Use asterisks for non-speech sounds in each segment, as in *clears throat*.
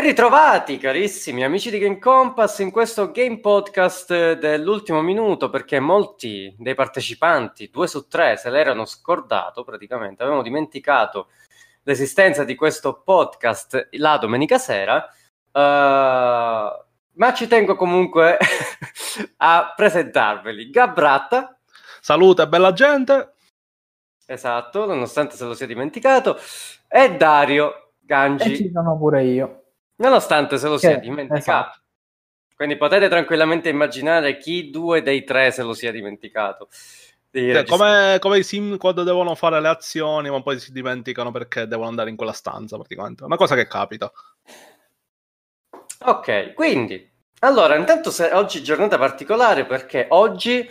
Ben ritrovati carissimi amici di Game Compass in questo Game Podcast dell'ultimo minuto perché molti dei partecipanti, due su tre, se l'erano scordato praticamente, avevano dimenticato l'esistenza di questo podcast la domenica sera, uh, ma ci tengo comunque *laughs* a presentarveli. Gabratta. Salute, bella gente. Esatto, nonostante se lo sia dimenticato. E Dario Gangi. E ci sono pure io. Nonostante se lo sia dimenticato. Esatto. Quindi potete tranquillamente immaginare chi due dei tre se lo sia dimenticato. Cioè, come, come, i sim quando devono fare le azioni, ma poi si dimenticano perché devono andare in quella stanza, praticamente. Una cosa che capita. Ok, quindi allora, intanto se, oggi è giornata particolare perché oggi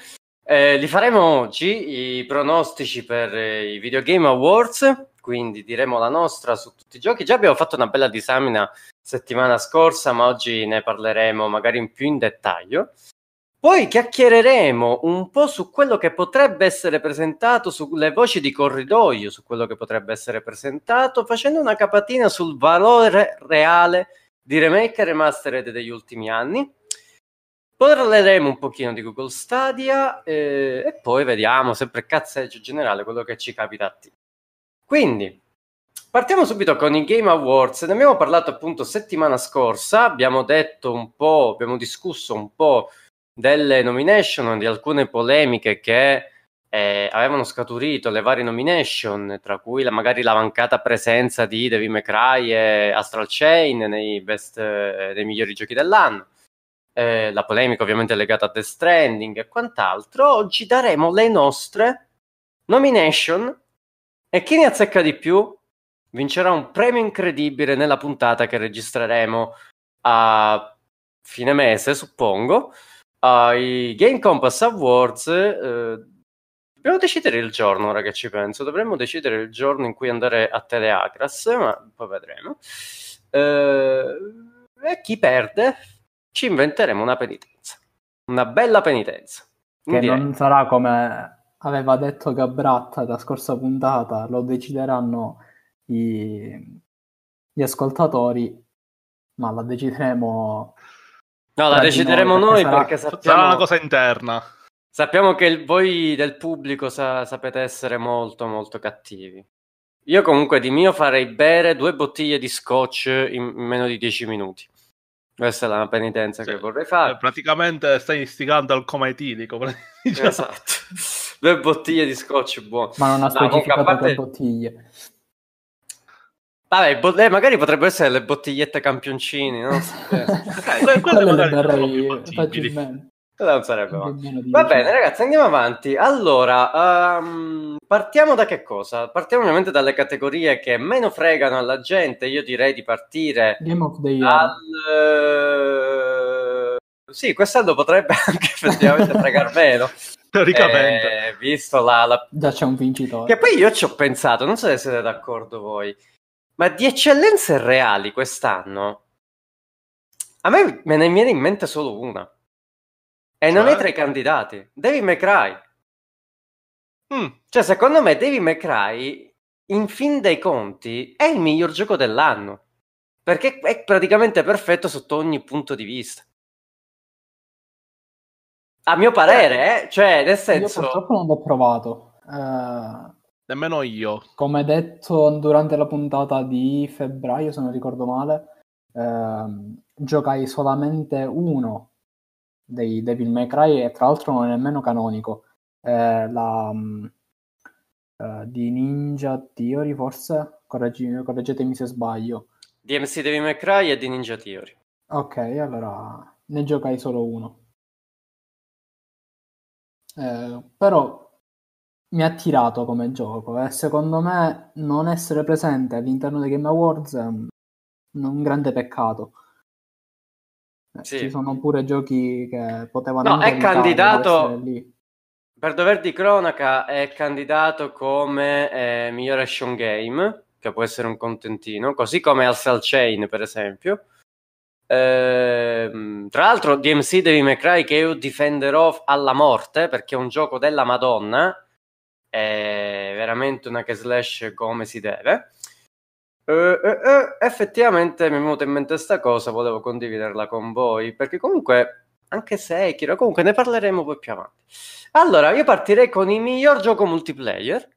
eh, li faremo oggi i pronostici per eh, i Video Game Awards, quindi diremo la nostra su tutti i giochi. Già abbiamo fatto una bella disamina settimana scorsa, ma oggi ne parleremo magari in più in dettaglio. Poi chiacchiereremo un po' su quello che potrebbe essere presentato, sulle voci di corridoio, su quello che potrebbe essere presentato, facendo una capatina sul valore reale di remake e remastered degli ultimi anni. Parleremo un pochino di Google Stadia eh, e poi vediamo, sempre cazzeggio generale, quello che ci capita a te. Quindi, Partiamo subito con i Game Awards. Ne abbiamo parlato appunto settimana scorsa. Abbiamo detto un po', abbiamo discusso un po' delle nomination, di alcune polemiche che eh, avevano scaturito le varie nomination, tra cui la, magari la mancata presenza di Devil May e Astral Chain nei, best, eh, nei migliori giochi dell'anno. Eh, la polemica ovviamente legata a Death Stranding e quant'altro. Oggi daremo le nostre nomination e chi ne azzecca di più vincerà un premio incredibile nella puntata che registreremo a fine mese, suppongo, ai Game Compass Awards. Eh, dobbiamo decidere il giorno, ora che ci penso. Dovremmo decidere il giorno in cui andare a Teleacras, ma poi vedremo. Eh, e chi perde ci inventeremo una penitenza. Una bella penitenza. Che non sarà come aveva detto Gabratta da scorsa puntata, lo decideranno i, gli ascoltatori, ma la decideremo. No, la decideremo noi, perché, noi perché sappiamo... sarà una cosa interna. Sappiamo che il, voi del pubblico sa, sapete essere molto molto cattivi. Io comunque di mio farei bere due bottiglie di scotch in, in meno di dieci minuti. Questa è la penitenza cioè, che vorrei fare. Praticamente stai istigando al coma etilico. *laughs* Esatto. due bottiglie di scotch buono. Ma non ha specificato no, parte... bottiglie. Vabbè, bo- eh, magari potrebbero essere le bottigliette campioncini, no? *laughs* eh, quelle le darei facilmente. Non sarebbe male. Va bene, ragazzi, andiamo avanti. Allora, um, partiamo da che cosa? Partiamo ovviamente dalle categorie che meno fregano alla gente. Io direi di partire Game of the Year. Al... Uh... Sì, quest'anno potrebbe *laughs* anche effettivamente fregar meno. Teoricamente. Eh, visto la, la... Già c'è un vincitore. Che poi io ci ho pensato, non so se siete d'accordo voi. Ma di eccellenze reali quest'anno, a me me ne viene in mente solo una. E non è cioè? tra i candidati. David McRae. Mm. Cioè, secondo me, David McRae, in fin dei conti, è il miglior gioco dell'anno. Perché è praticamente perfetto sotto ogni punto di vista. A mio parere, eh? Cioè, nel senso... Io purtroppo non l'ho provato. Uh, Nemmeno io. Come detto durante la puntata di febbraio, se non ricordo male, ehm, giocai solamente uno dei Devil May Cry e tra l'altro non è nemmeno canonico. Eh, la uh, di Ninja Theory, forse? Correggi, correggetemi se sbaglio. DMC Devil May Cry e di Ninja Theory. Ok, allora ne giocai solo uno. Eh, però mi ha attirato come gioco e secondo me non essere presente all'interno dei Game Awards è un grande peccato. Eh, sì. Ci sono pure giochi che potevano... No, è candidato... Per dover di cronaca è candidato come eh, miglior action game, che può essere un contentino, così come Astral Chain per esempio. Ehm, tra l'altro DMC Devil May Cry che io difenderò alla morte perché è un gioco della Madonna è veramente una che slash come si deve. Uh, uh, effettivamente mi è venuta in mente questa cosa, volevo condividerla con voi, perché comunque, anche se Kiro, comunque ne parleremo poi più avanti. Allora, io partirei con il miglior gioco multiplayer,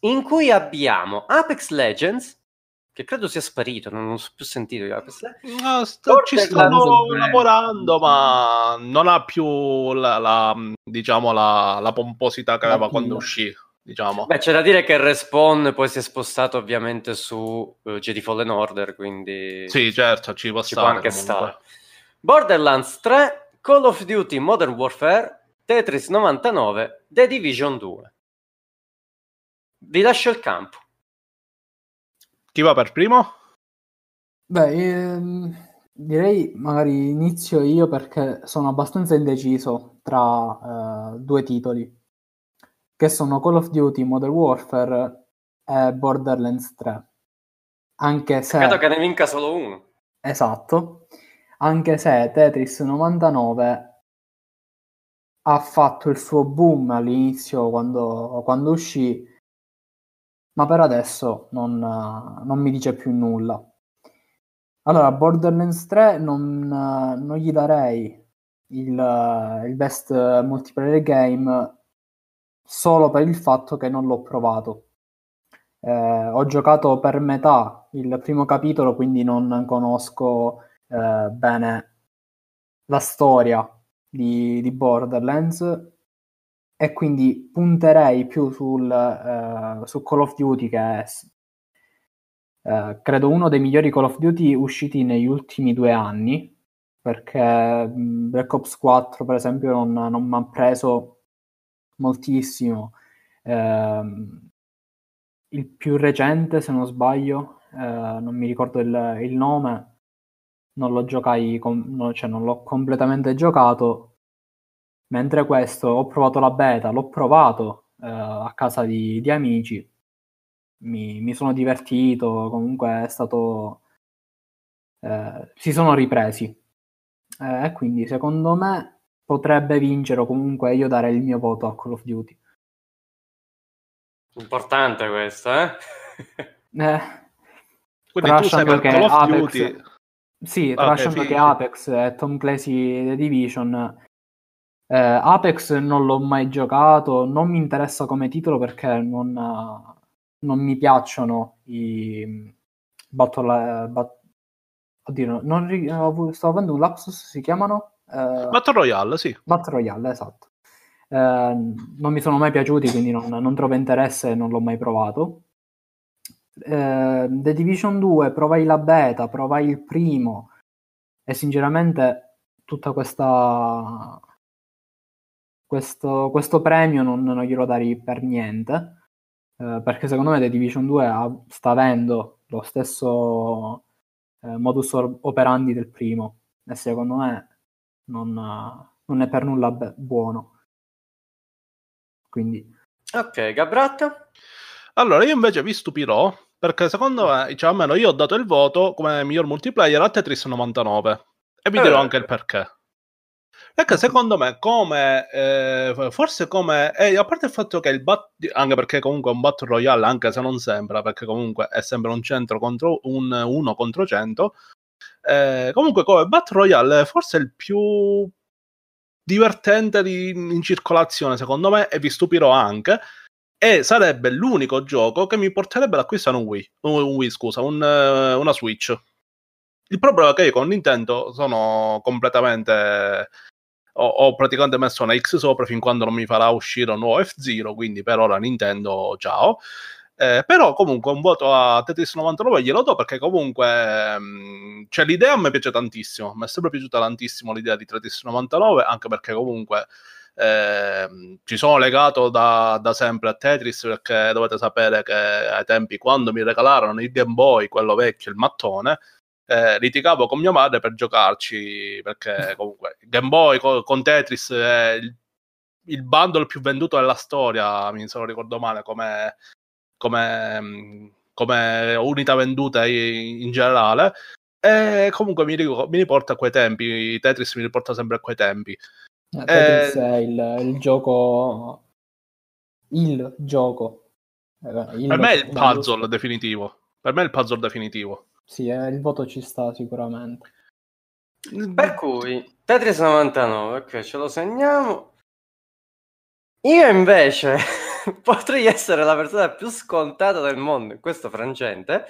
in cui abbiamo Apex Legends, che credo sia sparito, non, ho più sentito di Apex Legends. No, sto, ci stanno lavorando, ma non ha più la, la diciamo, la, la pomposità che aveva quando uscì diciamo. Beh, c'è da dire che il respawn poi si è spostato ovviamente su uh, Jedi Fallen Order, quindi... Sì, certo, ci può, ci può anche stare. Borderlands 3, Call of Duty Modern Warfare, Tetris 99, The Division 2. Vi lascio il campo. Chi va per primo? Beh, ehm, direi magari inizio io perché sono abbastanza indeciso tra uh, due titoli che sono Call of Duty Modern Warfare e Borderlands 3. Anche se... Credo che ne vinca solo uno. Esatto. Anche se Tetris 99 ha fatto il suo boom all'inizio quando, quando uscì, ma per adesso non, non, mi dice più nulla. Allora, Borderlands 3 non, non gli darei il, il best multiplayer game solo per il fatto che non l'ho provato. Eh, ho giocato per metà il primo capitolo, quindi non conosco eh, bene la storia di, di, Borderlands e quindi punterei più sul, eh, su Call of Duty che è eh, credo uno dei migliori Call of Duty usciti negli ultimi due anni perché Black Ops 4 per esempio non, non mi ha preso moltissimo. Eh, il più recente, se non sbaglio, eh, non mi ricordo il, il, nome, non lo giocai, com- no, cioè non l'ho completamente giocato, mentre questo ho provato la beta, l'ho provato eh, a casa di, di amici, mi, mi, sono divertito, comunque è stato... Eh, si sono ripresi. Eh, e quindi secondo me potrebbe vincere o comunque io dare il mio voto a Call of Duty. Importante questo, eh? *laughs* eh Quindi tu sai per Call of Apex, Duty... Sì, tralasciando okay, che Apex e Tom Clancy The Division eh, Apex non l'ho mai giocato, non mi interessa come titolo perché non, non mi piacciono i Battle... Bat... Oddio, non, stavo avendo un lapsus, si chiamano? Uh, Battle Royale, sì. Battle Royale, esatto. Uh, non mi sono mai piaciuti, quindi non, non trovo interesse e non l'ho mai provato. Uh, The Division 2, provai la beta, provai il primo e sinceramente tutta questa questo, questo premio non, non, glielo darei per niente uh, perché secondo me The Division 2 ha, sta avendo lo stesso modus operandi del primo e secondo me non, non è per nulla be- buono. Quindi... Ok, Gabrat? Allora, io invece vi stupirò, perché secondo me, diciamo, almeno io ho dato il voto come miglior multiplayer a Tetris 99. E vi eh. dirò anche il perché. Perché secondo me, come eh, forse come eh, a parte il fatto che il bat- anche perché comunque è un battle royale, anche se non sembra, perché comunque è sempre un centro contro un uno contro cento, eh, comunque, come Battle Royale, forse è il più divertente di, in circolazione, secondo me, e vi stupirò anche. E sarebbe l'unico gioco che mi porterebbe ad acquistare un Wii, un Wii scusa, un, una Switch. Il problema è che io con Nintendo sono completamente. Ho, ho, praticamente messo una X sopra fin quando non mi farà uscire un nuovo F0, quindi per ora Nintendo ciao. Eh, però comunque un voto a Tetris 99 glielo do perché comunque mh, mm, cioè, l'idea mi piace tantissimo, mi è sempre piaciuta tantissimo l'idea di Tetris 99 anche perché comunque eh, ci sono legato da, da, sempre a Tetris perché dovete sapere che ai tempi quando mi regalarono il Game Boy, quello vecchio, il mattone, eh, litigavo con mia madre per giocarci perché *laughs* comunque Game Boy con, con Tetris è il, il bundle più venduto della storia, mi se lo ricordo male, come come, come unità venduta in, generale. E comunque mi, mi, riporta a quei tempi. Tetris mi riporta sempre a quei tempi. Eh, Tetris eh, è il, il, gioco. Il gioco. Eh, il per me è il puzzle definitivo. Per me è il puzzle definitivo. Sì, eh, il voto ci sta sicuramente. Per cui Tetris 99, ok, ce lo segniamo. Io invece *laughs* potrei essere la persona più scontata del mondo in questo frangente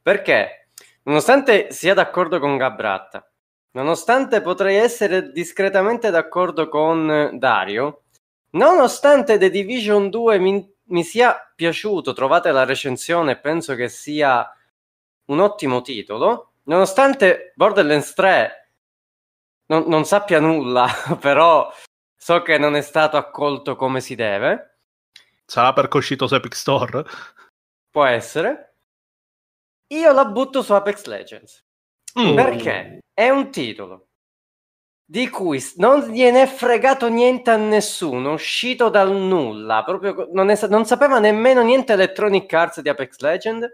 perché, nonostante sia d'accordo con Gabratta, nonostante potrei essere discretamente d'accordo con Dario, nonostante The Division 2 mi, mi sia piaciuto, trovate la recensione, penso che sia un ottimo titolo, nonostante Borderlands 3 non, non sappia nulla, *laughs* però so che non è stato accolto come si deve. Sarà perché è uscito su Epic Store? Può essere. Io la butto su Apex Legends. Mm. Perché è un titolo di cui non gliene è fregato niente a nessuno, uscito dal nulla, proprio non, è, non sapeva nemmeno niente Electronic Arts di Apex Legends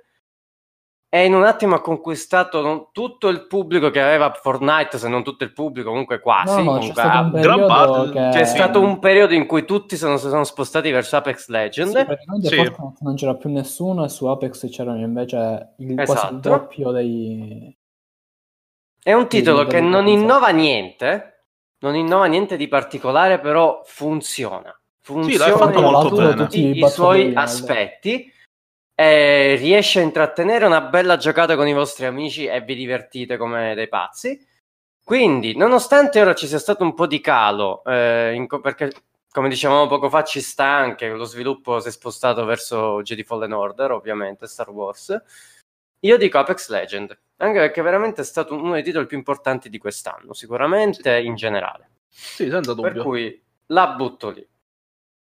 e in un attimo ha conquistato tutto il pubblico che aveva Fortnite, se non tutto il pubblico, comunque quasi. No, no, comunque, c'è, stato gran parte, che... c'è stato un periodo in cui tutti sono, si sono spostati verso Apex Legends. Sì, praticamente sì. Fortnite non c'era più nessuno e su Apex c'erano invece il, esatto. quasi il doppio dei... È un titolo che non innova niente, non innova niente di particolare, però funziona. Funziona sì, l'hai fatto molto bene. tutti i suoi aspetti eh, riesce a intrattenere una bella giocata con i vostri amici e vi divertite come dei pazzi. Quindi, nonostante ora ci sia stato un po' di calo, eh, in, perché come dicevamo poco fa ci sta anche, lo sviluppo si è spostato verso Jedi Fallen Order, ovviamente, Star Wars, io dico Apex Legend, anche perché veramente è stato uno dei titoli più importanti di quest'anno, sicuramente in generale. Sì, senza dubbio. Per cui la butto lì.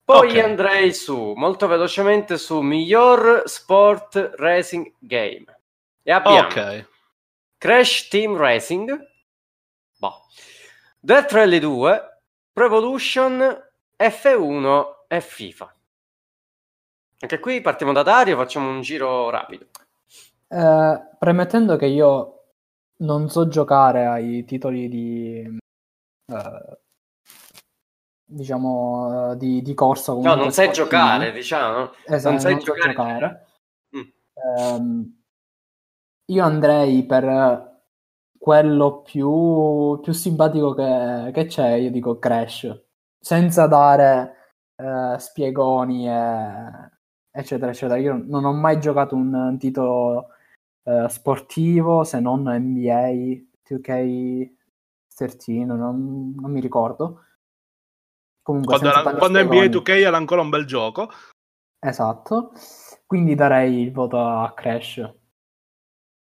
Poi okay. andrei su molto velocemente su miglior sport racing game. E abbiamo okay. Crash Team Racing, boh. Death Rally 2, Pro Evolution, F1 e FIFA. Anche qui partiamo da Dario, facciamo un giro rapido. Eh, premettendo che io non so giocare ai titoli di uh, diciamo, uh, di, di, corsa. No, non sai giocare, diciamo. Esatto, non sai non giocare. giocare. Mm. Um, io andrei per quello più, più simpatico che, che, c'è, io dico Crash, senza dare uh, spiegoni e, eccetera, eccetera. Io non ho mai giocato un, un titolo uh, sportivo se non NBA 2K13, non, non mi ricordo. Comunque, quando, era, quando NBA 2K era ancora un bel gioco. Esatto, quindi darei il voto a Crash,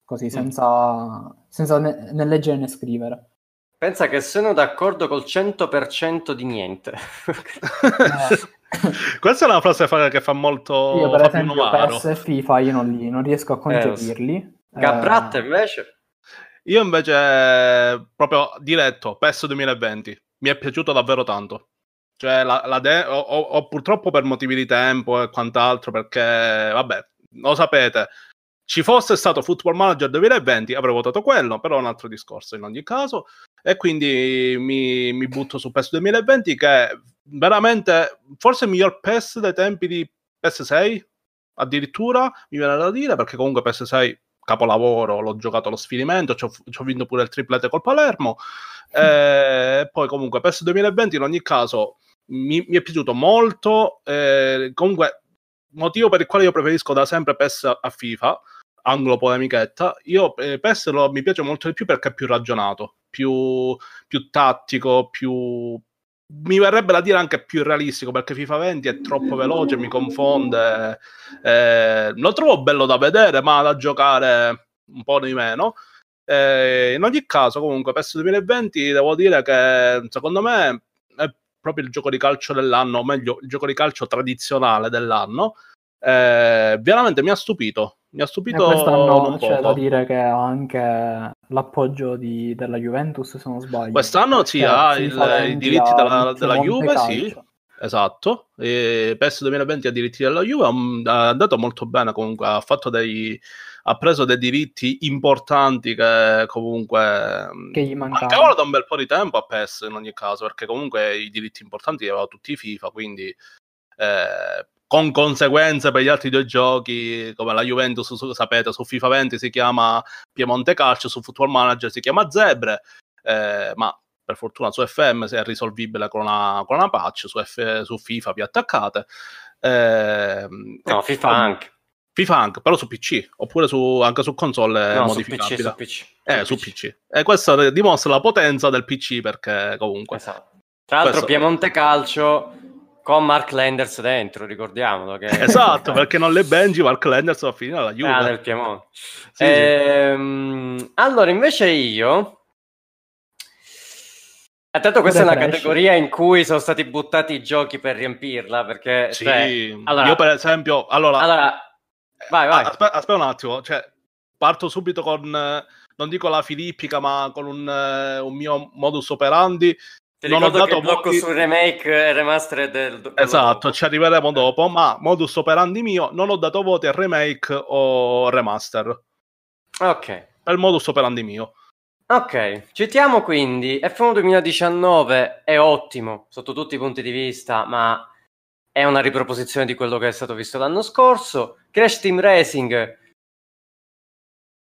così senza, mm. senza né, né leggere né scrivere. Pensa che sono d'accordo col 100% di niente. eh. *laughs* Questa è una frase che fa molto Io per esempio PS e FIFA io non, li, non riesco a concepirli. Eh, Gabrat eh... invece? Io invece proprio diretto, PES 2020. Mi è piaciuto davvero tanto. Cioè, la, la de- o, o, purtroppo per motivi di tempo e quant'altro, perché, vabbè, lo sapete, ci fosse stato Football Manager 2020 avrei votato quello, però è un altro discorso in ogni caso. E quindi mi, mi butto su PES 2020 che è veramente forse il miglior PES dei tempi di PS6, addirittura mi viene da dire, perché comunque PS6 capolavoro, l'ho giocato allo sfinimento, ci ho vinto pure il triplete col Palermo. *laughs* E poi comunque PES 2020 in ogni caso mi, mi è piaciuto molto. Eh, comunque, motivo per il quale io preferisco da sempre PES a FIFA, angolo polemichetta, io eh, PES lo, mi piace molto di più perché è più ragionato, più, più tattico, più, mi verrebbe da dire anche più realistico perché FIFA 20 è troppo veloce, mi confonde. Eh, lo trovo bello da vedere, ma da giocare un po' di meno. Eh, in ogni caso, comunque, PES 2020 devo dire che secondo me proprio il gioco di calcio dell'anno, o meglio, il gioco di calcio tradizionale dell'anno. Eh, veramente mi ha stupito. Mi ha stupito. E quest'anno c'è da dire che ha anche l'appoggio di, della Juventus, se non sbaglio. Quest'anno sì, ha il, i diritti della, della Juve, sì. Esatto, e PES 2020 ha diritti della Juve, è andato molto bene comunque, ha fatto dei, ha preso dei diritti importanti che comunque che gli mancavano da un bel po' di tempo a PES in ogni caso, perché comunque i diritti importanti li aveva tutti FIFA, quindi eh, con conseguenze per gli altri due giochi, come la Juventus, su, sapete, su FIFA 20 si chiama Piemonte Calcio, su Football Manager si chiama Zebre, eh, ma per fortuna su FM è risolvibile con una, con una patch, su, F, su FIFA vi attaccate. Eh, no, FIFA anche. FIFA anche, però su PC, oppure su, anche su console no, modificabile. Su PC, su PC. Eh, su PC. PC. E questo dimostra la potenza del PC perché comunque... Esatto. Tra l'altro questo... Piemonte Calcio con Mark Landers dentro, ricordiamolo. Che... Esatto, perché non le Benji, Mark Landers va a finire alla Juve. Ah, del Piemonte. Sì, ehm, sì. Allora, invece io... Intanto questa è una categoria in cui sono stati buttati i giochi per riempirla, perché... Sì, cioè, allora, io per esempio... Allora, allora vai, vai. Aspetta, aspetta, un attimo, cioè, parto subito con... Non dico la filippica, ma con un, un mio modus operandi ti non ho dato il blocco voti... sul remake e remaster del... Esatto, ci arriveremo dopo, ma modus operandi mio, non ho dato voti al remake o remaster. Ok. Per il modus operandi mio. Ok, citiamo quindi F1 2019 è ottimo sotto tutti i punti di vista, ma è una riproposizione di quello che è stato visto l'anno scorso. Crash Team Racing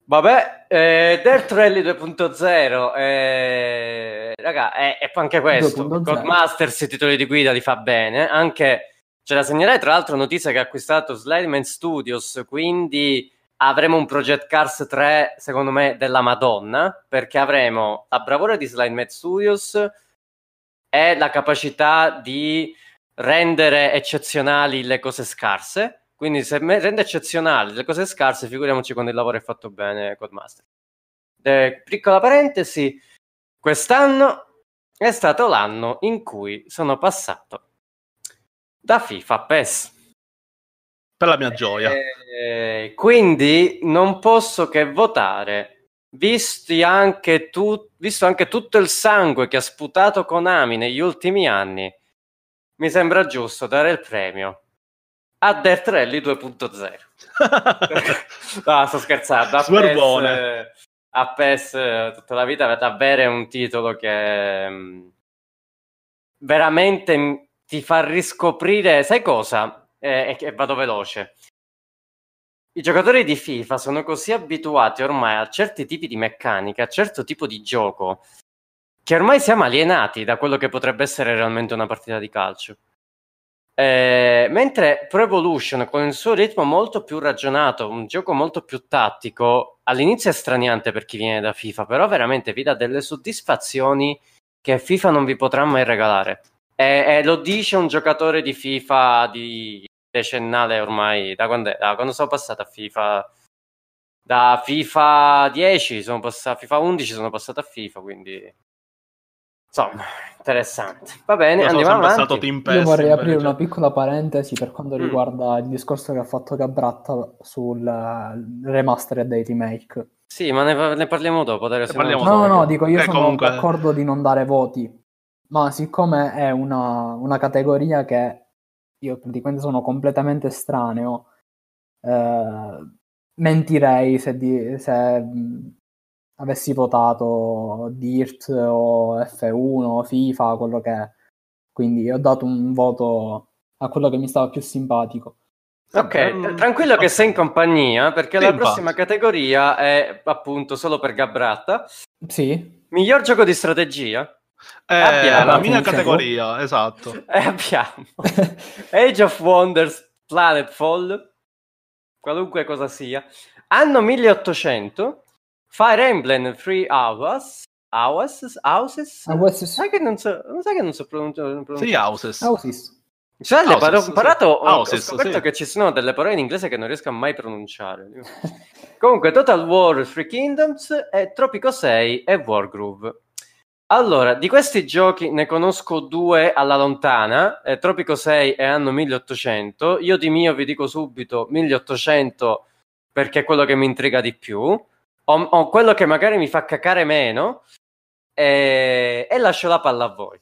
Vabbè, eh, Dirt Rally 2.0, eh, raga, è, è anche questo. Codemasters i titoli di guida li fa bene. Anche c'è da segnalare, tra l'altro, notizia che ha acquistato Slideman Studios, quindi avremo un Project Cars 3, secondo me, della Madonna, perché avremo la bravura di Slideman Studios e la capacità di rendere eccezionali le cose scarse quindi se rende eccezionali le cose scarse, figuriamoci quando il lavoro è fatto bene Codemaster. De, piccola parentesi, quest'anno è stato l'anno in cui sono passato da FIFA a PES. Per la mia gioia. Eh, quindi non posso che votare, anche tu, visto anche tutto il sangue che ha sputato Konami negli ultimi anni, mi sembra giusto dare il premio a Dirt Rally 2.0. *laughs* no, sto scherzando. A PES, a PES tutta la vita per avere un titolo che mm, veramente ti fa riscoprire, sai cosa? E, e vado veloce. I giocatori di FIFA sono così abituati ormai a certi tipi di meccanica, a certo tipo di gioco, che ormai siamo alienati da quello che potrebbe essere realmente una partita di calcio. Eh, mentre Pro Evolution con il suo ritmo molto più ragionato, un gioco molto più tattico, all'inizio è straniante per chi viene da FIFA, però veramente vi dà delle soddisfazioni che FIFA non vi potrà mai regalare. E, e lo dice un giocatore di FIFA di decennale ormai, da quando, da quando sono passato a FIFA da FIFA 10 sono passato a FIFA 11 sono passato a FIFA quindi Insomma, interessante. Va bene, Io andiamo avanti. Stato Team Io vorrei aprire una piccola parentesi per quanto mm. riguarda il discorso che ha fatto Gabratta sul remaster dei remake. Sì, ma ne, ne parliamo dopo. Ne parliamo no, dopo. no, dico, io eh, sono comunque... d'accordo di non dare voti, ma siccome è una, una categoria che io praticamente sono completamente estraneo, eh, mentirei se, di, se avessi votato Dirt o F1 o FIFA, quello che è. Quindi ho dato un voto a quello che mi stava più simpatico. Ok, um, tranquillo che sei in compagnia perché la prossima categoria è appunto solo per Gabratta. Sì. Miglior gioco di strategia. Eh, abbiamo, la mia categoria, esatto. *laughs* E abbiamo *laughs* Age of Wonders Planetfall, qualunque cosa sia. Anno 1800, Fire Emblem Three Hours. Houses? Houses? Houses. Sai che non so, sai che non so pronunciare. Sì, Houses. Houses. Cioè, houses, par- ho imparato, ho, ho scoperto sì. che ci sono delle parole in inglese che non riesco a mai pronunciare. *laughs* Comunque, Total War Three Kingdoms, e Tropico 6 e Wargroove. Allora, di questi giochi ne conosco due alla lontana, eh, Tropico 6 e anno 1800. Io di mio vi dico subito 1800 perché è quello che mi intriga di più o, o quello che magari mi fa cacare meno e, e lascio la palla a voi.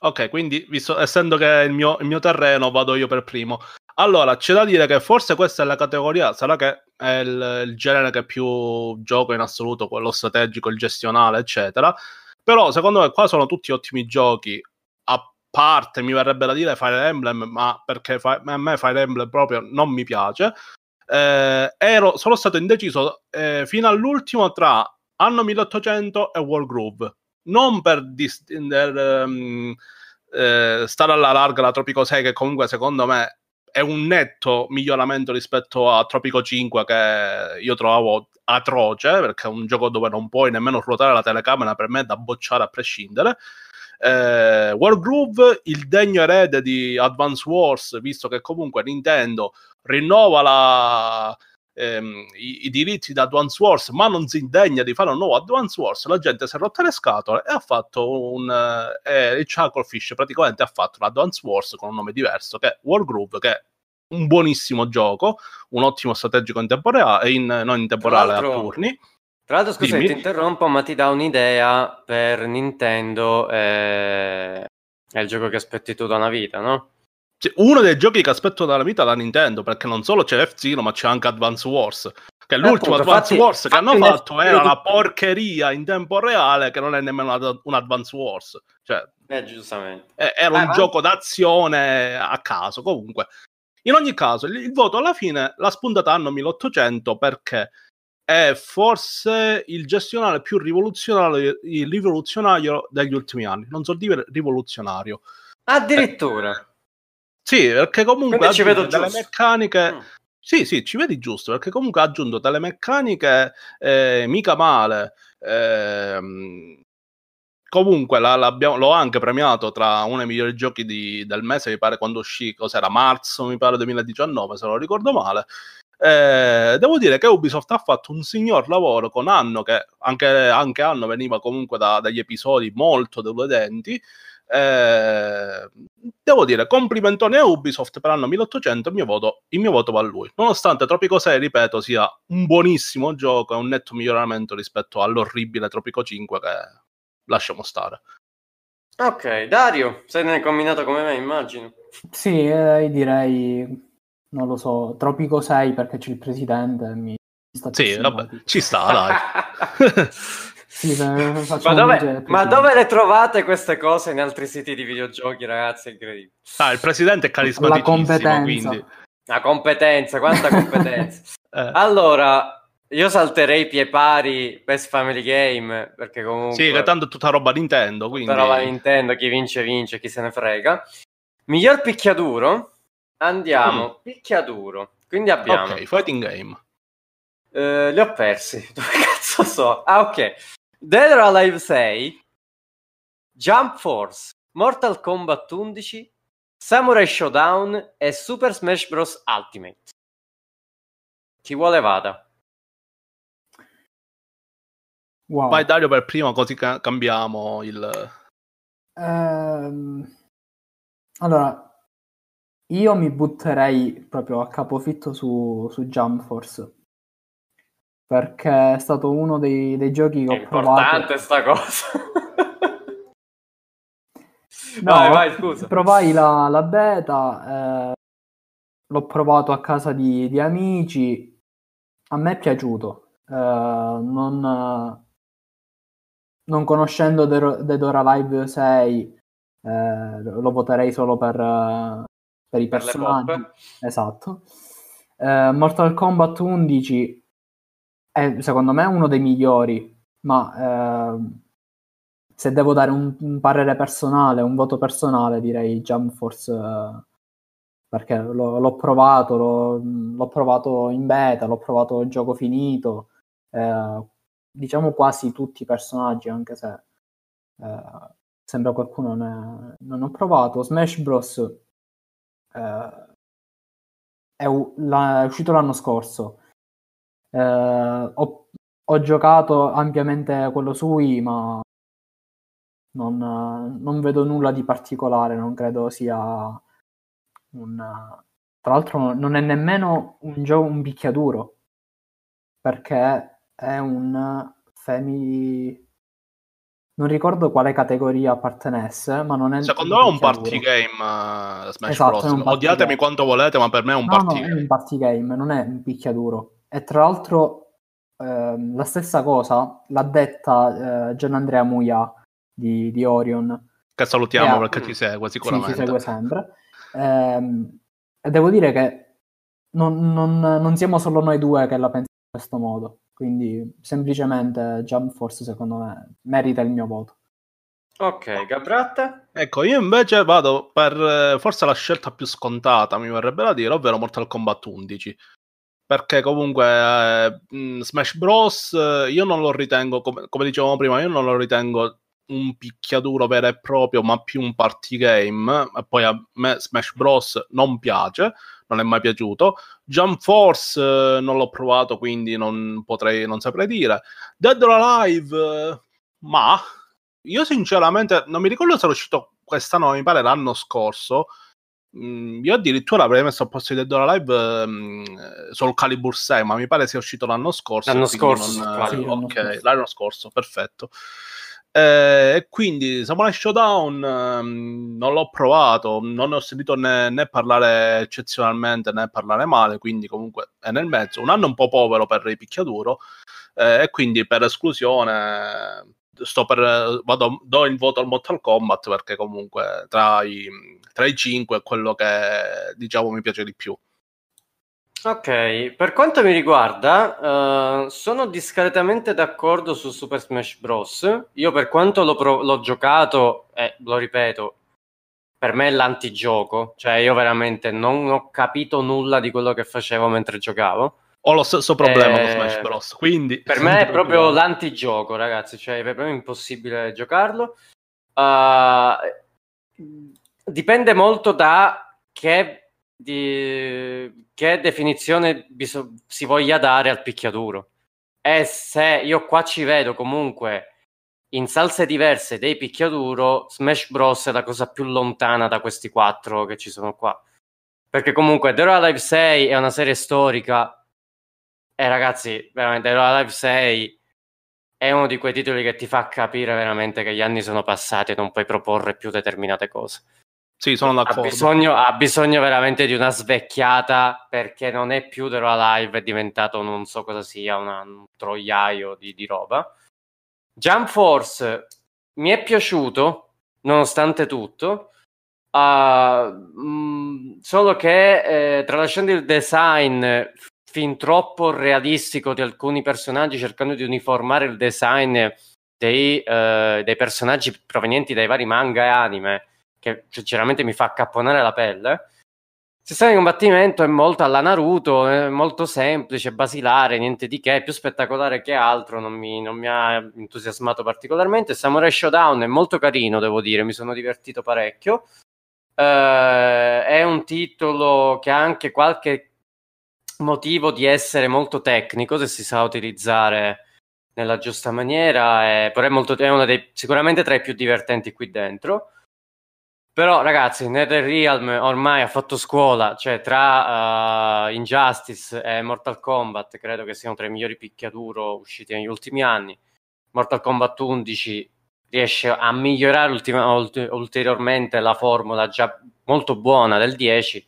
Ok, quindi visto, essendo che è il mio, il mio, terreno, vado io per primo. Allora, c'è da dire che forse questa è la categoria, sarà che è il, il genere che più gioco in assoluto, quello strategico, il gestionale, eccetera. Però secondo me qua sono tutti ottimi giochi, a parte, mi verrebbe da dire Fire Emblem, ma perché fa- a me Fire Emblem proprio non mi piace. Eh, ero, sono stato indeciso eh, fino all'ultimo tra anno 1800 e World Groove. Non per, dis- per um, eh, stare alla larga la Tropico 6, che comunque secondo me è un netto miglioramento rispetto a Tropico 5 che io trovavo atroce perché è un gioco dove non puoi nemmeno ruotare la telecamera per me è da bocciare a prescindere eh, World Groove il degno erede di Advance Wars visto che comunque Nintendo rinnova la, ehm, i, i, diritti da Advance Wars ma non si indegna di fare un nuovo Advance Wars. La gente si è rotta le scatole e ha fatto un eh, il Chucklefish praticamente ha fatto un Advance Wars con un nome diverso che è World Groove che è un buonissimo gioco un ottimo strategico in tempo reale in, non in tempo reale a turni tra l'altro scusa ti interrompo ma ti dà un'idea per Nintendo eh, è il gioco che aspetti tu da una vita no? Uno dei giochi che aspetto dalla vita da Nintendo perché non solo c'è F-Zero ma c'è anche Advance Wars che l'ultimo appunto, Advance Wars che hanno fatto era una porcheria in tempo reale che non è nemmeno un Advance Wars cioè, eh, giustamente. era un gioco d'azione a caso comunque. In ogni caso il, il voto alla fine l'ha spuntata anno 1800 perché è forse il gestionale più rivoluzionario, rivoluzionario degli ultimi anni non so dire rivoluzionario. Addirittura. eh, sì, perché comunque ci vedo delle meccaniche. Mm. Sì, sì, ci vedi giusto, perché comunque ha aggiunto delle meccaniche eh, mica male. Eh, comunque la, l'ho anche premiato tra uno dei migliori giochi di, del mese, mi pare quando uscì, cos'era, marzo, mi pare 2019, se non ricordo male. Eh, devo dire che Ubisoft ha fatto un signor lavoro con Anno, che anche, anche Anno veniva comunque da, dagli episodi molto deludenti. Eh, devo dire, complimentone a Ubisoft per l'anno 1800, il mio, voto, il mio voto va a lui. Nonostante Tropico 6, ripeto, sia un buonissimo gioco, è un netto miglioramento rispetto all'orribile Tropico 5 che lasciamo stare. Ok, Dario, sei ne combinato come me, immagino. Sì, eh, direi, non lo so, Tropico 6 perché c'è il presidente, mi sta Sì, vabbè, ci sta, dai. *laughs* *laughs* Sì, ma, dove, ma dove, le trovate queste cose in altri siti di videogiochi, ragazzi? Incredibile. Ah, il presidente è carismaticissimo, quindi... La competenza, quanta *laughs* competenza. eh. Allora, io salterei pie pari Best Family Game, perché comunque... Sì, che tanto è tutta roba Nintendo, quindi... Tutta roba Nintendo, chi vince vince, chi se ne frega. Miglior picchiaduro? Andiamo, mm. picchiaduro. Quindi abbiamo... Ok, fighting game. Uh, li ho persi. *laughs* Dove cazzo so? Ah, ok. Dead or Alive 6, Jump Force, Mortal Kombat 11, Samurai Showdown e Super Smash Bros. Ultimate. Chi vuole vada. Wow. Vai Dario per primo così ca- cambiamo il... Um, allora, io mi butterei proprio a capofitto su, su Jump Force perché è stato uno dei, dei giochi che ho provato. È importante sta cosa. no, vai, vai, scusa. Provai la, la beta, eh, l'ho provato a casa di, di, amici, a me è piaciuto. Eh, non, non, conoscendo Dead or Alive 6, eh, lo voterei solo per, per i personaggi. Per esatto. Eh, Mortal Kombat 11 è secondo me uno dei migliori, ma eh, se devo dare un, un, parere personale, un voto personale, direi Jump Force eh, perché l'ho, l'ho provato, l'ho, l'ho, provato in beta, l'ho provato il gioco finito, eh, diciamo quasi tutti i personaggi, anche se eh, sembra qualcuno ne, non ho provato. Smash Bros. Eh, è, la, è uscito l'anno scorso ho, ho, giocato ampiamente quello su Wii, ma non, non, vedo nulla di particolare, non credo sia un... Tra l'altro non è nemmeno un gioco, un picchiaduro, perché è un family... Non ricordo quale categoria appartenesse, ma non è... Secondo me è un party game uh, Smash esatto, Bros. Odiatemi quanto volete, ma per me è un no, party no, game. è un party game, non è un picchiaduro. E tra l'altro eh, la stessa cosa l'ha detta eh, Gian Andrea Muia di, di Orion, Che salutiamo Eh, perché ci segue Sì, sicuramente. ci segue sempre. Ehm, e devo dire che non, non- non siamo solo noi due che la pensano in questo modo. Quindi semplicemente Jump Force secondo me merita il mio voto. Ok, Gabratta? Ecco, io invece vado per eh, forse la scelta più scontata, mi verrebbe da dire, ovvero Mortal Kombat 11. Perché comunque eh, mh, Smash Bros. eh, io non lo ritengo, come, come dicevamo prima, io non lo ritengo un picchiaduro vero e proprio, ma più un party game. E poi a me Smash Bros. non piace, non è mai piaciuto. Jump Force eh, non l'ho provato, quindi non potrei, non saprei dire. Dead or Alive, eh, ma io sinceramente non mi ricordo se era uscito quest'anno, mi pare l'anno scorso. Mm, io addirittura avrei messo a posto di Dead or Alive mm, Soul Calibur 6, ma mi pare sia uscito l'anno scorso. L'anno scorso, non-. Sì, ok, l'anno scorso, perfetto. Eh, E quindi Samurai Showdown ehm, non l'ho provato, non ne ho sentito né, né parlare eccezionalmente né parlare male, quindi comunque è nel mezzo. Un anno un po' povero per il picchiaduro eh, e quindi per esclusione sto per, vado, do il voto al Mortal Kombat perché comunque tra i, tra i cinque è quello che diciamo mi piace di più. Ok, per quanto mi riguarda, eh, sono discretamente d'accordo su Super Smash Bros. Io per quanto l'ho, pro- l'ho giocato, e lo ripeto, per me è l'antigioco, cioè io veramente non ho capito nulla di quello che facevo mentre giocavo. Ho lo stesso problema Eh, con Smash Bros. Quindi Per me è proprio preoccupare. l'antigioco, ragazzi, cioè è proprio impossibile giocarlo. Uh, dipende molto da che, di- che definizione biso- si voglia dare al picchiaduro. E se io qua ci vedo comunque in salse diverse dei picchiaduro, Smash Bros. è la cosa più lontana da questi quattro che ci sono qua. Perché comunque Dead or Alive 6 è una serie storica e ragazzi, veramente or Alive 6 è uno di quei titoli che ti fa capire veramente che gli anni sono passati e non puoi proporre più determinate cose. Sì, sono Ha d'accordo. bisogno, ha bisogno veramente di una svecchiata perché non è più Dead or Alive, è diventato non so cosa sia, una- un troiaio di, di roba. Jump Force mi è piaciuto, nonostante tutto, ah, mm, solo che eh, tralasciando il design fin troppo realistico di alcuni personaggi, cercando di uniformare il design dei, eh, dei personaggi provenienti dai vari manga e anime, che sinceramente mi fa accapponare la pelle. Il sistema di combattimento è molto alla Naruto, è molto semplice, basilare, niente di che, più spettacolare che altro, non mi, non mi ha entusiasmato particolarmente. Samurai Showdown è molto carino, devo dire, mi sono divertito parecchio. Eh, è un titolo che ha anche qualche motivo di essere molto tecnico se si sa utilizzare nella giusta maniera, è, però è, molto, è dei sicuramente tra i più divertenti qui dentro. Però ragazzi, NetherRealm ormai ha fatto scuola, cioè tra uh, Injustice e Mortal Kombat credo che siano tra i migliori picchiaduro usciti negli ultimi anni. Mortal Kombat 11 riesce a migliorare ultima, ult- ulteriormente la formula già molto buona del 10.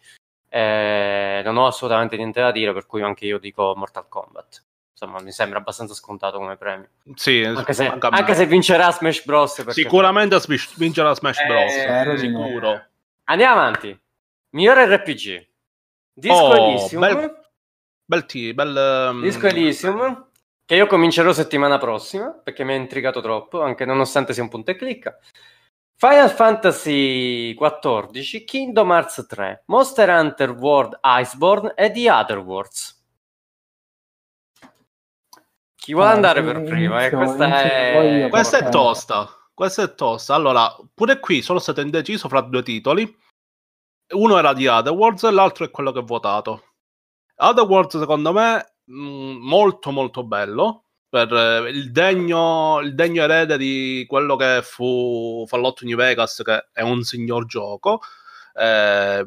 Eh, non ho assolutamente niente da dire, per cui anche io dico Mortal Kombat. Insomma, mi sembra abbastanza scontato come premio. Sì, Anche se, anche se vincerà Smash Bros. perché- Sicuramente Smash- vincerà Smash Eh, Bros. no. sicuro. Andiamo avanti. Migliore RPG. Disco Oh, Elysium. bel- Bel T, bel... um, Disco Elysium. Che io comincerò settimana prossima perché mi ha intrigato troppo, anche nonostante sia un punto e clicca. Final Fantasy XIV, Kingdom Hearts 3, Monster Hunter World Iceborne e The Other Worlds. Chi vuole Ah, andare per prima? Eh, questa inizio è... poi io, Questa è tosta. Questa è tosta. Allora, pure qui sono stato indeciso fra due titoli. Uno era di Otherworlds e l'altro è quello che ho votato. Otherworlds, secondo me, mh, molto molto bello. Per eh, il degno, il degno erede di quello che fu Fallout New Vegas, che è un signor gioco. Eh,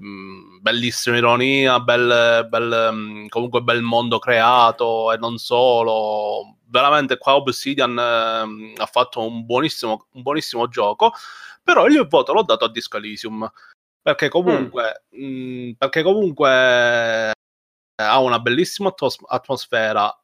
bellissima ironia, bel, bel, mh, comunque bel mondo creato e non solo. Veramente qua Obsidian ehm, ha fatto un buonissimo, un buonissimo gioco, però il mio voto l'ho dato a Disco Elysium perché comunque, mh, perché comunque ha una bellissima atmos- atmosfera,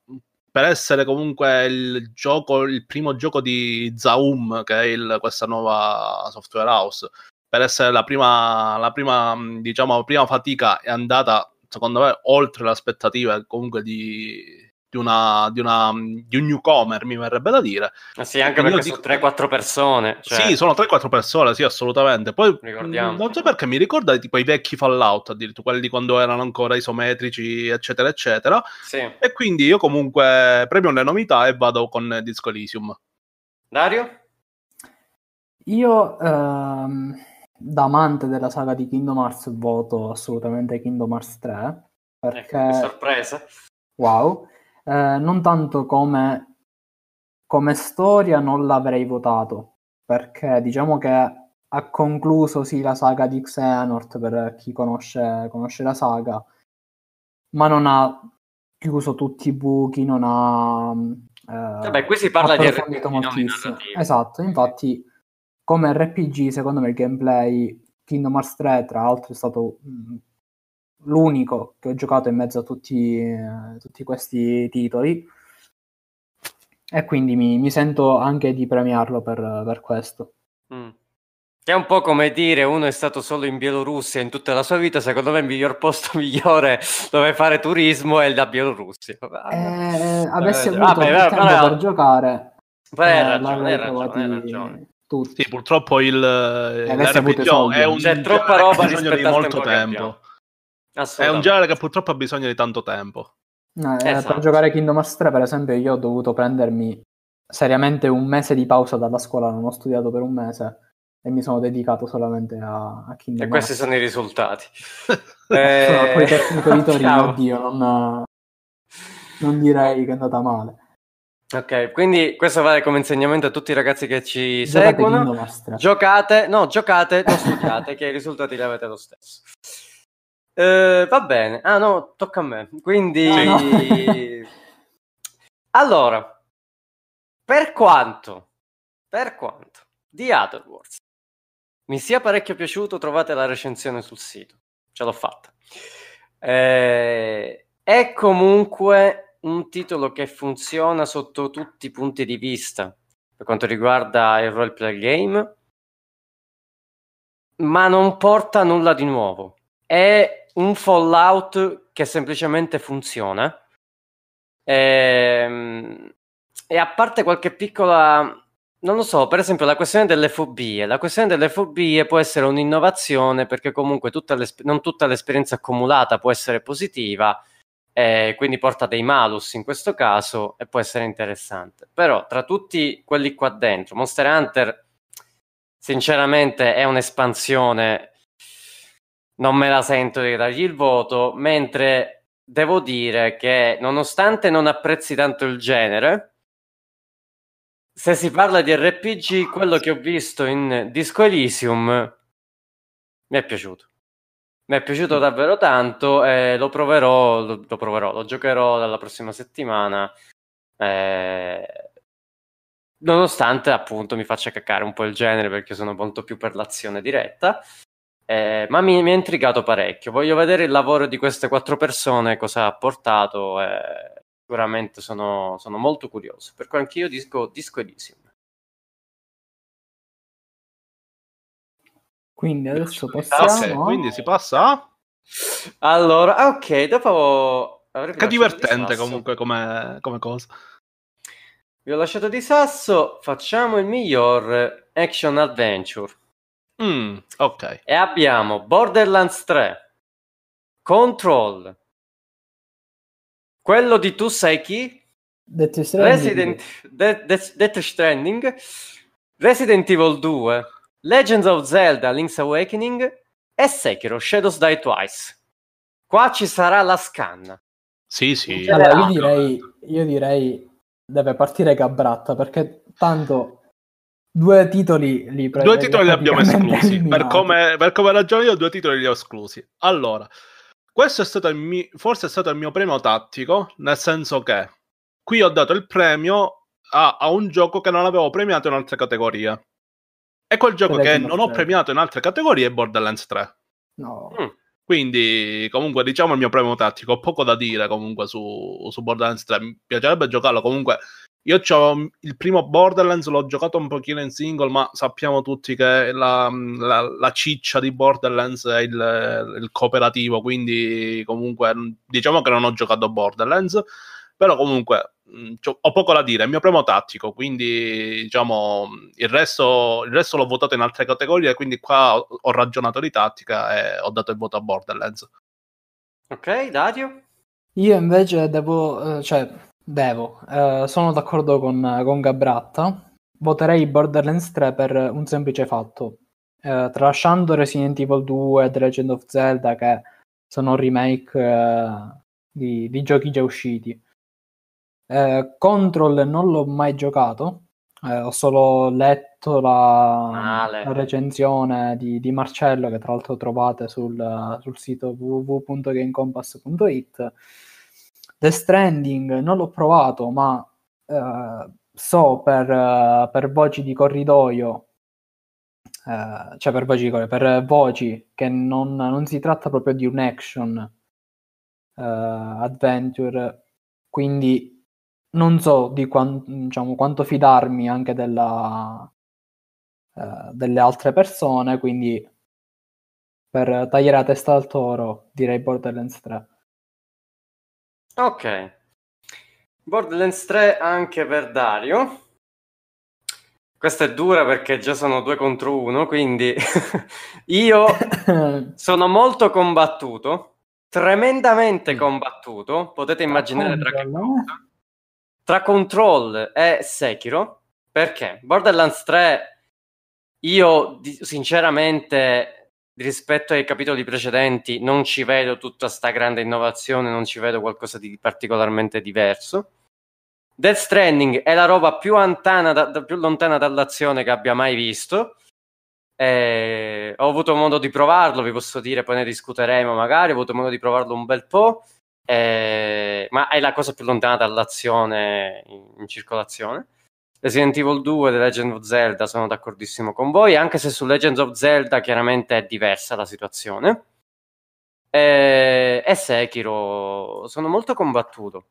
per essere comunque il gioco, il primo gioco di Zaum, che è il, questa nuova software house, per essere la prima, la prima, diciamo, prima fatica è andata, secondo me, oltre le aspettative comunque di, di, una, di, una, di un newcomer, mi verrebbe da dire. Ah, sì, anche perché dico... sono 3-4 persone. Cioè... Sì, sono 3-4 persone, sì, assolutamente. Poi Ricordiamo. non so perché mi ricorda tipo i vecchi Fallout, addirittura quelli di quando erano ancora isometrici, eccetera, eccetera. Sì. E quindi io comunque premio le novità e vado con Disco Elysium. Dario? Io, ehm, da amante della saga di Kingdom Hearts, voto assolutamente Kingdom Hearts 3. Perché... Ecco, sorpresa. Wow. Eh, non tanto come, come storia non l'avrei votato, perché diciamo che ha concluso sì la saga di Xehanort per chi conosce, conosce la saga, ma non ha chiuso tutti i buchi, non ha... Eh, Vabbè, qui si parla di RPG moltissimo. Esatto, infatti come RPG secondo me il gameplay Kingdom Hearts 3 tra l'altro è stato mh, l'unico che ho giocato in mezzo a tutti, eh, tutti questi titoli e quindi mi, mi, sento anche di premiarlo per, per questo. Mm. È un po' come dire uno è stato solo in Bielorussia in tutta la sua vita, secondo me il miglior *laughs* posto migliore dove fare turismo è la Bielorussia. Eh, avessi avuto vabbè, tempo vabbè, per giocare, Beh, hai ragione, hai ragione, hai ragione. Tutti. Sì, purtroppo il, eh, l'RPG è un c'è troppa roba di molto tempo. È un genere che purtroppo ha bisogno di tanto tempo. No, eh, esatto. Per giocare Kingdom Hearts 3, per esempio, io ho dovuto prendermi seriamente un mese di pausa dalla scuola, non ho studiato per un mese e mi sono dedicato solamente a, a Kingdom Hearts. E questi sono i risultati. *laughs* eh... Sono alcuni tecnico editori, *laughs* oddio, non, non direi che è andata male. Ok, quindi questo vale come insegnamento a tutti i ragazzi che ci giocate seguono. Giocate, no, giocate, non studiate, *laughs* che i risultati li avete lo stesso. Eh, va bene. Ah no, tocca a me. Quindi... No. *laughs* allora, per quanto, per quanto di Other Wars mi sia parecchio piaciuto, trovate la recensione sul sito. Ce l'ho fatta. Eh, è comunque un titolo che funziona sotto tutti i punti di vista per quanto riguarda il roleplay game, ma non porta nulla di nuovo. È un Fallout che semplicemente funziona. E, ehm, e a parte qualche piccola non lo so, per esempio la questione delle fobie. La questione delle fobie può essere un'innovazione perché comunque tutta non tutta l'esperienza accumulata può essere positiva, eh, quindi porta dei malus in questo caso e può essere interessante. Però tra tutti quelli qua dentro, Monster Hunter sinceramente è un'espansione non me la sento di dargli il voto, mentre devo dire che nonostante non apprezzi tanto il genere, se si parla di RPG, quello che ho visto in Disco Elysium mi è piaciuto. Mi è piaciuto davvero tanto e lo proverò, lo, lo proverò, lo giocherò dalla prossima settimana. Eh, nonostante appunto mi faccia caccare un po' il genere perché sono molto più per l'azione diretta. Eh, ma mi, mi, ha intrigato parecchio. Voglio vedere il lavoro di queste quattro persone, cosa ha portato. Eh, sicuramente sono, sono, molto curioso. Per cui anch'io disco, disco Elysium. Quindi adesso passiamo. Okay, quindi si passa Allora, ah, ok, dopo. Che divertente comunque come, come cosa. Vi ho lasciato di sasso. Facciamo il miglior action adventure. Mm, ok. E abbiamo Borderlands 3, Control, quello di tu sai chi? Death Stranding. Resident, De- De- Death Stranding, Resident Evil 2, Legends of Zelda, Link's Awakening e Sekiro, Shadows Die Twice. Qua ci sarà la scanna. Sì, sì. Allora, io direi, io direi deve partire Gabratta perché tanto Due titoli li pre- Due titoli li abbiamo esclusi. Per come, per come ragiono io, due titoli li ho esclusi. Allora, questo è stato il mio, forse è stato il mio premio tattico, nel senso che qui ho dato il premio a, a un gioco che non avevo premiato in altre categorie. E quel gioco che non ho premiato in altre categorie è Borderlands 3. No. Mm. Quindi, comunque, diciamo il mio premio tattico. Ho poco da dire comunque su, su Borderlands 3. Mi piacerebbe giocarlo. Comunque, io c'ho il primo Borderlands, l'ho giocato un pochino in single, ma sappiamo tutti che la, la, la ciccia di Borderlands è il, il, cooperativo. Quindi, comunque, diciamo che non ho giocato Borderlands. Però, comunque, ho poco da dire. È il mio primo tattico. Quindi, diciamo, il resto, il resto l'ho votato in altre categorie. Quindi, qua ho, ho ragionato di tattica e ho dato il voto a Borderlands. Ok, Dario? Io invece devo, eh, cioè, Devo, eh, sono d'accordo con, con Gabratta. Voterei Borderlands 3 per un semplice fatto. Eh, tralasciando Resident Evil 2 e The Legend of Zelda, che sono remake eh, di, di, giochi già usciti. Eh, Control non l'ho mai giocato, eh, ho solo letto la, la recensione di, di, Marcello, che tra l'altro trovate sul, sul sito www.gamecompass.it The Stranding non l'ho provato, ma eh, so per, uh, per, voci di corridoio, uh, cioè per voci di corridoio, per voci che non, non si tratta proprio di un action uh, adventure, quindi non so di quant, diciamo, quanto fidarmi anche della, delle altre persone, quindi per tagliare la testa al toro direi Borderlands 3. Ok. Borderlands 3 anche per Dario. Questa è dura perché già sono due contro uno, quindi *laughs* io *laughs* sono molto combattuto, tremendamente mm. combattuto. Potete immaginare tra che cosa? Tra Control e Sekiro. Perché? Borderlands 3 io sinceramente rispetto ai capitoli precedenti non ci vedo tutta sta grande innovazione, non ci vedo qualcosa di particolarmente diverso. Death Stranding è la roba più lontana, da, da, più lontana dall'azione che abbia mai visto. Eh, ho avuto modo di provarlo, vi posso dire, poi ne discuteremo magari. Ho avuto modo di provarlo un bel po', eh, ma è la cosa più lontana dall'azione in, in circolazione. Resident Evil 2 e The Legend of Zelda sono d'accordissimo con voi, anche se su Legend of Zelda chiaramente è diversa la situazione. E, e Sekiro sono molto combattuto.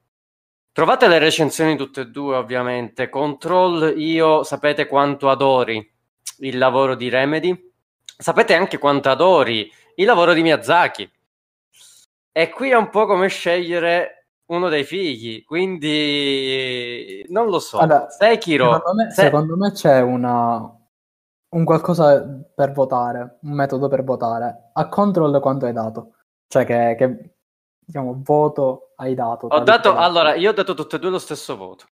Trovate le recensioni tutte e due, ovviamente. Control, io sapete quanto adori il lavoro di Remedy. Sapete anche quanto adori il lavoro di Miyazaki. E qui è un po' come scegliere uno dei figli, quindi non lo so. Allora, Sekiro, secondo me, se... secondo me c'è una, un qualcosa per votare, un metodo per votare. A control quanto hai dato? Cioè che, che diciamo, voto hai dato? Ho dato, allora, io ho dato tutte e due lo stesso voto.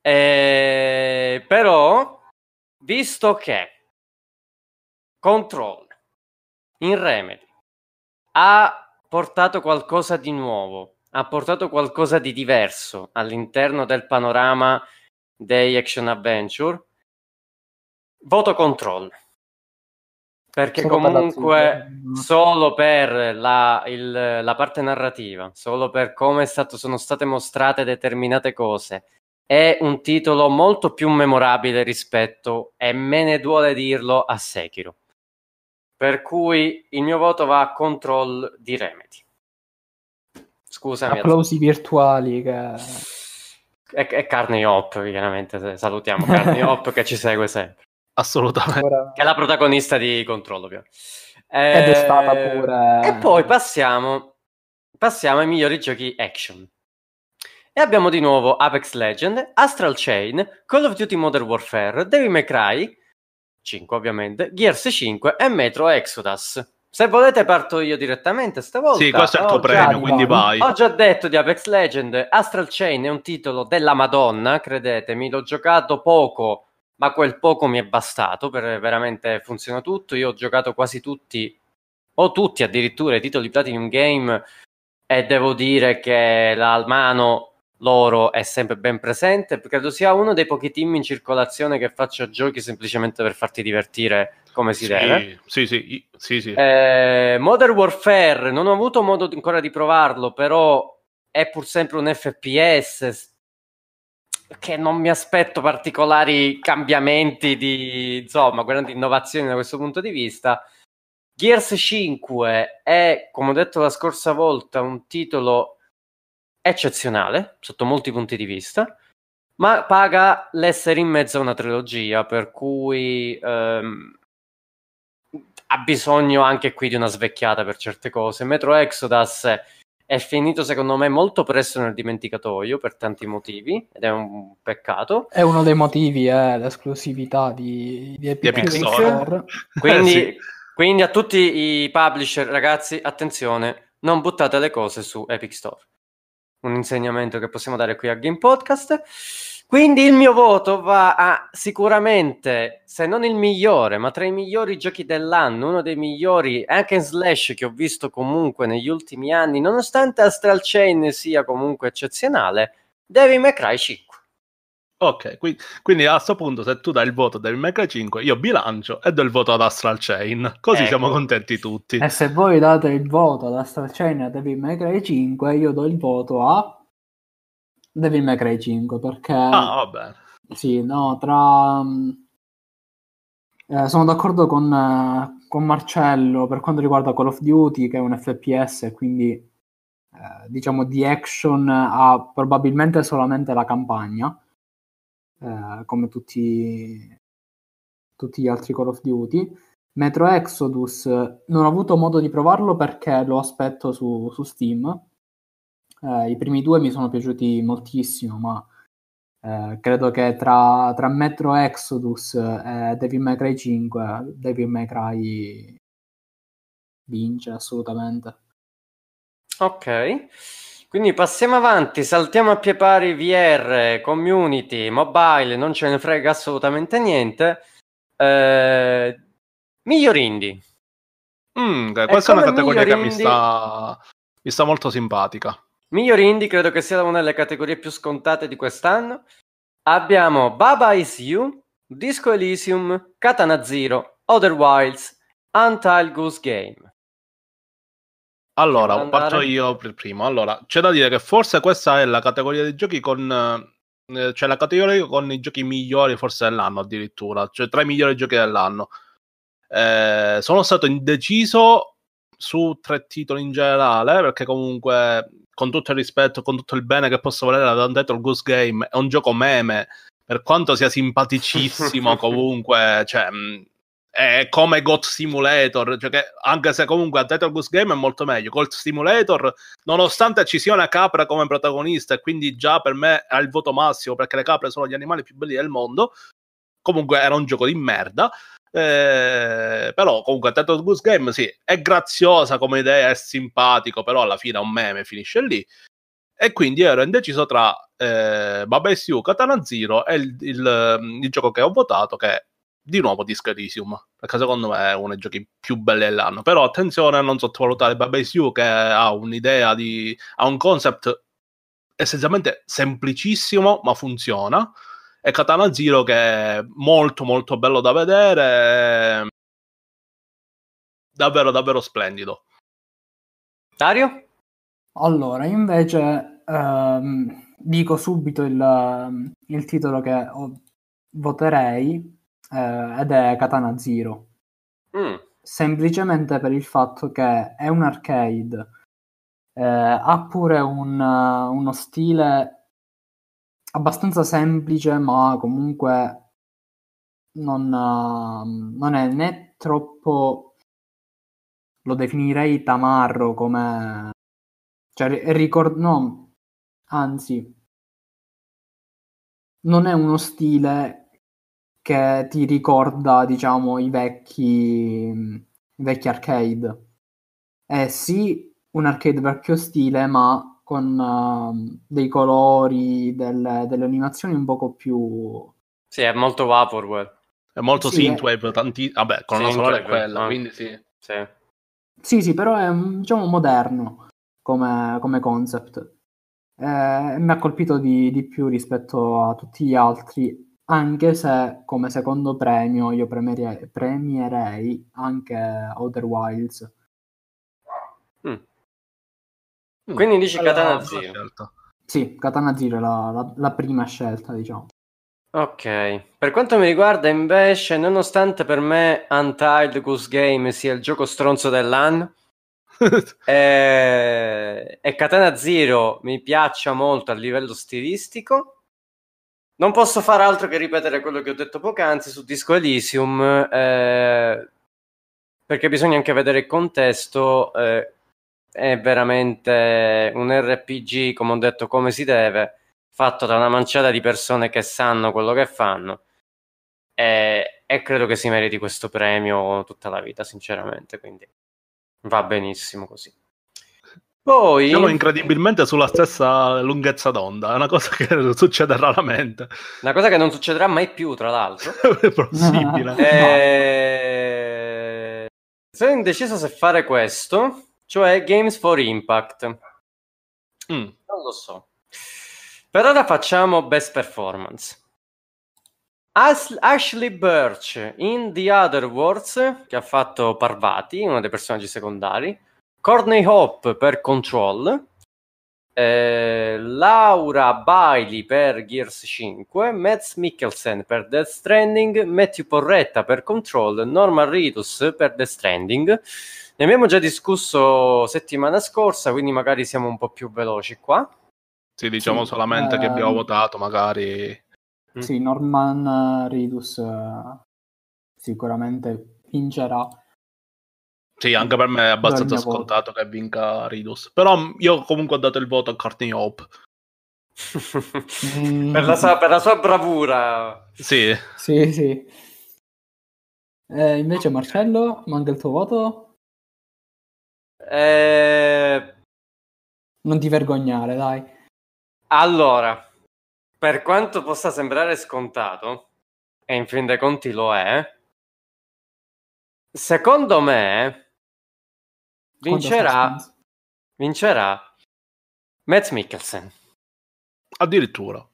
E... Però, visto che Control in Remedy ha portato qualcosa di nuovo, ha portato qualcosa di diverso all'interno del panorama dei action adventure. Voto control. Perché solo comunque solo per la, il, la, parte narrativa, solo per come stato, sono state mostrate determinate cose, è un titolo molto più memorabile rispetto, e me ne duole dirlo, a Sekiro. Per cui il mio voto va a control di Remedy. Scusami. Applausi virtuali. Che... È, è Carney Hop, chiaramente. Salutiamo Carney Hop che ci segue sempre. Assolutamente. Ora... Che è la protagonista di Controllo. Ed è stata eh, pure. E poi passiamo, passiamo ai migliori giochi action. E abbiamo di nuovo Apex Legend, Astral Chain, Call of Duty Modern Warfare, Devil May Cry, 5 ovviamente, Gears 5 e Metro Exodus. Se volete parto io direttamente stavolta. Sì, questo è il tuo premio, quindi vai. Ho già detto di Apex Legend, Astral Chain è un titolo della Madonna, credetemi, l'ho giocato poco, ma quel poco mi è bastato, per veramente funziona tutto. Io ho giocato quasi tutti, o tutti addirittura, i titoli Platinum Game e devo dire che la mano loro è sempre ben presente. Credo sia uno dei pochi team in circolazione che faccia giochi semplicemente per farti divertire come si sì, deve. Sì, sì, sì, sì. Eh, Modern Warfare, non ho avuto modo ancora di provarlo, però è pur sempre un FPS che non mi aspetto particolari cambiamenti di, insomma, grandi innovazioni da questo punto di vista. Gears 5 è, come ho detto la scorsa volta, un titolo eccezionale sotto molti punti di vista, ma paga l'essere in mezzo a una trilogia, per cui ehm, ha bisogno anche qui di una svecchiata per certe cose. Metro Exodus è finito secondo me molto presto nel dimenticatoio per tanti motivi ed è un peccato. È uno dei motivi, è eh, l'esclusività di, di Epic, Epic Store. *laughs* Quindi, Eh, sì. quindi a tutti i publisher, ragazzi, attenzione, non buttate le cose su Epic Store. Un insegnamento che possiamo dare qui a Game Podcast. Quindi il mio voto va a sicuramente, se non il migliore, ma tra i migliori giochi dell'anno, uno dei migliori anche in slash che ho visto comunque negli ultimi anni, nonostante Astral Chain sia comunque eccezionale, Devil May Cry 5. Ok, qui- quindi a questo punto se tu dai il voto del Mega 5, io bilancio e do il voto ad Astral Chain, così Ecco. siamo contenti tutti. E se voi date il voto ad Astral Chain e a Devil May Cry 5, io do il voto a Devil May Cry 5 perché Ah, va bene. sì, no, tra mm, eh, sono d'accordo con, eh, con Marcello per quanto riguarda Call of Duty, che è un FPS, quindi eh, diciamo di action ha probabilmente solamente la campagna, eh, come tutti, tutti gli altri Call of Duty. Metro Exodus non ho avuto modo di provarlo perché lo aspetto su, su Steam. Eh, I primi due mi sono piaciuti moltissimo, ma eh, credo che tra, tra Metro Exodus e Devil May Cry 5, Devil May Cry vince assolutamente. Ok, quindi passiamo avanti, saltiamo a pie pari VR, community, mobile, non ce ne frega assolutamente niente. Eh, miglior indie. Mm, ok, questa è una categoria che mi sta, mi sta molto simpatica. Miglior indie credo che sia una delle categorie più scontate di quest'anno. Abbiamo Baba Is You, Disco Elysium, Katana Zero, Other Wilds, Untitled Goose Game. Allora, parto io per primo. Allora, c'è da dire che forse questa è la categoria dei giochi con... eh, cioè la categoria con i giochi migliori forse dell'anno addirittura, cioè tra i migliori giochi dell'anno. Eh, sono stato indeciso su tre titoli in generale, perché comunque con tutto il rispetto, con tutto il bene che posso volere da Untitled Goose Game, è un gioco meme, per quanto sia simpaticissimo *laughs* comunque, cioè, è come Goat Simulator, cioè che anche se comunque Untitled Goose Game è molto meglio, Goat Simulator, nonostante ci sia una capra come protagonista e quindi già per me ha il voto massimo perché le capre sono gli animali più belli del mondo, comunque era un gioco di merda. Eh, però comunque Untitled Goose Game sì, è graziosa come idea, è simpatico, però alla fine è un meme, finisce lì. E quindi ero indeciso tra eh, You, Katana Zero e il, il, il gioco che ho votato, che di nuovo Disco Elysium, perché secondo me è uno dei giochi più belli dell'anno. Però attenzione a non sottovalutare Baba Is You, che ha un'idea di... ha un concept essenzialmente semplicissimo, ma funziona. E Katana Zero, che è molto molto bello da vedere, davvero davvero splendido. Dario? Allora, invece ehm, dico subito il, il titolo che voterei eh, ed è Katana Zero. Mm. semplicemente per il fatto che è un arcade, eh, ha pure un, uh, uno stile abbastanza semplice, ma comunque non, uh, non è né troppo, lo definirei tamarro come, cioè ri- ricord- no, anzi, non è uno stile che ti ricorda, diciamo, i vecchi, i vecchi arcade. È sì un arcade vecchio stile, ma con uh, dei colori, delle, delle animazioni un poco più... Sì, è molto Vaporware. È molto Sì, synthwave, tanti... vabbè, con la sonora è quella, ah. quindi sì. Sì. Sì, sì, però è diciamo moderno come, come concept. Eh, mi ha colpito di, di più rispetto a tutti gli altri, anche se come secondo premio io premierei, premierei anche Outer Wilds. Mm. Mm. Quindi dici Bella- Katana Zero. Sì, Katana Zero è la, la- la prima scelta, diciamo. Ok, per quanto mi riguarda invece, nonostante per me Untitled Goose Game sia il gioco stronzo dell'anno *laughs* e, e Katana Zero mi piaccia molto a livello stilistico, non posso fare altro che ripetere quello che ho detto poc'anzi su Disco Elysium, eh, perché bisogna anche vedere il contesto. Eh, è veramente un RPG, come ho detto, come si deve fatto da una manciata di persone che sanno quello che fanno e, e credo che si meriti questo premio tutta la vita, sinceramente, quindi va benissimo così. Poi... Siamo incredibilmente sulla stessa lunghezza d'onda, è una cosa che *laughs* succede raramente. Una cosa che non succederà mai più, tra l'altro. *laughs* è possibile. *laughs* E... Sono indeciso se fare questo, cioè Games for Impact. Mm. Non lo so. Per ora facciamo best performance. As- Ashley Birch in The Other Worlds, che ha fatto Parvati, uno dei personaggi secondari. Courtney Hope per Control. Eh, Laura Bailey per Gears 5, Matt Mikkelsen per Death Stranding, Matthew Porretta per Control, Norman Reedus per Death Stranding. Ne abbiamo già discusso settimana scorsa, quindi magari siamo un po' più veloci qua. Sì, diciamo sì, solamente eh, che abbiamo votato, magari. Sì, Norman Ridus uh, sicuramente vincerà. Sì, anche per me è abbastanza scontato voto. che vinca Ridus. Però io comunque ho dato il voto a Courtney Hope. mm. *laughs* per, la sua, per, la sua, bravura. Sì. Sì, sì. Eh, invece Marcello, manca il tuo voto? Eh... Non ti vergognare, dai. Allora, per quanto possa sembrare scontato, e in fin dei conti lo è, secondo me vincerà, vincerà Matt Mikkelsen. Addirittura.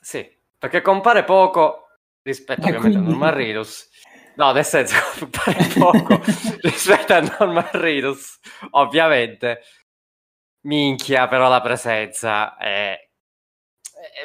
Sì, perché compare poco rispetto e ovviamente quindi... a Norman Reedus. No, nel senso, *laughs* compare poco *laughs* rispetto a Norman Reedus, ovviamente. Minchia, però la presenza è eh,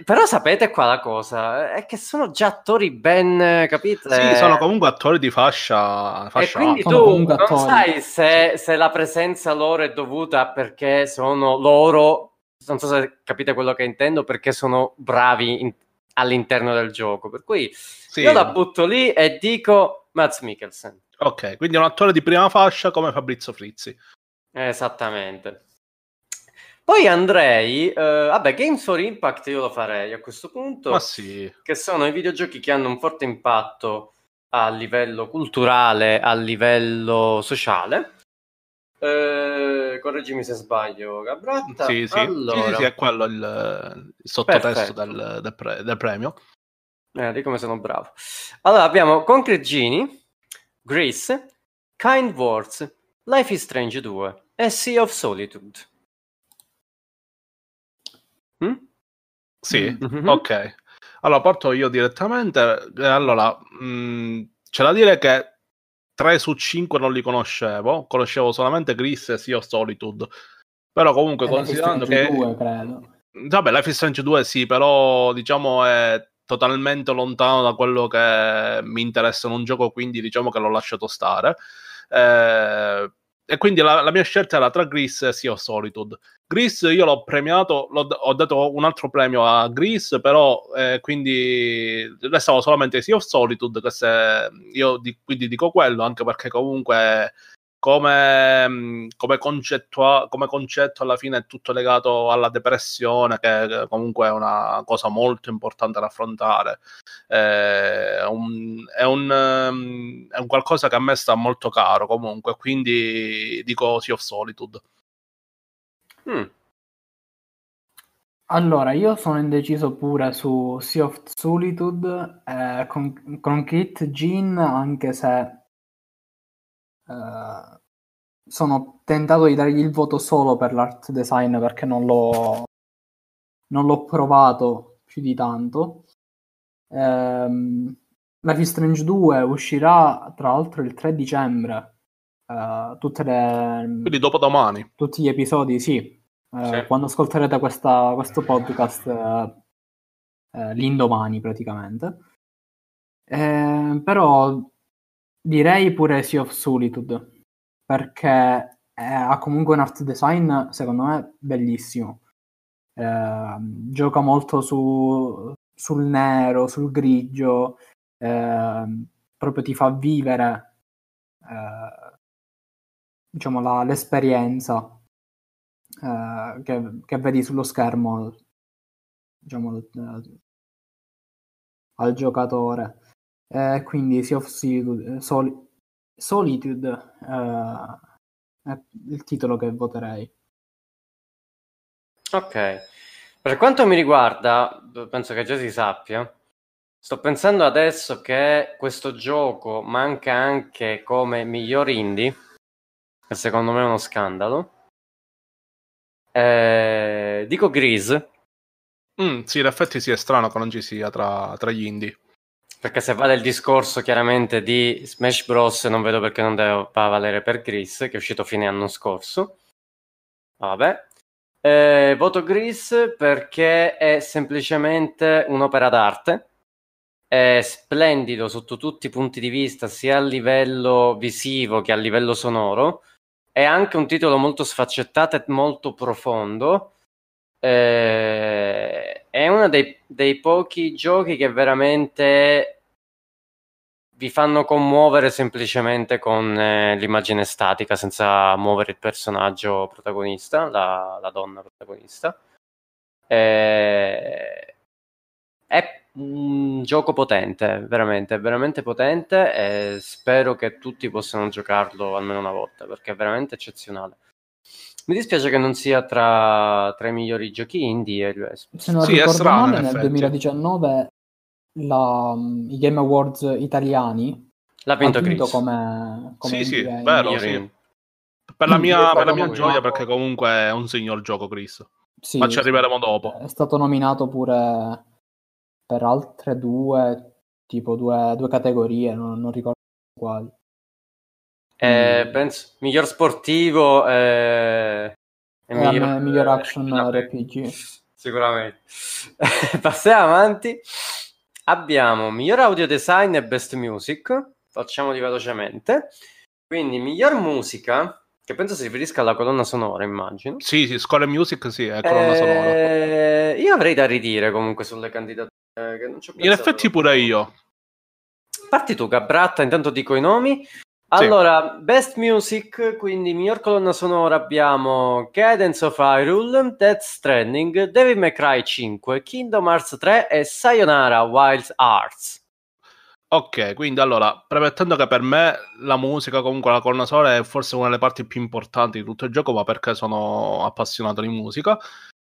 però sapete qua la cosa, è che sono già attori ben, capite? Sì, sono comunque attori di fascia, fascia E quindi tu non attori. sai se, se, la presenza loro è dovuta perché sono loro, non so se capite quello che intendo, perché sono bravi in, all'interno del gioco. Per cui sì. io la butto lì e dico Mats Mikkelsen. Ok, quindi è un attore di prima fascia come Fabrizio Frizzi. Esattamente. Poi andrei, uh, vabbè, Games for Impact io lo farei a questo punto. Ma sì. Che sono i videogiochi che hanno un forte impatto a livello culturale, a livello sociale. Uh, correggimi se sbaglio, Gabratta. Sì, sì, allora... sì, sì, sì è quello il, il sottotesto del, del, pre, del, premio. Eh, di come sono bravo. Allora abbiamo Concrete Genie, Grease, Kind Words, Life is Strange 2 e Sea of Solitude. Sì, mm-hmm. ok. Allora, parto io direttamente. Allora, mh, mm, c'è da dire che 3 su 5 non li conoscevo, conoscevo solamente Gris e Sea of Solitude. Però comunque, eh, considerando che... 2, credo. Vabbè, Life is Strange 2 sì, però diciamo è totalmente lontano da quello che mi interessa in un gioco, quindi diciamo che l'ho lasciato stare. Eh, e quindi la, la, mia scelta era tra Gris e Sea of Solitude. Gris io l'ho premiato, l'ho, ho dato un altro premio a Gris, però eh, quindi restavo solamente Sea of Solitude, se io di, quindi dico quello, anche perché comunque come, mm, come, concetto, come concetto alla fine è tutto legato alla depressione, che comunque è una cosa molto importante da affrontare. Eh, è, un, è, un, mm, è un qualcosa che a me sta molto caro comunque, quindi dico Sea of Solitude. Hmm. Allora, io sono indeciso pure su Sea of Solitude eh, con, con Kit Jean, anche se Uh, sono tentato di dargli il voto solo per l'art design perché non l'ho, non l'ho provato più di tanto. Um, Life is Strange 2 uscirà tra l'altro il 3 dicembre. Uh, tutte le, Quindi dopo domani. Tutti gli episodi, sì. Uh, sì. Quando ascolterete questa, questo podcast eh, l'indomani praticamente. Eh, però direi pure Sea of Solitude, perché ha comunque un art design secondo me bellissimo. Eh, gioca molto su, sul nero, sul grigio, eh, proprio ti fa vivere eh, diciamo la, l'esperienza eh, che, che, vedi sullo schermo diciamo, eh, al giocatore. Eh, quindi Sea of Solitude, Sol- Solitude è il titolo che voterei. Ok. Per quanto mi riguarda, penso che già si sappia, sto pensando adesso che questo gioco manca anche come miglior indie, che secondo me è uno scandalo. Eh, dico Grease. Mm, sì, in effetti sì, è strano che non ci sia tra, tra gli indie. Perché se vale il discorso chiaramente di Smash Bros, non vedo perché non deve valere per Gris, che è uscito fine anno scorso. Vabbè. Eh, voto Gris perché è semplicemente un'opera d'arte. È splendido sotto tutti i punti di vista, sia a livello visivo che a livello sonoro. È anche un titolo molto sfaccettato e molto profondo eh, è uno dei, dei, pochi giochi che veramente vi fanno commuovere semplicemente con eh, l'immagine statica senza muovere il personaggio protagonista, la, la donna protagonista. Eh, è un gioco potente, veramente, veramente potente e spero che tutti possano giocarlo almeno una volta perché è veramente eccezionale. Mi dispiace che non sia tra, tra i migliori giochi indie. Se non sì, ricordo strano, male, nel 2019 la, i Game Awards italiani l'ha vinto, vinto come, come Sì, sì, vero, sì. Per la mia, per la mia gioia, perché comunque è un signor gioco, Chris. Sì, Ma ci arriveremo dopo. È stato nominato pure per altre due, tipo due, due categorie, non, non ricordo quali. Eh, penso, miglior sportivo eh, e miglior, miglior action RPG. *laughs* Sicuramente. *laughs* Passiamo avanti. Abbiamo miglior audio design e best music. Facciamoli velocemente. Quindi, miglior musica, che penso si riferisca alla colonna sonora, immagino. Sì, sì, score music, sì, è colonna eh, sonora. Io avrei da ridire comunque sulle candidature. In effetti pure io. Parti tu, Gabratta, intanto dico i nomi. Allora, sì. Best Music, quindi miglior colonna sonora abbiamo Cadence of Hyrule, Death Stranding, May Cry 5, Kingdom Hearts 3 e Sayonara Wild Arts. Ok, quindi allora, premettendo che per me la musica, comunque la colonna sonora è forse una delle parti più importanti di tutto il gioco, ma perché sono appassionato di musica,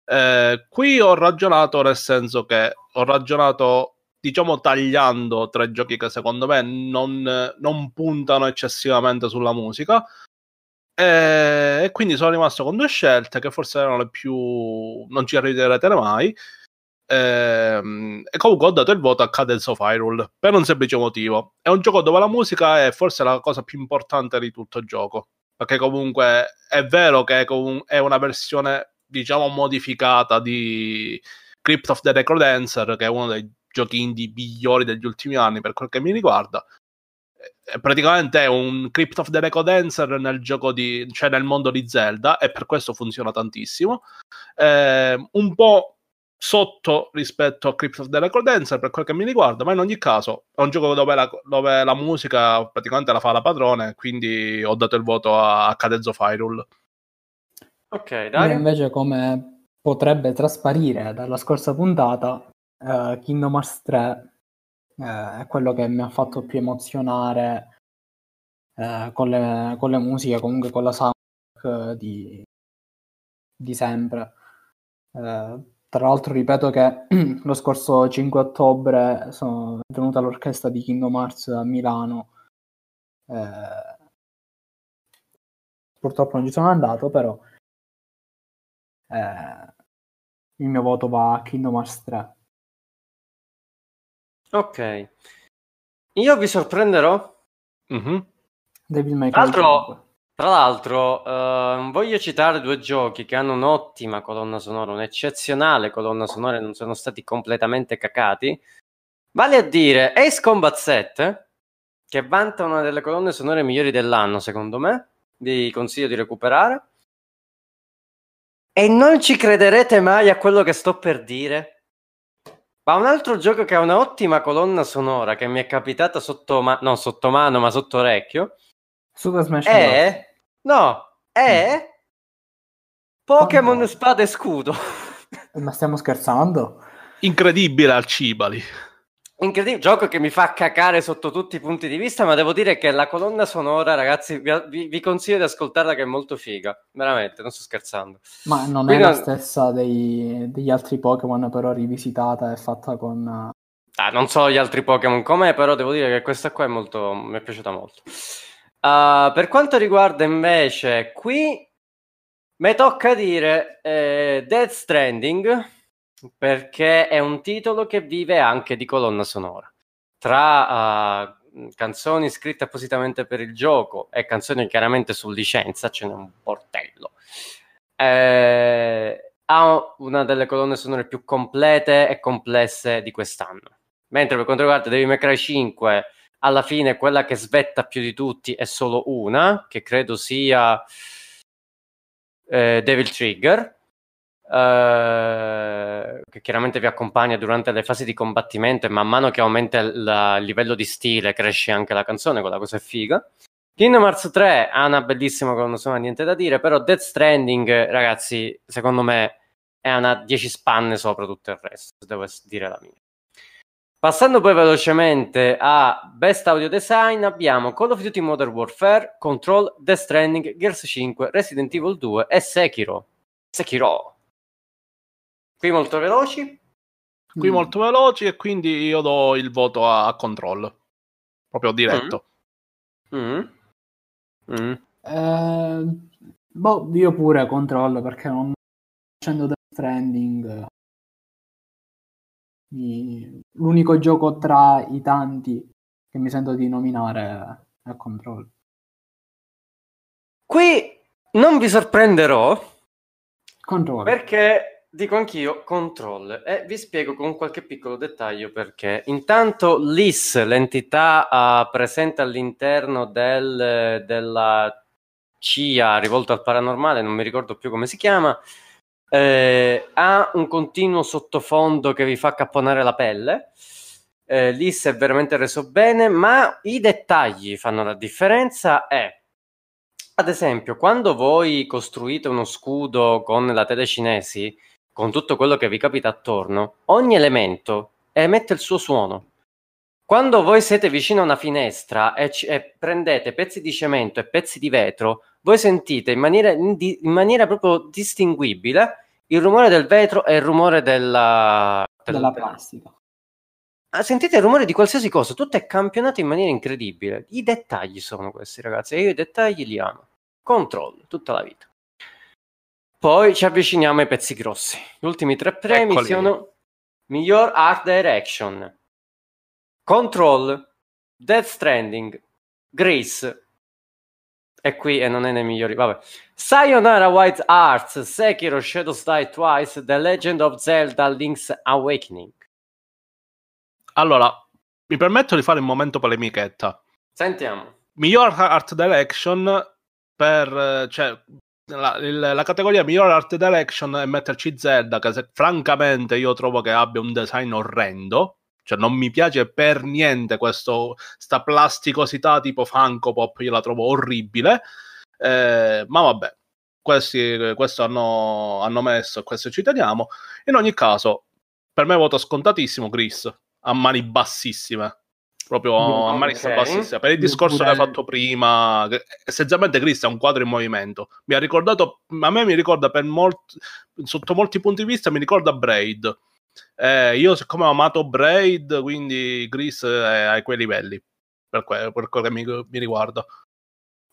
eh, qui ho ragionato nel senso che ho ragionato diciamo tagliando tre giochi che secondo me non, non puntano eccessivamente sulla musica. E, e, quindi sono rimasto con due scelte che forse erano le più. non ci arriverete mai. E, e comunque ho dato il voto a Cadence of Hyrule per un semplice motivo. È un gioco dove la musica è forse la cosa più importante di tutto il gioco. Perché comunque è vero che è una versione, diciamo, modificata di Crypt of the Necrodancer, che è uno dei giochi indie migliori degli ultimi anni per quel che mi riguarda. Praticamente è un Crypt of the Necodancer nel gioco di, cioè nel mondo di Zelda, e per questo funziona tantissimo. Eh, un po' sotto rispetto a Crypt of the Necrodancer per quel che mi riguarda, ma in ogni caso è un gioco dove la, dove la musica praticamente la fa la padrone, quindi ho dato il voto a Cadence of Hyrule. Ok, dai. Invece come potrebbe trasparire dalla scorsa puntata, uh, Kingdom Hearts 3 uh, è quello che mi ha fatto più emozionare uh, con, le, con, le, musiche, comunque con la soundtrack di, di sempre. tra l'altro ripeto che *clears throat* lo scorso 5 ottobre sono venuta all'orchestra di Kingdom Hearts a Milano. purtroppo non ci sono andato, però il mio voto va a Kingdom Hearts 3. Ok. Io vi sorprenderò. Mm-hmm. Devil May Tra l'altro, Tra l'altro, uh, voglio citare due giochi che hanno un'ottima colonna sonora, un'eccezionale colonna sonora e non sono stati completamente cacati. Vale a dire Ace Combat 7, che vanta una delle colonne sonore migliori dell'anno, secondo me. Vi consiglio di recuperare. E non ci crederete mai a quello che sto per dire. Ma un altro gioco che ha un'ottima colonna sonora che mi è capitata sotto, ma- non sotto mano, ma sotto orecchio. Super Smash è No, è Pokémon Spada e Scudo. *laughs* Ma stiamo scherzando? Incredibile al Cibali. Incredibile, gioco che mi fa cacare sotto tutti i punti di vista, ma devo dire che la colonna sonora, ragazzi, vi, vi consiglio di ascoltarla che è molto figa, veramente, non sto scherzando. Ma non Quindi è la stessa dei, degli altri Pokémon, però rivisitata e fatta con... Ah, non so gli altri Pokémon com'è, però devo dire che questa qua è molto... mi è piaciuta molto. Uh, per quanto riguarda invece qui, mi tocca dire eh, Death Stranding perché è un titolo che vive anche di colonna sonora. Tra uh, canzoni scritte appositamente per il gioco e canzoni chiaramente su licenza, ce n'è un portello. Eh, ha una delle colonne sonore più complete e complesse di quest'anno. Mentre per quanto riguarda Devil May Cry 5 alla fine quella che svetta più di tutti è solo una, che credo sia eh, Devil Trigger, eh, che chiaramente vi accompagna durante le fasi di combattimento e man mano che aumenta il, il livello di stile cresce anche la canzone, quella cosa è figa. Kingdom Hearts 3 ha una bellissima sonora, niente da dire, però Death Stranding, ragazzi, secondo me è una 10 spanne sopra tutto il resto, devo dire la mia. Passando poi velocemente a Best Audio Design, abbiamo Call of Duty Modern Warfare, Control, Death Stranding, Gears 5, Resident Evil 2 e Sekiro. Sekiro. Qui molto veloci. Qui mm. molto veloci e quindi io do il voto a Control. Proprio diretto. Mm. Mm. Eh, boh, io pure Control perché non facendo Death Stranding l'unico gioco tra i tanti che mi sento di nominare è Control. Qui non vi sorprenderò Control. perché dico anch'io Control e vi spiego con qualche piccolo dettaglio perché. Intanto l'IS, l'entità uh, presente all'interno del, della CIA rivolta al paranormale, non mi ricordo più come si chiama, eh, ha un continuo sottofondo che vi fa capponare la pelle. Eh, lì si è veramente reso bene, ma i dettagli fanno la differenza. È ad esempio, quando voi costruite uno scudo con la tele cinesi, con tutto quello che vi capita attorno, ogni elemento emette il suo suono. Quando voi siete vicino a una finestra e, c- e prendete pezzi di cemento e pezzi di vetro, voi sentite in maniera, in, di, in maniera proprio distinguibile il rumore del vetro e il rumore della, del, della plastica. Ah, sentite il rumore di qualsiasi cosa, tutto è campionato in maniera incredibile. I dettagli sono questi, ragazzi, e io i dettagli li amo. Controllo tutta la vita. Poi ci avviciniamo ai pezzi grossi. Gli ultimi tre premi Eccoli. sono miglior art direction, Control, Death Stranding, Grease e qui e non è nei migliori. Vabbè. Sayonara White Arts, Sekiro Shadows Die Twice, The Legend of Zelda Link's Awakening. Allora, mi permetto di fare un momento polemichetta. Sentiamo. Miglior Art Direction per... Cioè, la, la, categoria miglior art direction è metterci Zelda che se, francamente io trovo che abbia un design orrendo cioè, non mi piace per niente questo, sta plasticosità tipo Funko Pop, io la trovo orribile. Eh, ma vabbè, questi, questo hanno, hanno messo, questo ci teniamo. In ogni caso, per me voto scontatissimo Chris, a mani bassissime. Proprio a mani okay. bassissime. Per il discorso che hai fatto prima, essenzialmente Chris è un quadro in movimento. Mi ha ricordato, a me mi ricorda per molti, sotto molti punti di vista, mi ricorda Braid eh, io siccome ho amato Braid, quindi Gris è a quei livelli, per, que- per quello che mi, mi riguarda.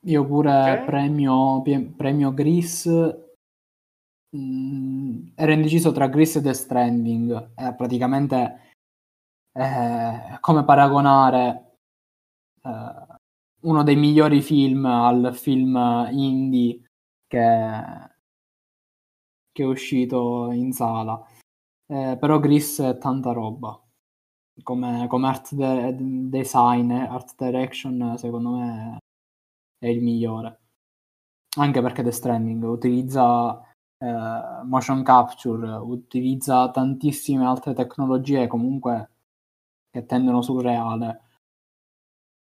Io pure okay. premio, premio Gris mh, mm, ero indeciso tra Gris e The Stranding. È praticamente eh, come paragonare eh, uno dei migliori film al film indie che, che è uscito in sala. Eh, però Gris è tanta roba. Come, come art de- design, art direction, secondo me è il migliore. Anche perché The Stranding utilizza eh, motion capture, utilizza tantissime altre tecnologie comunque che tendono sul reale.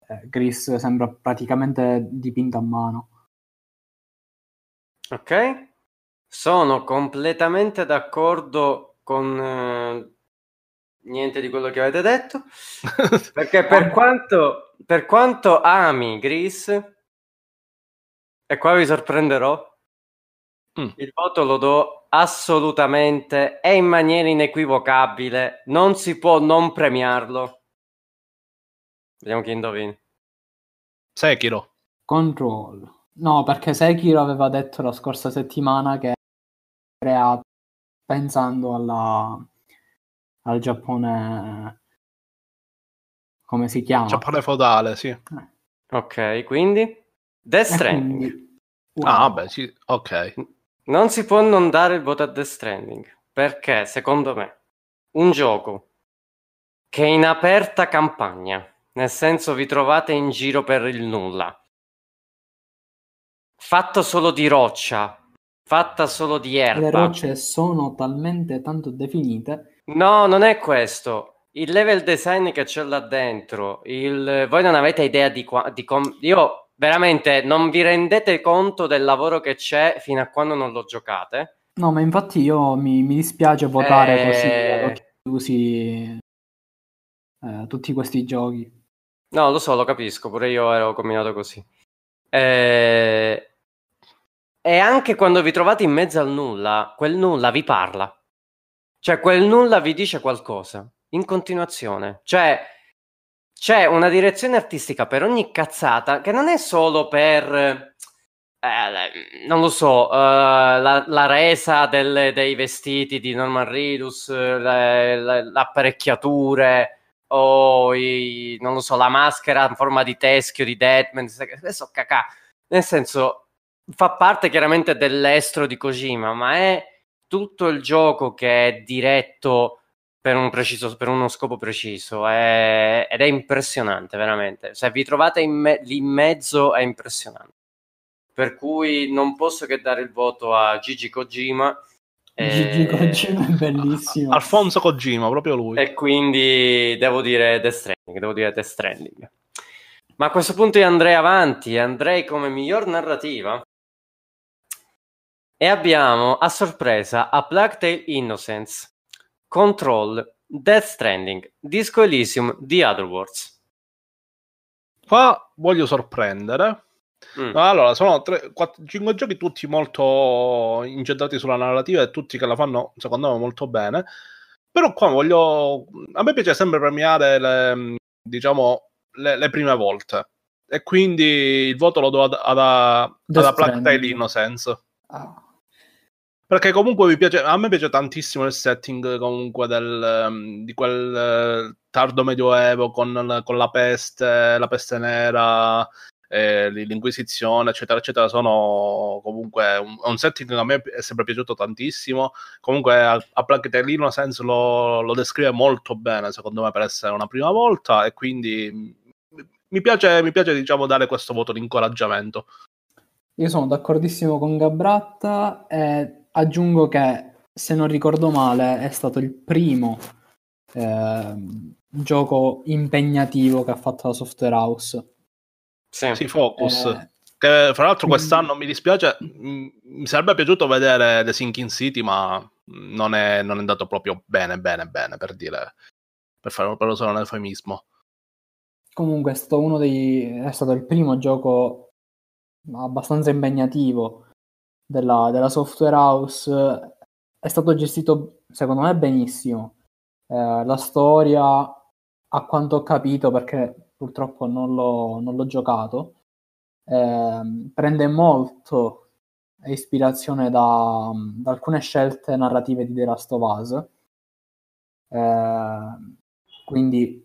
Eh, Gris sembra praticamente dipinto a mano. Ok, sono completamente d'accordo con eh, niente di quello che avete detto, *laughs* perché per quanto, per quanto ami Gris, e qua vi sorprenderò, mm. il voto lo do assolutamente e in maniera inequivocabile, non si può non premiarlo. Vediamo chi indovina. Sekiro. Control. No, perché Sekiro aveva detto la scorsa settimana che è creato pensando alla, al Giappone come si chiama? Giappone feudale, sì. Eh. Ok, quindi Death Stranding. Quindi, wow. Ah, vabbè, sì, ok. Non si può non dare il voto a Death Stranding, perché secondo me un gioco che è in aperta campagna, nel senso vi trovate in giro per il nulla, fatto solo di roccia, fatta solo di erba. Le rocce sono talmente tanto definite. No, non è questo. Il level design che c'è là dentro, il... voi non avete idea di, qua... di com... Io veramente non vi rendete conto del lavoro che c'è fino a quando non lo giocate. No, ma infatti io mi, mi dispiace votare eh... così, usi eh, tutti questi giochi. No, lo so, lo capisco, pure io ero combinato così. Eh, e anche quando vi trovate in mezzo al nulla, quel nulla vi parla. Cioè, quel nulla vi dice qualcosa in continuazione. Cioè, c'è una direzione artistica per ogni cazzata che non è solo per. Eh, non lo so, uh, la, la, resa delle, dei vestiti di Norman Reedus, le, le, le apparecchiature o i, non lo so, la maschera in forma di teschio di Deadman. Adesso cacà. Nel senso, fa parte chiaramente dell'estro di Kojima, ma è tutto il gioco che è diretto per, un preciso, per uno scopo preciso è, ed è impressionante veramente. Se vi trovate in me, lì in mezzo è impressionante. Per cui non posso che dare il voto a Gigi Kojima. Gigi e... Kojima è bellissimo. Alfonso Kojima, proprio lui. E quindi devo dire Death Stranding, devo dire Death Stranding. Ma a questo punto io andrei avanti, andrei come miglior narrativa e abbiamo a sorpresa A Plague Tale Innocence, Control, Death Stranding, Disco Elysium, The Other Worlds. Qua voglio sorprendere. Mm. Allora, sono 3, 4, 5 giochi tutti molto incentrati sulla narrativa e tutti che la fanno, secondo me, molto bene. Però qua voglio... A me piace sempre premiare le, diciamo, le, le prime volte. E quindi il voto lo do ad, ad, ad, ad Plague Tale Innocence. Ah. Perché comunque mi piace, a me piace tantissimo il setting comunque del, um, di quel uh, tardo medioevo con, con, la peste, la peste nera, eh, l'inquisizione, eccetera, eccetera. Sono comunque un, un, setting che a me è sempre piaciuto tantissimo. Comunque a, a Plague Tale Innocence lo, lo descrive molto bene, secondo me, per essere una prima volta e quindi mi piace, mi piace diciamo, dare questo voto di incoraggiamento. Io sono d'accordissimo con Gabratta e aggiungo che, se non ricordo male, è stato il primo eh, gioco impegnativo che ha fatto la Software House. Sì, sì Focus. Eh, che fra l'altro quest'anno mi dispiace, mi sarebbe piaciuto vedere The Sinking City, ma non è, non è andato proprio bene, bene, bene per dire, per fare per usare un eufemismo. Comunque è stato uno dei, è stato il primo gioco abbastanza impegnativo della, della software house è stato gestito secondo me benissimo. Eh, la storia, a quanto ho capito, perché purtroppo non l'ho, non l'ho giocato, eh, prende molto ispirazione da, da, alcune scelte narrative di The Last of Us. Eh, quindi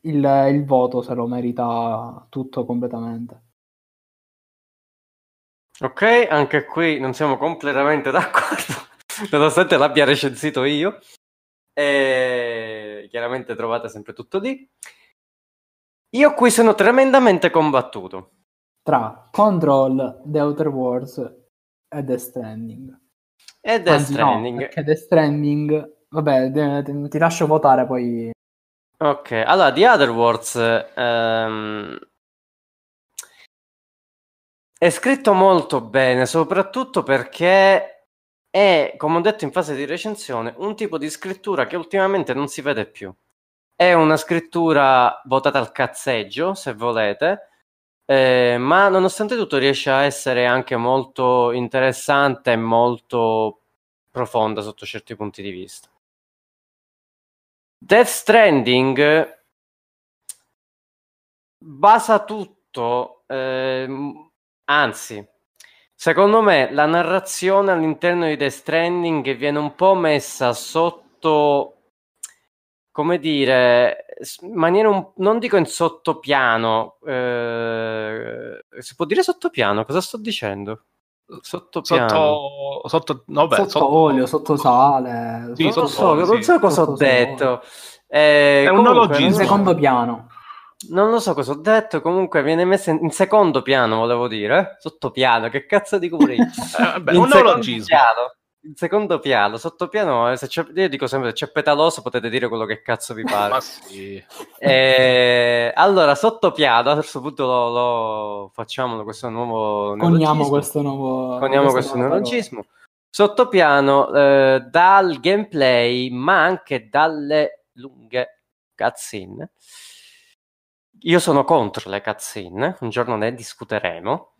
il, il voto se lo merita tutto completamente. Ok, anche qui non siamo completamente *laughs* d'accordo, nonostante l'abbia recensito io. E chiaramente trovate sempre tutto lì. Io qui sono tremendamente combattuto. Tra Control, The Outer Wars e The Stranding. E The Anzi, Stranding. No, perché The Stranding... Vabbè, ti lascio votare poi. Ok, allora The Other Worlds ehm, è scritto molto bene, soprattutto perché è, come ho detto in fase di recensione, un tipo di scrittura che ultimamente non si vede più. È una scrittura votata al cazzeggio, se volete, eh, ma nonostante tutto riesce a essere anche molto interessante e molto profonda sotto certi punti di vista. Death Stranding basa tutto, ehm, anzi, secondo me la narrazione all'interno di Death Stranding viene un po' messa sotto, come dire, in maniera un, non dico in sottopiano, eh, si può dire sottopiano? Cosa sto dicendo? Sottopiano. Sotto, sotto, no, beh, sotto, sotto- olio, sotto sale. Sì, non sotto so, olio, non sì. so cosa ho detto. Eh, È un comunque, neologismo. In secondo piano. Non lo so cosa ho detto, comunque viene messa in, secondo piano, volevo dire. eh? Sottopiano, che cazzo dico pure io? *laughs* Eh, vabbè, In un neologismo. piano, in secondo piano, sottopiano, eh, se c'è, io dico sempre, se c'è petaloso potete dire quello che cazzo vi pare. Ma sì. Eh, allora, sottopiano, a questo punto lo, lo facciamo questo nuovo Coniamo neologismo. questo nuovo. Coniamo questo neologismo. Sottopiano eh, dal gameplay, ma anche dalle lunghe cutscene. Io sono contro le cutscene, un giorno ne discuteremo.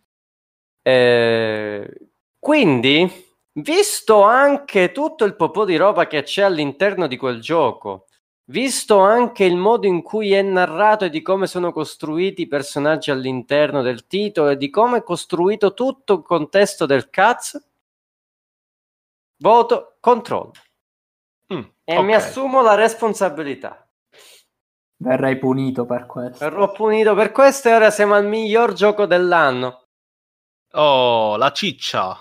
Eh, quindi, visto anche tutto il popò di roba che c'è all'interno di quel gioco, visto anche il modo in cui è narrato e di come sono costruiti i personaggi all'interno del titolo e di come è costruito tutto il contesto del cazzo, voto controllo Mm, e ok. mi assumo la responsabilità. Verrai punito per questo. Verrò punito per questo e ora siamo al miglior gioco dell'anno. Oh, la ciccia.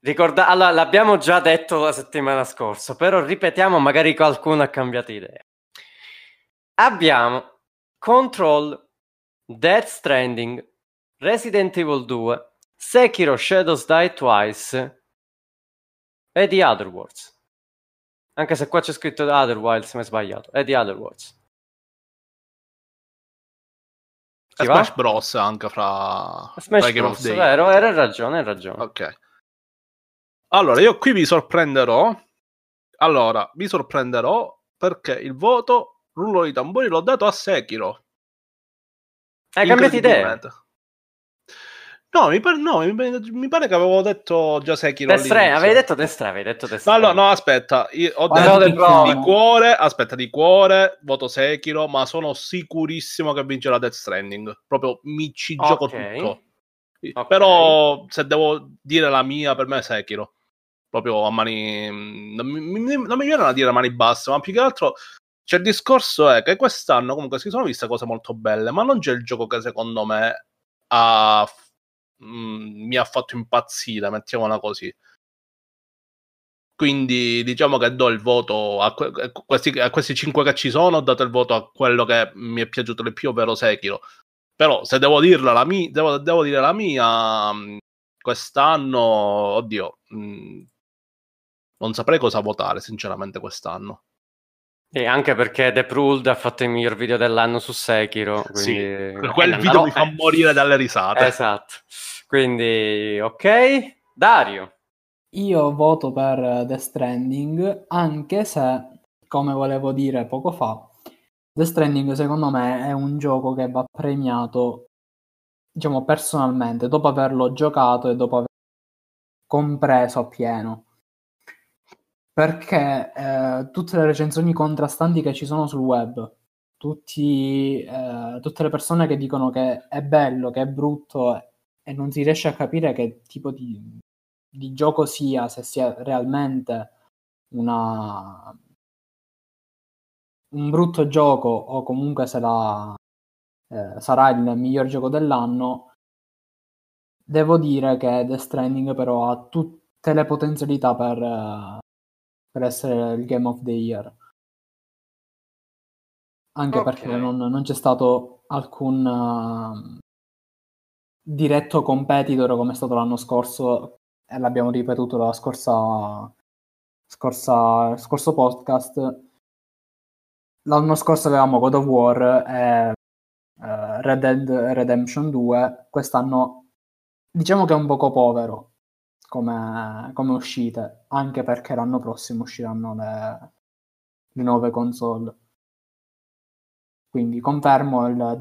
Ricorda- allora, l'abbiamo già detto la settimana scorsa, però ripetiamo, magari qualcuno ha cambiato idea. Abbiamo Control, Death Stranding, Resident Evil 2, Sekiro Shadows Die Twice e The Other Worlds. Anche se qua c'è scritto The Other Wilds, ma è sbagliato. È The Other Worlds. Chi va? Smash Bros. anche fra, Smash fra Game Bros, of Year. vero, hai ragione, hai ragione. Ok. Allora, io qui vi sorprenderò. Allora, vi sorprenderò perché il voto, rullo di tamburi, l'ho dato a Sekiro. Hai cambiato idea? No, mi pare, no, mi, mi pare che avevo detto già Sekiro Destra, all'inizio. avevi detto destra, avevi detto destra. No, no, no, aspetta, io ho Guarda detto di, di cuore, aspetta, di cuore, voto Sekiro, ma sono sicurissimo che vincerà Death Stranding. Proprio mi ci gioco Ok. tutto. Ok. Però se devo dire la mia, per me è Sekiro. Proprio a mani... Non mi, mi- non mi viene da dire a mani basse, ma più che altro... Cioè, il discorso è che quest'anno comunque si sono viste cose molto belle, ma non c'è il gioco che secondo me ha, mm, mi ha fatto impazzire, mettiamola così. Quindi diciamo che do il voto a, que- a questi, a questi cinque che ci sono, ho dato il voto a quello che mi è piaciuto di più, ovvero Sekiro. Però se devo dirla la mia, devo, devo dire la mia, mh, quest'anno, oddio, mh, non saprei cosa votare sinceramente quest'anno. E anche perché The Pruld ha fatto il miglior video dell'anno su Sekiro. Sì, Quindi... Quel Eh, video no, mi fa eh, morire dalle risate. Esatto. Quindi, ok. Dario. Io voto per The Stranding, anche se, come volevo dire poco fa, The Stranding secondo me è un gioco che va premiato, diciamo personalmente, dopo averlo giocato e dopo averlo compreso appieno. Perché eh, tutte le recensioni contrastanti che ci sono sul web, tutti, eh, tutte le persone che dicono che è bello, che è brutto e non si riesce a capire che tipo di, di gioco sia, se sia realmente una, un brutto gioco o comunque se la, eh, sarà il miglior gioco dell'anno, devo dire che Death Stranding però ha tutte le potenzialità per, eh, per essere il Game of the Year. Anche Ok. perché non, non c'è stato alcun uh, diretto competitor come è stato l'anno scorso e l'abbiamo ripetuto la scorsa, scorsa scorso podcast. L'anno scorso avevamo God of War e eh, Red Dead Redemption 2. Quest'anno diciamo che è un poco povero come, come uscite, anche perché l'anno prossimo usciranno le, le nuove console. Quindi confermo il,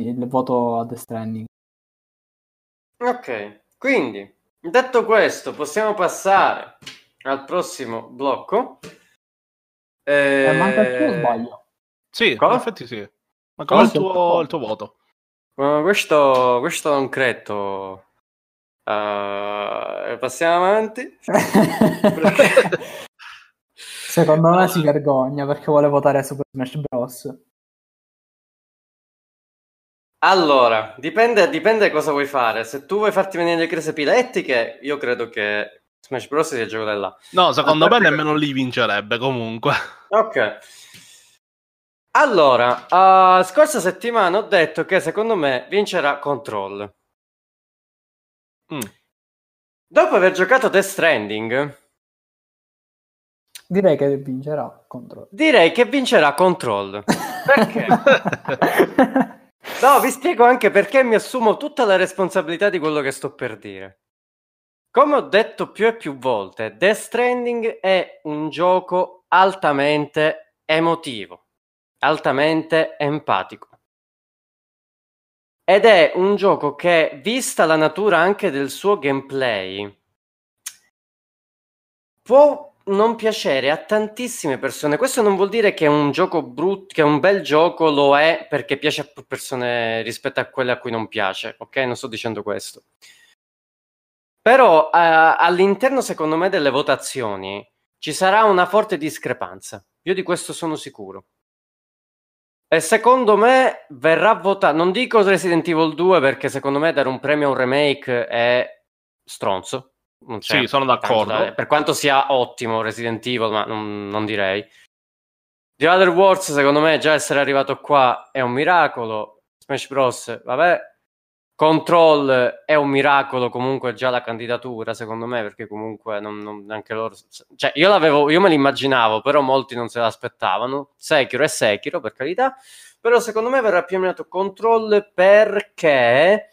il voto a Death Stranding. Ok, quindi detto questo, possiamo passare al prossimo blocco. Eh, Eh, manca il tuo sbaglio? Sì, Cosa? in effetti sì. Ma qual è il tuo, il tuo voto? eh, questo, questo non credo. Eh, passiamo avanti. *laughs* Secondo me si vergogna perché vuole votare Super Smash Bros. Allora, dipende, dipende cosa vuoi fare. Se tu vuoi farti venire le crisi epilettiche, io credo che Smash Bros. sia il gioco della. No, secondo A me nemmeno lì vincerebbe comunque. Ok. Allora, uh, scorsa settimana ho detto che secondo me vincerà Control. Mm. Dopo aver giocato Death Stranding, Direi che vincerà contro. direi che vincerà Control. *laughs* Perché? No, vi spiego anche perché mi assumo tutta la responsabilità di quello che sto per dire. Come ho detto più e più volte, Death Stranding è un gioco altamente emotivo, altamente empatico. Ed è un gioco che, vista la natura anche del suo gameplay, può non piacere a tantissime persone. Questo non vuol dire che è un gioco brutto, che un bel gioco lo è perché piace a più persone rispetto a quelle a cui non piace, ok? Non sto dicendo questo. Però eh, all'interno, secondo me, delle votazioni ci sarà una forte discrepanza. Io di questo sono sicuro. E secondo me verrà votato. Non dico Resident Evil 2 perché secondo me dare un premio a un remake è stronzo. Sì, sono d'accordo. da- per quanto sia ottimo Resident Evil, ma non, non direi. The Other Wars, secondo me, già essere arrivato qua è un miracolo. Smash Bros. Vabbè. Control è un miracolo comunque già la candidatura, secondo me, perché comunque non, non- anche loro... Cioè, io l'avevo, io me l'immaginavo, però molti non se l'aspettavano. Sekiro è Sekiro, per carità. Però secondo me verrà premiato Control perché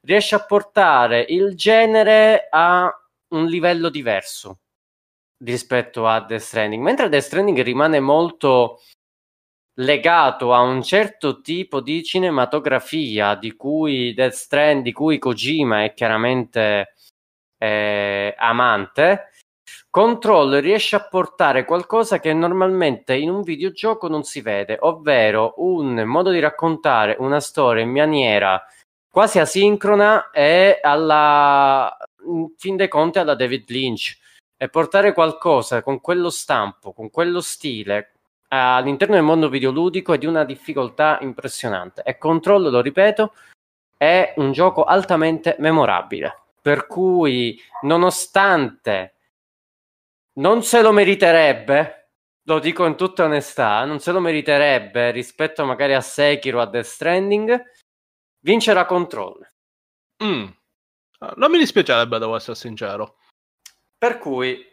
riesce a portare il genere a un livello diverso rispetto a Death Stranding, mentre Death Stranding rimane molto legato a un certo tipo di cinematografia di cui Death Stranding, di cui Kojima è chiaramente eh, amante. Control riesce a portare qualcosa che normalmente in un videogioco non si vede, ovvero un modo di raccontare una storia in maniera quasi asincrona e alla in fin dei conti alla David Lynch e portare qualcosa con quello stampo, con quello stile all'interno del mondo videoludico è di una difficoltà impressionante e Control, lo ripeto, è un gioco altamente memorabile, per cui nonostante non se lo meriterebbe, lo dico in tutta onestà, non se lo meriterebbe rispetto magari a Sekiro o a Death Stranding, vincerà Control. Mm. Non mi dispiacerebbe, devo essere sincero. Per cui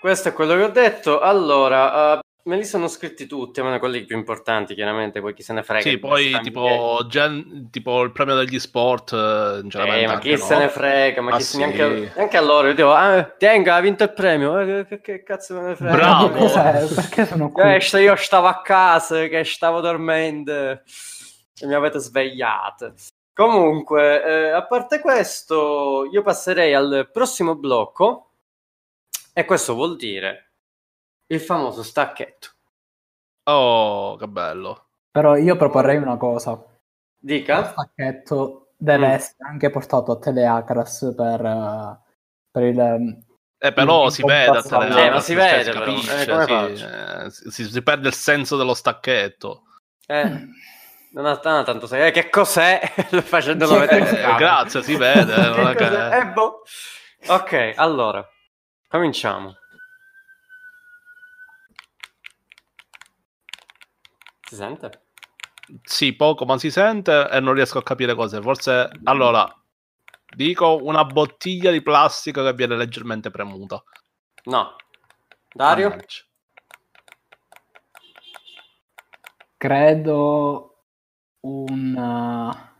questo è quello che ho detto. Allora, eh, me li sono scritti tutti, a meno quelli più importanti, chiaramente, poi chi se ne frega. Sì, poi tipo, gen- tipo il premio degli sport, eh. Eh, ma chi no. se ne frega, ma Ma chi se sì. neanche, neanche a loro. Io dico, ah, Tenga ha vinto il premio. Eh, che, che- cazzo me ne frega? Bravo. Ma cos'è? Perché sono qui? Eh, io stavo a casa, che stavo dormendo e mi avete svegliato. Comunque, eh, a parte questo, io passerei al prossimo blocco e questo vuol dire il famoso stacchetto. Oh, che bello. Però io proporrei una cosa. Il Dica. stacchetto deve Mm. essere anche portato a Teleacras per, eh, per il, Eh, però si vede Eh, ma si cioè, vede, si però. capisce, Eh, come sì, faccio? eh, si, si perde il senso dello stacchetto. Eh, non ha, non ha tanto senso. Eh, che cos'è? *laughs* Facendolo vedere? Eh, grazie, si vede. Che non è che-? Eh, boh. Ok, allora, cominciamo. Si sente? Sì, poco, ma si sente e non riesco a capire cose. Forse, allora, dico una bottiglia di plastica che viene leggermente premuta. No. Dario? Mannaggia. Credo una,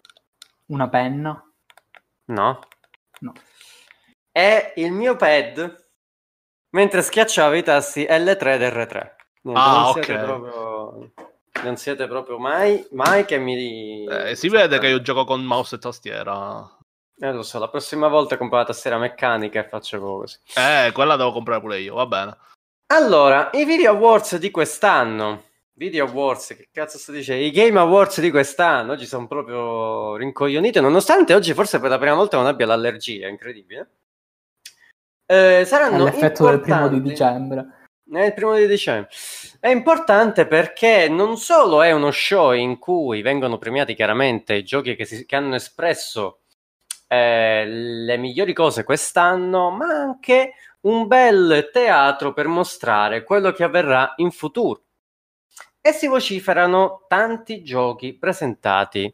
una penna. No. No. È il mio pad mentre schiacciavo i tasti L3 ed R3. Niente, Ah, non siete ok. proprio... Non siete proprio mai, mai che mi... Eh, si vede che io gioco con mouse e tastiera. Eh, lo so, la prossima volta compro la tastiera meccanica e faccio così. Eh, quella devo comprare pure io, va bene. Allora, i Video Awards di quest'anno. Video Awards, che cazzo sto dicendo? I Game Awards di quest'anno oggi sono proprio rincoglioniti, nonostante oggi forse per la prima volta non abbia l'allergia, incredibile. Eh, saranno All'effetto del primo di dicembre. È il primo di dicembre. È importante perché non solo è uno show in cui vengono premiati chiaramente i giochi che, si- che hanno espresso eh, le migliori cose quest'anno, ma anche un bel teatro per mostrare quello che avverrà in futuro. E si vociferano tanti giochi presentati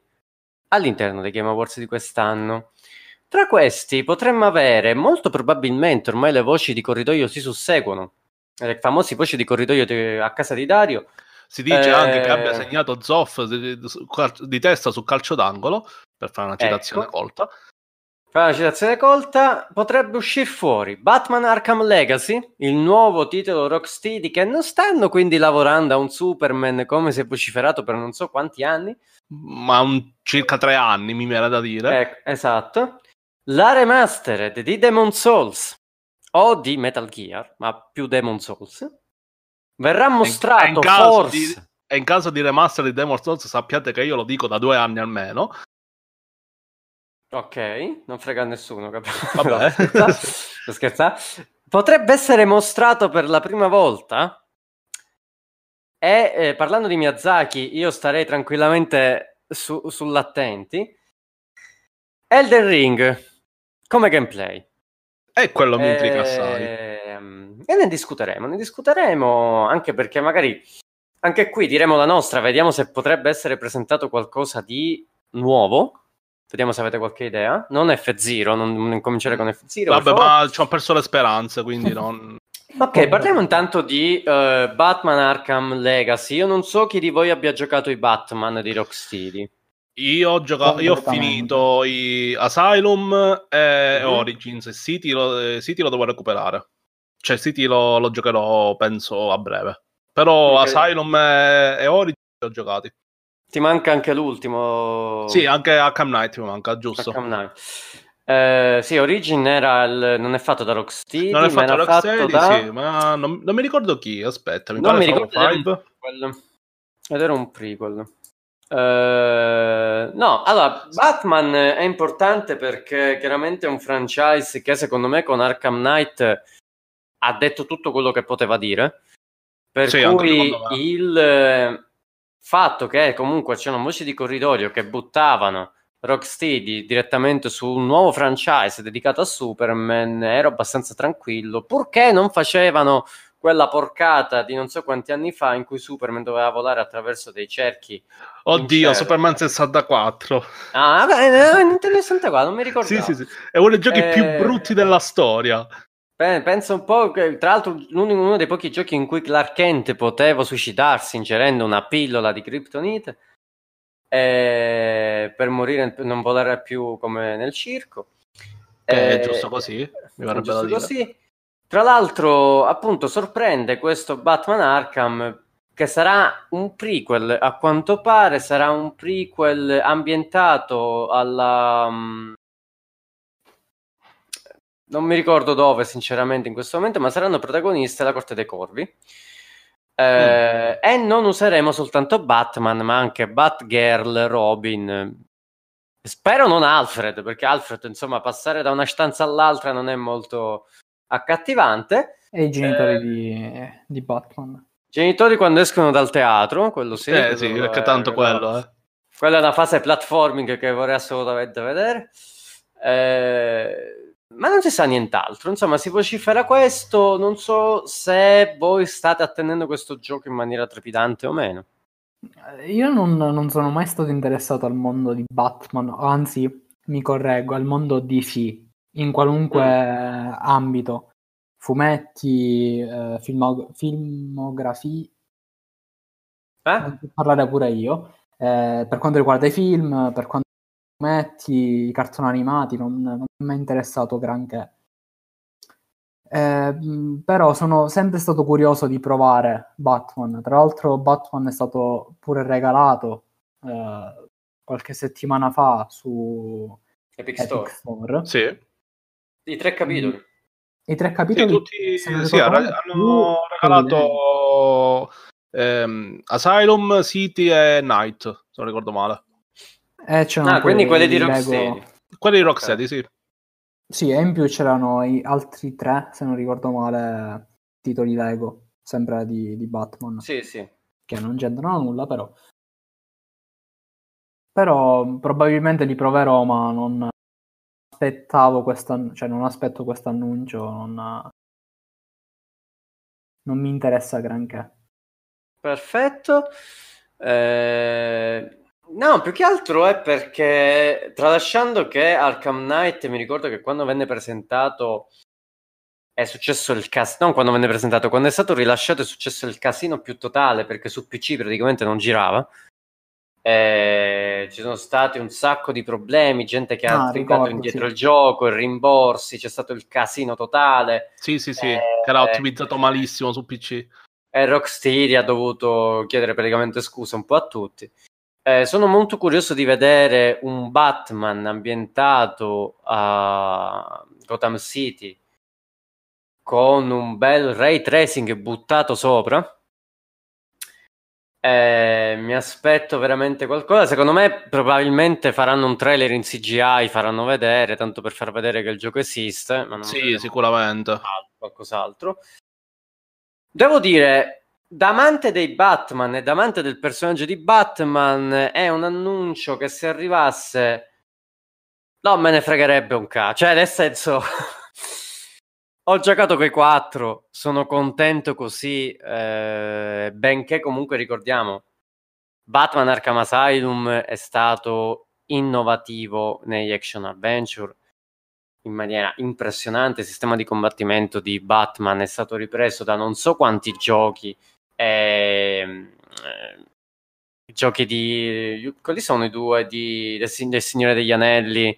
all'interno dei Game Awards di quest'anno. Tra questi potremmo avere, molto probabilmente, ormai le voci di corridoio si susseguono, le famose voci di corridoio di- a casa di Dario, Si dice Eh, anche che abbia segnato Zoff di, di- testa su calcio d'angolo, per fare una citazione Ecco. colta. Fa una citazione colta, potrebbe uscire fuori Batman Arkham Legacy, il nuovo titolo Rocksteady che non stanno quindi lavorando a un Superman come si è vociferato per non so quanti anni. Ma un- circa tre anni, mi viene da dire. Ecco, esatto. La remastered di Demon Souls o di Metal Gear, ma più Demon Souls, verrà E in mostrato caso forse... di- E in caso di remaster di Demon Souls sappiate che io lo dico da due anni almeno. Ok, non frega nessuno, capito? Vabbè. *laughs* Scherza- sto scherzando. Potrebbe essere mostrato per la prima volta. E eh, parlando di Miyazaki, io starei tranquillamente su- sull'attenti. Elden Ring come gameplay. E quello mi intriga assai. Ehm, E ne discuteremo, ne discuteremo anche perché magari anche qui diremo la nostra, vediamo se potrebbe essere presentato qualcosa di nuovo. Vediamo se avete qualche idea. Non F0, non, non cominciare con F0. per Vabbè, ma ci ho perso le speranze, quindi *laughs* non... Ok, parliamo intanto di eh, Batman Arkham Legacy. Io non so chi di voi abbia giocato i Batman di Rocksteady. Io ho, giocato, io ho finito i Asylum e Mhm. Origins. e City lo, City lo devo recuperare. Cioè, City lo, lo giocherò, penso, a breve. Però Ok. Asylum e, e Origins li ho giocati. Ti manca anche l'ultimo. Sì, anche Arkham Knight mi manca, giusto. Arkham Knight. Eh, sì, Origin era il- non è fatto da Rocksteady, Non è ma fatto Rocksteady, fatto da... sì, ma non, non mi ricordo chi. Aspetta, mi Non mi ricordo, Five. Ed era un prequel. Eh, no, allora, Batman è importante perché chiaramente è un franchise che secondo me con Arkham Knight ha detto tutto quello che poteva dire. Per Sì, cui il eh, fatto che comunque c'erano voci di corridoio che buttavano Rocksteady direttamente su un nuovo franchise dedicato a Superman ero abbastanza tranquillo, purché non facevano quella porcata di non so quanti anni fa in cui Superman doveva volare attraverso dei cerchi. Oddio. Superman 64. Ah, vabbè, eh, Nintendo 64, non mi ricordo. Sì, sì, sì. È uno dei giochi più Eh, brutti della storia. Penso un po' che, tra l'altro, uno dei pochi giochi in cui Clark Kent poteva suicidarsi ingerendo una pillola di Kryptonite eh, per morire non volare più come nel circo. Che è Eh, giusto così, mi verrebbe giusto da dire. così. Tra l'altro, appunto, sorprende questo Batman Arkham che sarà un prequel, a quanto pare sarà un prequel ambientato alla... mm, non mi ricordo dove, sinceramente, in questo momento, ma saranno protagonisti la Corte dei Corvi. Eh, E non useremo soltanto Batman, ma anche Batgirl, Robin. Spero non Alfred, perché Alfred, insomma, passare da una stanza all'altra non è molto accattivante. E i genitori eh, di, di, Batman. Genitori quando escono dal teatro, quello sì. Eh sì, perché tanto quello, eh. Quella è una fase platforming che vorrei assolutamente vedere. Eh, ma non si sa nient'altro. Insomma, si vocifera questo. Non so se voi state attendendo questo gioco in maniera trepidante o meno. Io non, non sono mai stato interessato al mondo di Batman, anzi, mi correggo, al mondo DC, in qualunque mm. ambito. Fumetti, eh, filmo- filmografia. Eh? Parlare pure io. Eh, per quanto riguarda i film, per quanto fumetti, i cartoni animati, non, non mi è interessato granché. Eh, però sono sempre stato curioso di provare Batman. Tra l'altro, Batman è stato pure regalato eh, qualche settimana fa su Epic, Epic Store. Store. Sì. I tre capitoli. I tre capitoli sì, tutti, sì, hanno regalato ehm, Asylum, City e Night, se non ricordo male. Eh, ah, quindi quelli di Rocksteady. Quelli di Rocksteady, okay. sì. Sì, e in più c'erano i altri tre, se non ricordo male, titoli Lego, sempre di, di Batman. Sì, sì. Che non c'entrano nulla, però. Però probabilmente li proverò, ma non aspettavo questo, cioè non aspetto questo annuncio, non, non mi interessa granché. Perfetto. Eh, no, più che altro è perché, tralasciando che Arkham Knight, mi ricordo che quando venne presentato è successo il casino, non quando venne presentato, quando è stato rilasciato è successo il casino più totale perché su PC praticamente non girava. Eh, ci sono stati un sacco di problemi, gente che ah, ha trincato indietro sì. il gioco, i rimborsi, c'è stato il casino totale. Sì, sì, sì, eh, che era ottimizzato malissimo su PC e Rocksteady ha dovuto chiedere praticamente scusa un po' a tutti. Eh, sono molto curioso di vedere un Batman ambientato a Gotham City con un bel ray tracing buttato sopra. Eh, mi aspetto veramente qualcosa. Secondo me, probabilmente faranno un trailer in CGI, faranno vedere, tanto per far vedere che il gioco esiste. Ma non sì, sicuramente. Qualcos'altro. Devo dire, da amante dei Batman e da amante del personaggio di Batman, è un annuncio che se arrivasse non me ne fregherebbe un cazzo. Cioè, nel senso, *laughs* ho giocato quei quattro, sono contento così, eh, benché comunque ricordiamo, Batman Arkham Asylum è stato innovativo negli action adventure in maniera impressionante. Il sistema di combattimento di Batman è stato ripreso da non so quanti giochi. Eh, eh, giochi di. Quali sono i due di, del, del Signore degli Anelli?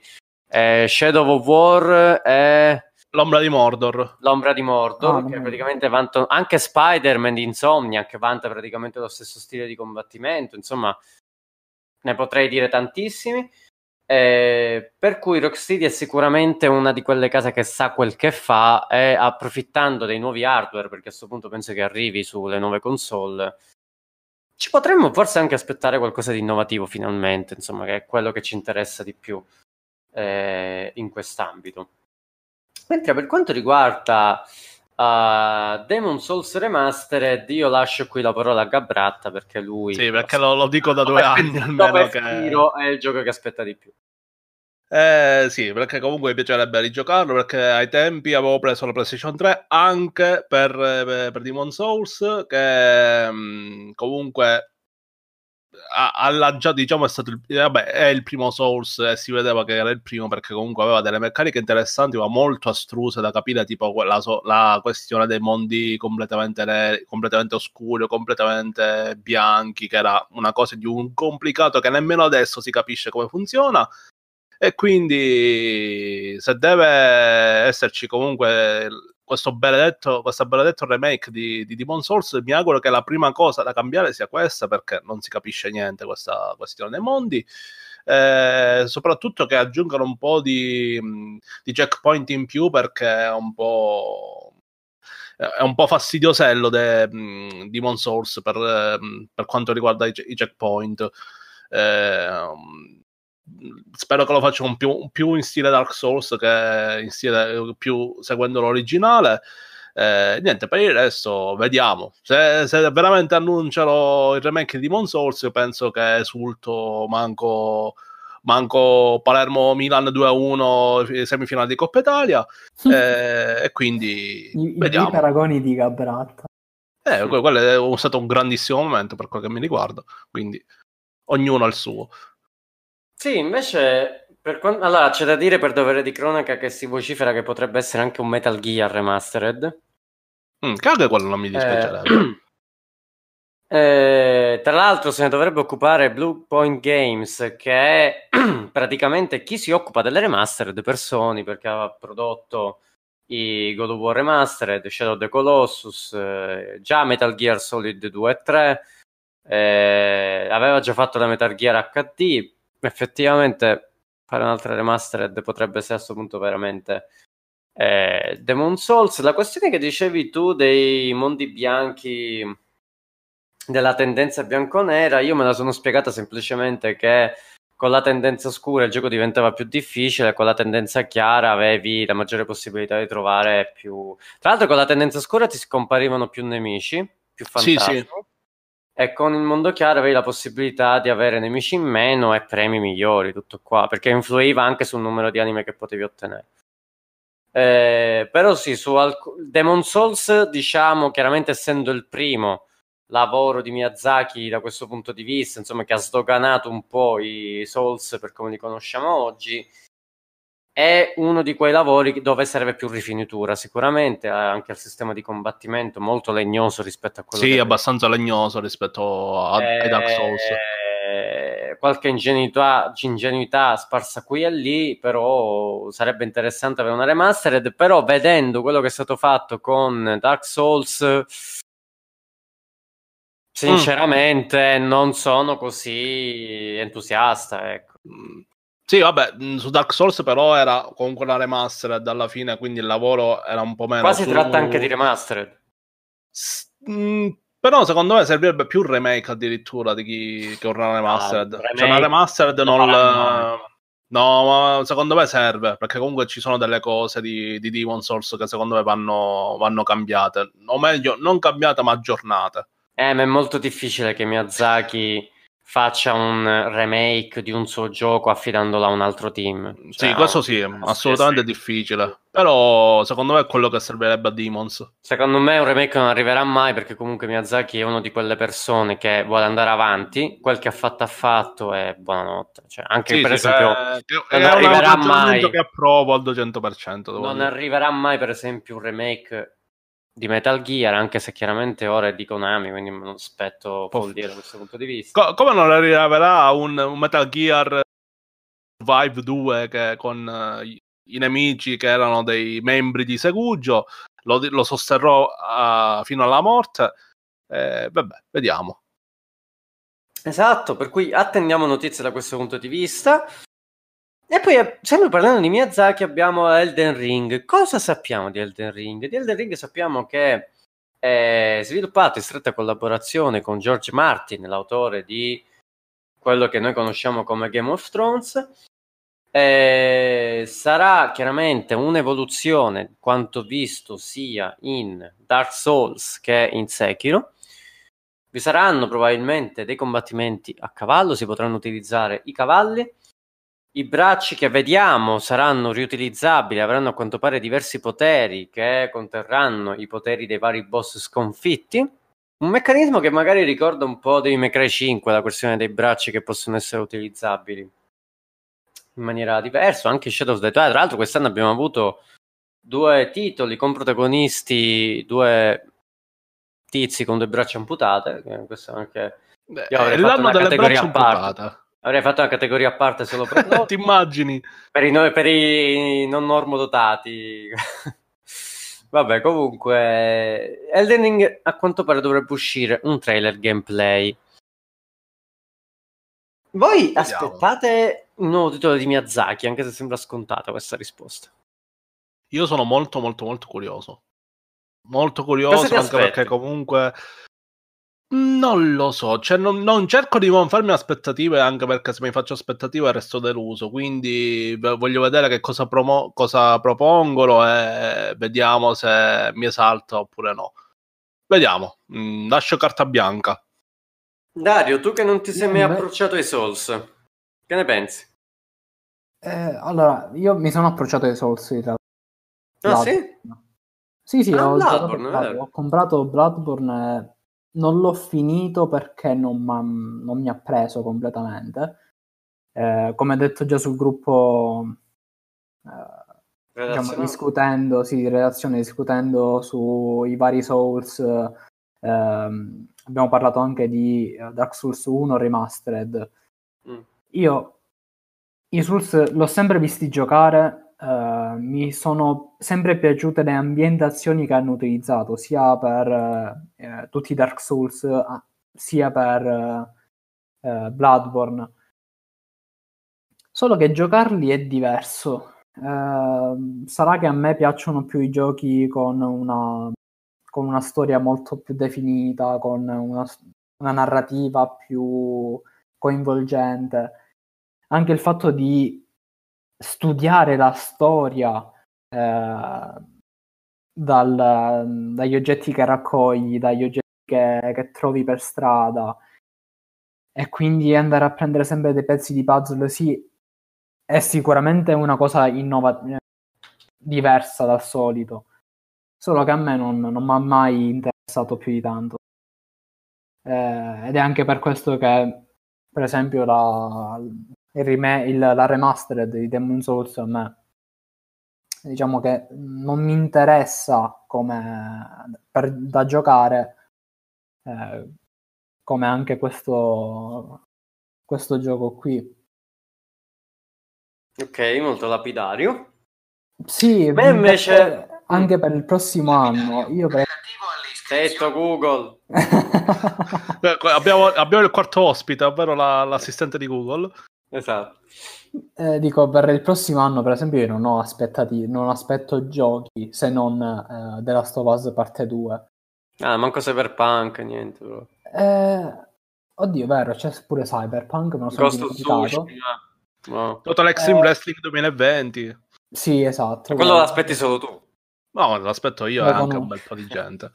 Eh, Shadow of War e. L'ombra di Mordor. L'ombra di Mordor, oh, che praticamente vanta anche Spider-Man di Insomnia, che vanta praticamente lo stesso stile di combattimento. Insomma, ne potrei dire tantissimi. Eh, per cui Rocksteady è sicuramente una di quelle case che sa quel che fa e approfittando dei nuovi hardware, perché a questo punto penso che arrivi sulle nuove console, ci potremmo forse anche aspettare qualcosa di innovativo finalmente, insomma, che è quello che ci interessa di più eh, in quest'ambito. Mentre per quanto riguarda uh, Demon Souls Remastered, io lascio qui la parola a Gabratta perché lui... Sì, perché lo, lo dico da due anni *laughs* almeno che... è il gioco che aspetta di più. Eh, sì, perché comunque mi piacerebbe rigiocarlo perché ai tempi avevo preso la PlayStation 3 anche per, per, per Demon Souls che mh, mm, comunque alla già diciamo è stato il, vabbè, è il primo Souls e si vedeva che era il primo perché comunque aveva delle meccaniche interessanti ma molto astruse da capire tipo la, la questione dei mondi completamente, neri, completamente oscuri completamente bianchi che era una cosa di un complicato che nemmeno adesso si capisce come funziona. E quindi se deve esserci comunque questo benedetto, questo benedetto remake di, di Demon Souls, mi auguro che la prima cosa da cambiare sia questa, perché non si capisce niente questa questione dei mondi. Eh, soprattutto che aggiungano un po' di, di checkpoint in più perché è un po' è un po' fastidiosello di Demon Souls per, per quanto riguarda i, i checkpoint. Eh, spero che lo facciano più, più, in stile Dark Souls che in stile più seguendo l'originale. Eh, niente, per il resto vediamo. Se, se, veramente annunciano il remake di Demon Souls, io penso che esulto manco, manco Palermo-Milan 2-1 semifinale di Coppa Italia. eh, e quindi I, vediamo. I paragoni di Gabratta. Eh, quello è stato un grandissimo momento per quel che mi riguarda, quindi ognuno ha il suo. Sì, invece, per quanto... allora c'è da dire per dovere di cronaca che si vocifera che potrebbe essere anche un Metal Gear Remastered. Mm, che anche quello non mi dispiacerebbe. Eh... *clears throat* eh, tra l'altro se ne dovrebbe occupare Blue Point Games, che è *clears throat* praticamente chi si occupa delle remastered per Sony, perché ha prodotto i God of War Remastered, Shadow of the Colossus, eh, già Metal Gear Solid 2 e 3, eh, aveva già fatto la Metal Gear HD, effettivamente fare un'altra remastered potrebbe essere a questo punto veramente eh, Demon Souls. La questione che dicevi tu dei mondi bianchi, della tendenza bianco-nera, io me la sono spiegata semplicemente che con la tendenza scura il gioco diventava più difficile, con la tendenza chiara avevi la maggiore possibilità di trovare più... Tra l'altro con la tendenza scura ti scomparivano più nemici, più fantasmi. Sì, sì e con il mondo chiaro avevi la possibilità di avere nemici in meno e premi migliori, tutto qua, perché influiva anche sul numero di anime che potevi ottenere. Eh, però sì, su alc- Demon Souls, diciamo, chiaramente essendo il primo lavoro di Miyazaki da questo punto di vista, insomma, che ha sdoganato un po' i Souls per come li conosciamo oggi, è uno di quei lavori dove serve più rifinitura, sicuramente anche il sistema di combattimento molto legnoso rispetto a quello Sì, abbastanza legnoso rispetto a, eh, Dark Souls. Qualche ingenuità, ingenuità sparsa qui e lì, però sarebbe interessante avere una remastered, però vedendo quello che è stato fatto con Dark Souls sinceramente mm. non sono così entusiasta, ecco. Sì, vabbè, su Dark Souls però era comunque una remastered alla fine, quindi il lavoro era un po' meno. Qua si su... tratta anche di remastered. S- mh, però secondo me servirebbe più un remake addirittura di chi che una remastered. Ah, cioè una remastered non... non No, ma secondo me serve, perché comunque ci sono delle cose di, di Demon Souls che secondo me vanno, vanno cambiate. O meglio, non cambiate, ma aggiornate. Eh, ma è molto difficile che Miyazaki faccia un remake di un suo gioco affidandolo a un altro team. Cioè, sì, questo sì, è assolutamente sì, difficile. Però secondo me è quello che servirebbe a Demons. Secondo me un remake non arriverà mai perché comunque Miyazaki è una di quelle persone che vuole andare avanti. Quel che ha fatto ha fatto e buonanotte. Cioè, anche sì, per sì, esempio, che, non arriverà mai. che approvo al 200%. Non dire. arriverà mai, per esempio, un remake di Metal Gear, anche se chiaramente ora è di Konami, quindi non aspetto vuol dire da questo punto di vista. Co- come non arriverà un, un, Metal Gear Vive 2 che con uh, i nemici che erano dei membri di Segugio, lo, lo sosterrò uh, fino alla morte. Eh, vabbè, vediamo. Esatto, per cui attendiamo notizie da questo punto di vista. E poi, eh, sempre parlando di Miyazaki, abbiamo Elden Ring. Cosa sappiamo di Elden Ring? Di Elden Ring sappiamo che è sviluppato in stretta collaborazione con George Martin, l'autore di quello che noi conosciamo come Game of Thrones. E sarà chiaramente un'evoluzione, quanto visto sia in Dark Souls che in Sekiro. Vi saranno probabilmente dei combattimenti a cavallo, si potranno utilizzare i cavalli i bracci che vediamo saranno riutilizzabili, avranno a quanto pare diversi poteri che conterranno i poteri dei vari boss sconfitti. Un meccanismo che magari ricorda un po' dei Mecray 5, la questione dei bracci che possono essere utilizzabili in maniera diversa, anche Shadow of the Twilight. Tra l'altro quest'anno abbiamo avuto due titoli con protagonisti, due tizi con due braccia amputate. Questo anche... Beh, una categoria a parte. Avrei fatto una categoria a parte solo per *laughs* loro. Ti immagini? Per i, per i non normodotati. *laughs* Vabbè, comunque, Elden Ring a quanto pare dovrebbe uscire un trailer gameplay. Voi Vediamo. aspettate un nuovo titolo di Miyazaki, anche se sembra scontata questa risposta. Io sono molto, molto, molto curioso. Molto curioso anche perché comunque Non lo so, cioè non, non cerco di non farmi aspettative anche perché se mi faccio aspettative resto deluso, quindi voglio vedere che cosa, promo- cosa propongono e vediamo se mi esalta oppure no. Vediamo, Mm, lascio carta bianca. Dario, tu che non ti sei mai approcciato ai Souls, che ne pensi? Eh, allora, io mi sono approcciato ai Souls in realtà. Ah, sì? Sì, sì, Ah, ho, ho comprato Bloodborne e non l'ho finito perché non, non mi ha preso completamente. Eh, come detto già sul gruppo, eh, diciamo, discutendo, sì, in relazione, discutendo sui vari Souls, ehm, abbiamo parlato anche di eh, Dark Souls 1 Remastered. Mm. Io i Souls l'ho sempre visti giocare, eh, mi sono sempre piaciute le ambientazioni che hanno utilizzato, sia per eh, eh, tutti i Dark Souls, sia per eh, eh, Bloodborne. Solo che giocarli è diverso. Eh, sarà che a me piacciono più i giochi con una, con una storia molto più definita, con una, una narrativa più coinvolgente. Anche il fatto di studiare la storia eh, dal- dagli oggetti che raccogli, dagli oggetti che, che trovi per strada e quindi andare a prendere sempre dei pezzi di puzzle, sì, è sicuramente una cosa innova- diversa dal solito, solo che a me non, non mi ha mai interessato più di tanto. Eh, ed è anche per questo che, per esempio, la, il rema- il- la remastered di Demon Souls a me diciamo che non mi interessa come per- da giocare eh, come anche questo questo gioco qui Ok, molto lapidario. sì Me invece- perché anche per il prossimo anno io pre- Tetto Google. *laughs* Eh, que- abbiamo, abbiamo il quarto ospite, ovvero la- l'assistente di Google. Esatto. Eh, dico, per il prossimo anno, per esempio, io non ho aspettati, non aspetto giochi se non eh, The Last of Us parte 2. Ah, manco Cyberpunk, niente. proprio. Eh, oddio, vero, c'è pure Cyberpunk, me lo sono Ghost dimenticato. No. Total Extreme Eh. Wrestling 2020. Sì, esatto. Quello quello. l'aspetti solo tu. No, l'aspetto io Lo e anche conosco. un bel po' di gente.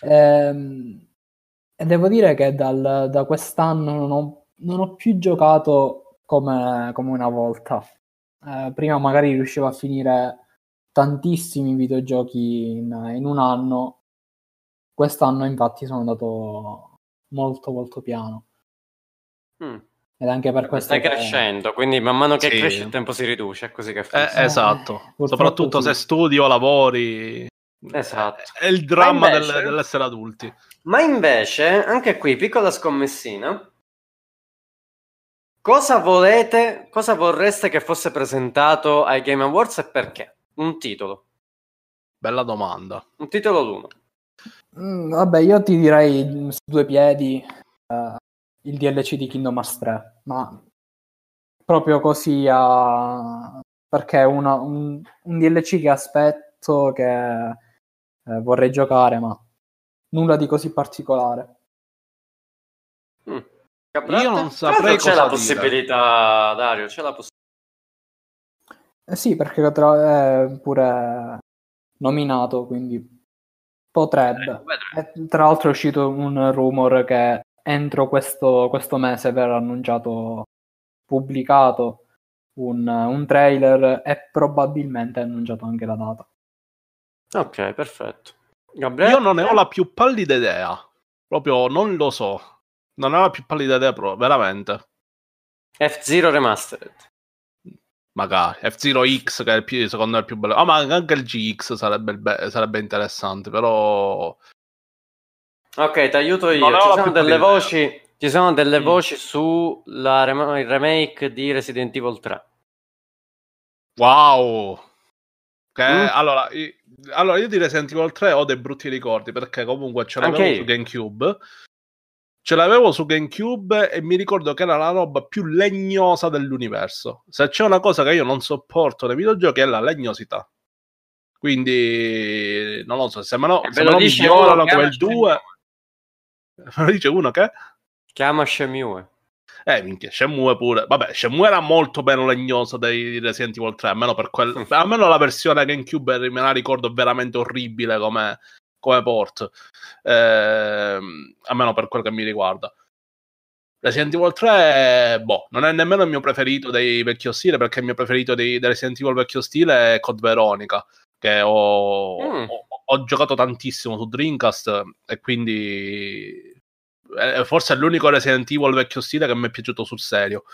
Ehm, e devo dire che dal- da quest'anno non ho, non ho più giocato come, come una volta. Eh, prima magari riuscivo a finire tantissimi videogiochi in, in un anno. Quest'anno infatti sono andato molto molto piano. Mm. Ed anche per questo Stai che- crescendo, quindi man mano che Sì. cresce il tempo si riduce, è così che Eh, funziona. esatto. purtroppo Soprattutto sì. se studi o lavori. Esatto. È il dramma Ma invece- del- dell'essere adulti. Ma invece, anche qui, piccola scommessina. Cosa volete, cosa vorreste che fosse presentato ai Game Awards e perché? Un titolo. Bella domanda. Un titolo l'uno. Mm, vabbè, io ti direi su due piedi eh, il DLC di Kingdom Hearts 3, ma proprio così a... perché è una- un, un DLC che aspetto, che eh, vorrei giocare, ma nulla di così particolare. Caprate? Io non saprei C'è la dire. possibilità, Dario, c'è la possibilità. Eh sì, perché tra- è pure nominato, quindi potrebbe. Ecco, vedremo. E tra l'altro è uscito un rumor che entro questo, questo mese verrà annunciato, pubblicato un, un trailer e probabilmente annunciato anche la data. Ok, perfetto. Gabriele? Io non ne ho la più pallida idea. Proprio non lo so. Non ho la più pallida idea, proprio, veramente. F-Zero Remastered. Magari F-Zero X, che è più, secondo me è il più bello. Ah, ma anche il GX sarebbe, il be- sarebbe interessante, però. Ok, ti aiuto io. Ci sono delle voci, ci sono delle Mm. voci sul remake di Resident Evil 3. Wow! Che, Mm. allora, i- allora, io di Resident Evil 3 ho dei brutti ricordi perché comunque ce l'avevo io. su GameCube. Ce l'avevo su GameCube e mi ricordo che era la roba più legnosa dell'universo. Se c'è una cosa che io non sopporto nei videogiochi è la legnosità. Quindi non lo so, se me lo, se me come ama il 2, Me lo dice uno che? Chiama Shenmue. Eh, minchia, Shenmue pure. Vabbè, Shenmue era molto meno legnoso dei Resident Evil 3, almeno per quel... *laughs* Almeno la versione GameCube me la ricordo veramente orribile come, come port. Ehm, almeno per quel che mi riguarda. Resident Evil 3, boh, non è nemmeno il mio preferito dei vecchio stile, perché il mio preferito dei, dei Resident Evil vecchio stile è Code Veronica, che ho, Mm. ho- ho giocato tantissimo su Dreamcast e quindi eh, forse è l'unico Resident Evil vecchio stile che mi è piaciuto sul serio.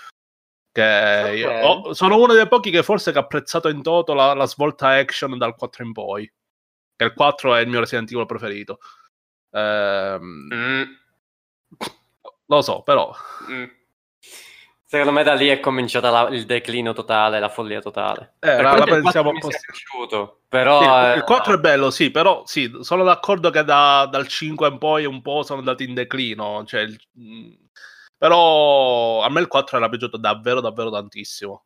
Che Ok. io- ho- sono uno dei pochi che forse che ha apprezzato in toto la, la svolta action dal 4 in poi. Che il 4 è il mio Resident Evil preferito. Ehm, Mm, lo so, però. mm. Secondo me da lì è cominciata la- il declino totale, la follia totale. Eh, Per la, la pensiamo 4 mi un po' piaciuto, però... Sì, eh, il 4 è bello, sì, però sì, sono d'accordo che da- dal 5 in poi un po' sono andati in declino. Cioè, il- mm, però a me il 4 era piaciuto davvero, davvero tantissimo.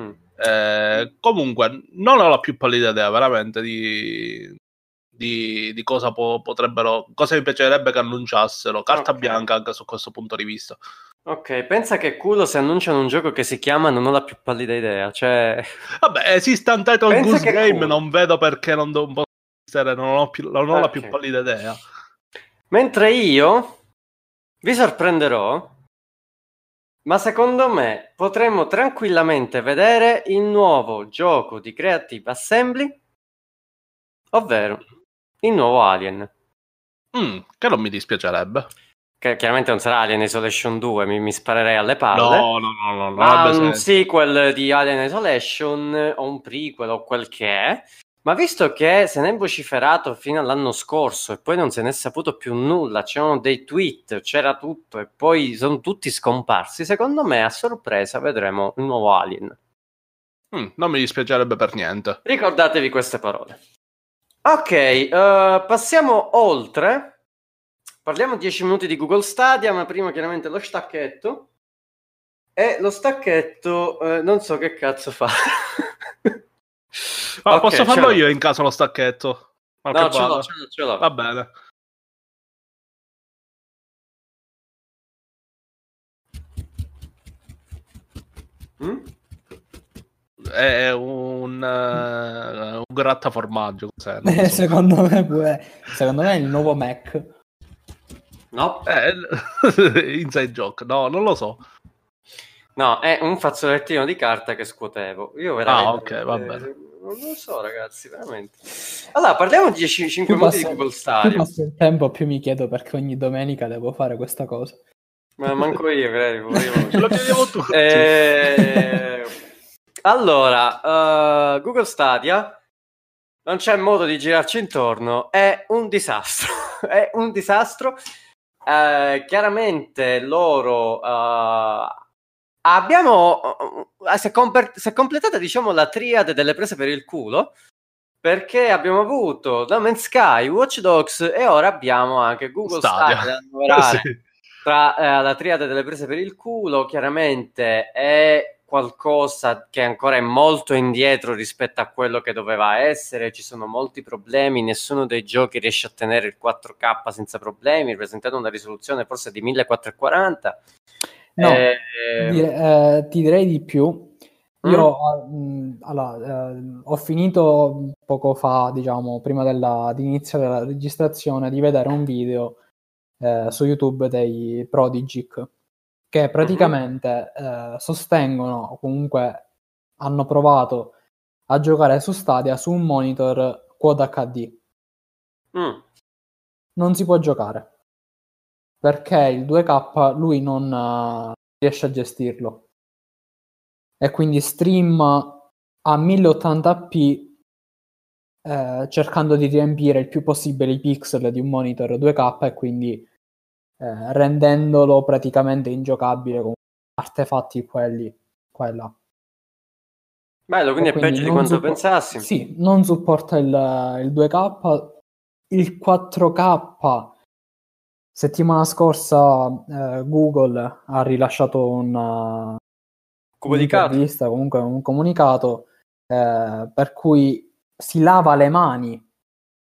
mm. Eh, comunque, non ho la più pallida idea veramente di, di, di cosa po- potrebbero, cosa mi piacerebbe che annunciassero. Carta Ok. bianca anche su questo punto di vista. Ok, pensa che culo se annunciano un gioco che si chiama Non ho la più pallida idea. Cioè, *laughs* Vabbè, esiste un title Pensa Goose Game, culo. non vedo perché non, do- possa esistere, non ho, più- non ho la più pallida idea. mentre io vi sorprenderò, ma secondo me potremmo tranquillamente vedere il nuovo gioco di Creative Assembly, ovvero il nuovo Alien. Mm, che non mi dispiacerebbe. Che chiaramente non sarà Alien Isolation 2, mi, mi sparerei alle palle. No, no, no, no, ma un senso. sequel di Alien Isolation o un prequel o quel che è. Ma visto che se ne è vociferato fino all'anno scorso e poi non se ne è saputo più nulla, c'erano dei tweet, c'era tutto e poi sono tutti scomparsi, secondo me a sorpresa vedremo il nuovo Alien. Mm, non mi dispiacerebbe per niente. Ricordatevi queste parole. Ok, eh, passiamo oltre. Parliamo 10 minuti di Google Stadia, ma prima chiaramente lo stacchetto. E lo stacchetto eh, non so che cazzo fa. *laughs* Ah, Ok, posso farlo io in caso lo stacchetto? Ma No, ce l'ho, ce l'ho, ce l'ho. Va bene. Mm? È un, eh, un grattaformaggio. Cos'è? Eh, so. secondo me pure, secondo me è il nuovo Mac. No, Eh, *laughs* inside joke. No, non lo so. No, è un fazzolettino di carta che scuotevo. Io veramente... Ah, ok, va bene. Non lo so, ragazzi, veramente. Allora, parliamo di 10, 5 Più minuti di Google più Stadia. passa il tempo, più mi chiedo perché ogni domenica devo fare questa cosa. Ma manco io, credo. volevo- Ce *laughs* lo chiediamo tutti. Eh, allora, eh, Google Stadia non c'è modo di girarci intorno, è un disastro. *laughs* è un disastro. Eh, chiaramente loro eh, abbiamo eh, si è, comper- si è completata diciamo la triade delle prese per il culo perché abbiamo avuto No Man's Sky, Watch Dogs e ora abbiamo anche Google Stadia. Stadia da annoverare *laughs* Sì. tra eh, la triade delle prese per il culo, chiaramente è qualcosa che ancora è molto indietro rispetto a quello che doveva essere, ci sono molti problemi, nessuno dei giochi riesce a tenere il 4K senza problemi, presentando una risoluzione forse di 1440. No, Eh, dire- eh, ti direi di più. Mm? Io mh, allora, eh, ho finito poco fa, diciamo, prima della, di iniziare la registrazione, di vedere un video eh, su YouTube dei Prodigic che praticamente eh, sostengono, o comunque hanno provato a giocare su Stadia su un monitor Quad HD. mm, Non si può giocare perché il 2K lui non eh, riesce a gestirlo e quindi stream a 1080p eh, cercando di riempire il più possibile i pixel di un monitor 2K e quindi eh, rendendolo praticamente ingiocabile con artefatti quelli qua e là. bello, quindi E è peggio di quanto suppo- pensassi. Sì, non supporta il, il 2K, il 4K. Settimana scorsa eh, Google ha rilasciato un, Comunicato. un'intervista, comunque un comunicato eh, per cui si lava le mani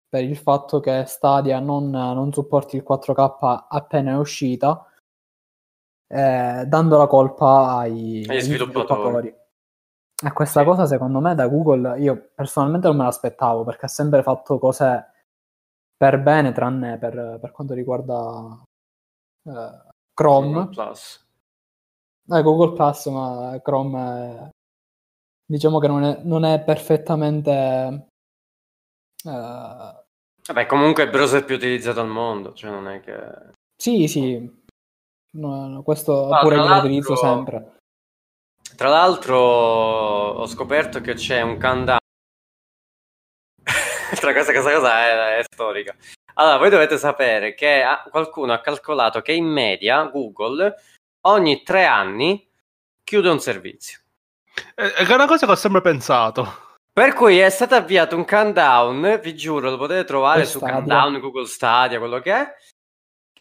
per il fatto che Stadia non, non supporti il 4K appena è uscita, eh, dando la colpa ai, Agli sviluppatori. E questa Sì. cosa, secondo me, da Google, io personalmente non me l'aspettavo perché ha sempre fatto cose per bene, tranne per, per quanto riguarda eh, Chrome. Google Plus. Eh, Google Plus, ma Chrome è- diciamo che non è, non è perfettamente eh, Vabbè, comunque è il browser più utilizzato al mondo, cioè non è che... sì, sì. No, no, questo Ma pure tra io lo utilizzo sempre. Tra l'altro ho scoperto che c'è un countdown. Tra questa cosa, cosa è, è storica. Allora, voi dovete sapere che qualcuno ha calcolato che in media Google ogni tre anni chiude un servizio. È una cosa che ho sempre pensato. Per cui è stato avviato un countdown, vi giuro, lo potete trovare Per su Stadia. countdown, Google Stadia, quello che è.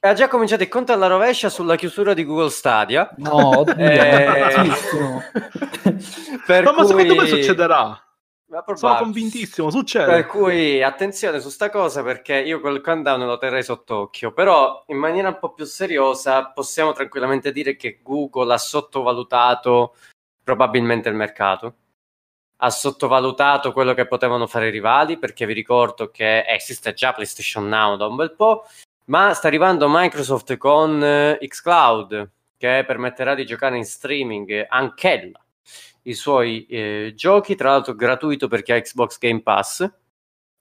Ha già cominciato il conto alla rovescia sulla chiusura di Google Stadia. No, oddio, Eh, tantissimo. *laughs* per No, ma secondo me cui- succederà. Sono convintissimo, succede. Per cui attenzione su sta cosa perché io quel countdown lo terrei sott'occhio, però in maniera un po' più seriosa possiamo tranquillamente dire che Google ha sottovalutato probabilmente il mercato. Ha sottovalutato quello che potevano fare i rivali perché vi ricordo che esiste già PlayStation Now da un bel po', ma sta arrivando Microsoft con eh, xCloud che permetterà di giocare in streaming anch'ella i suoi eh, giochi, tra l'altro gratuito per chi ha Xbox Game Pass.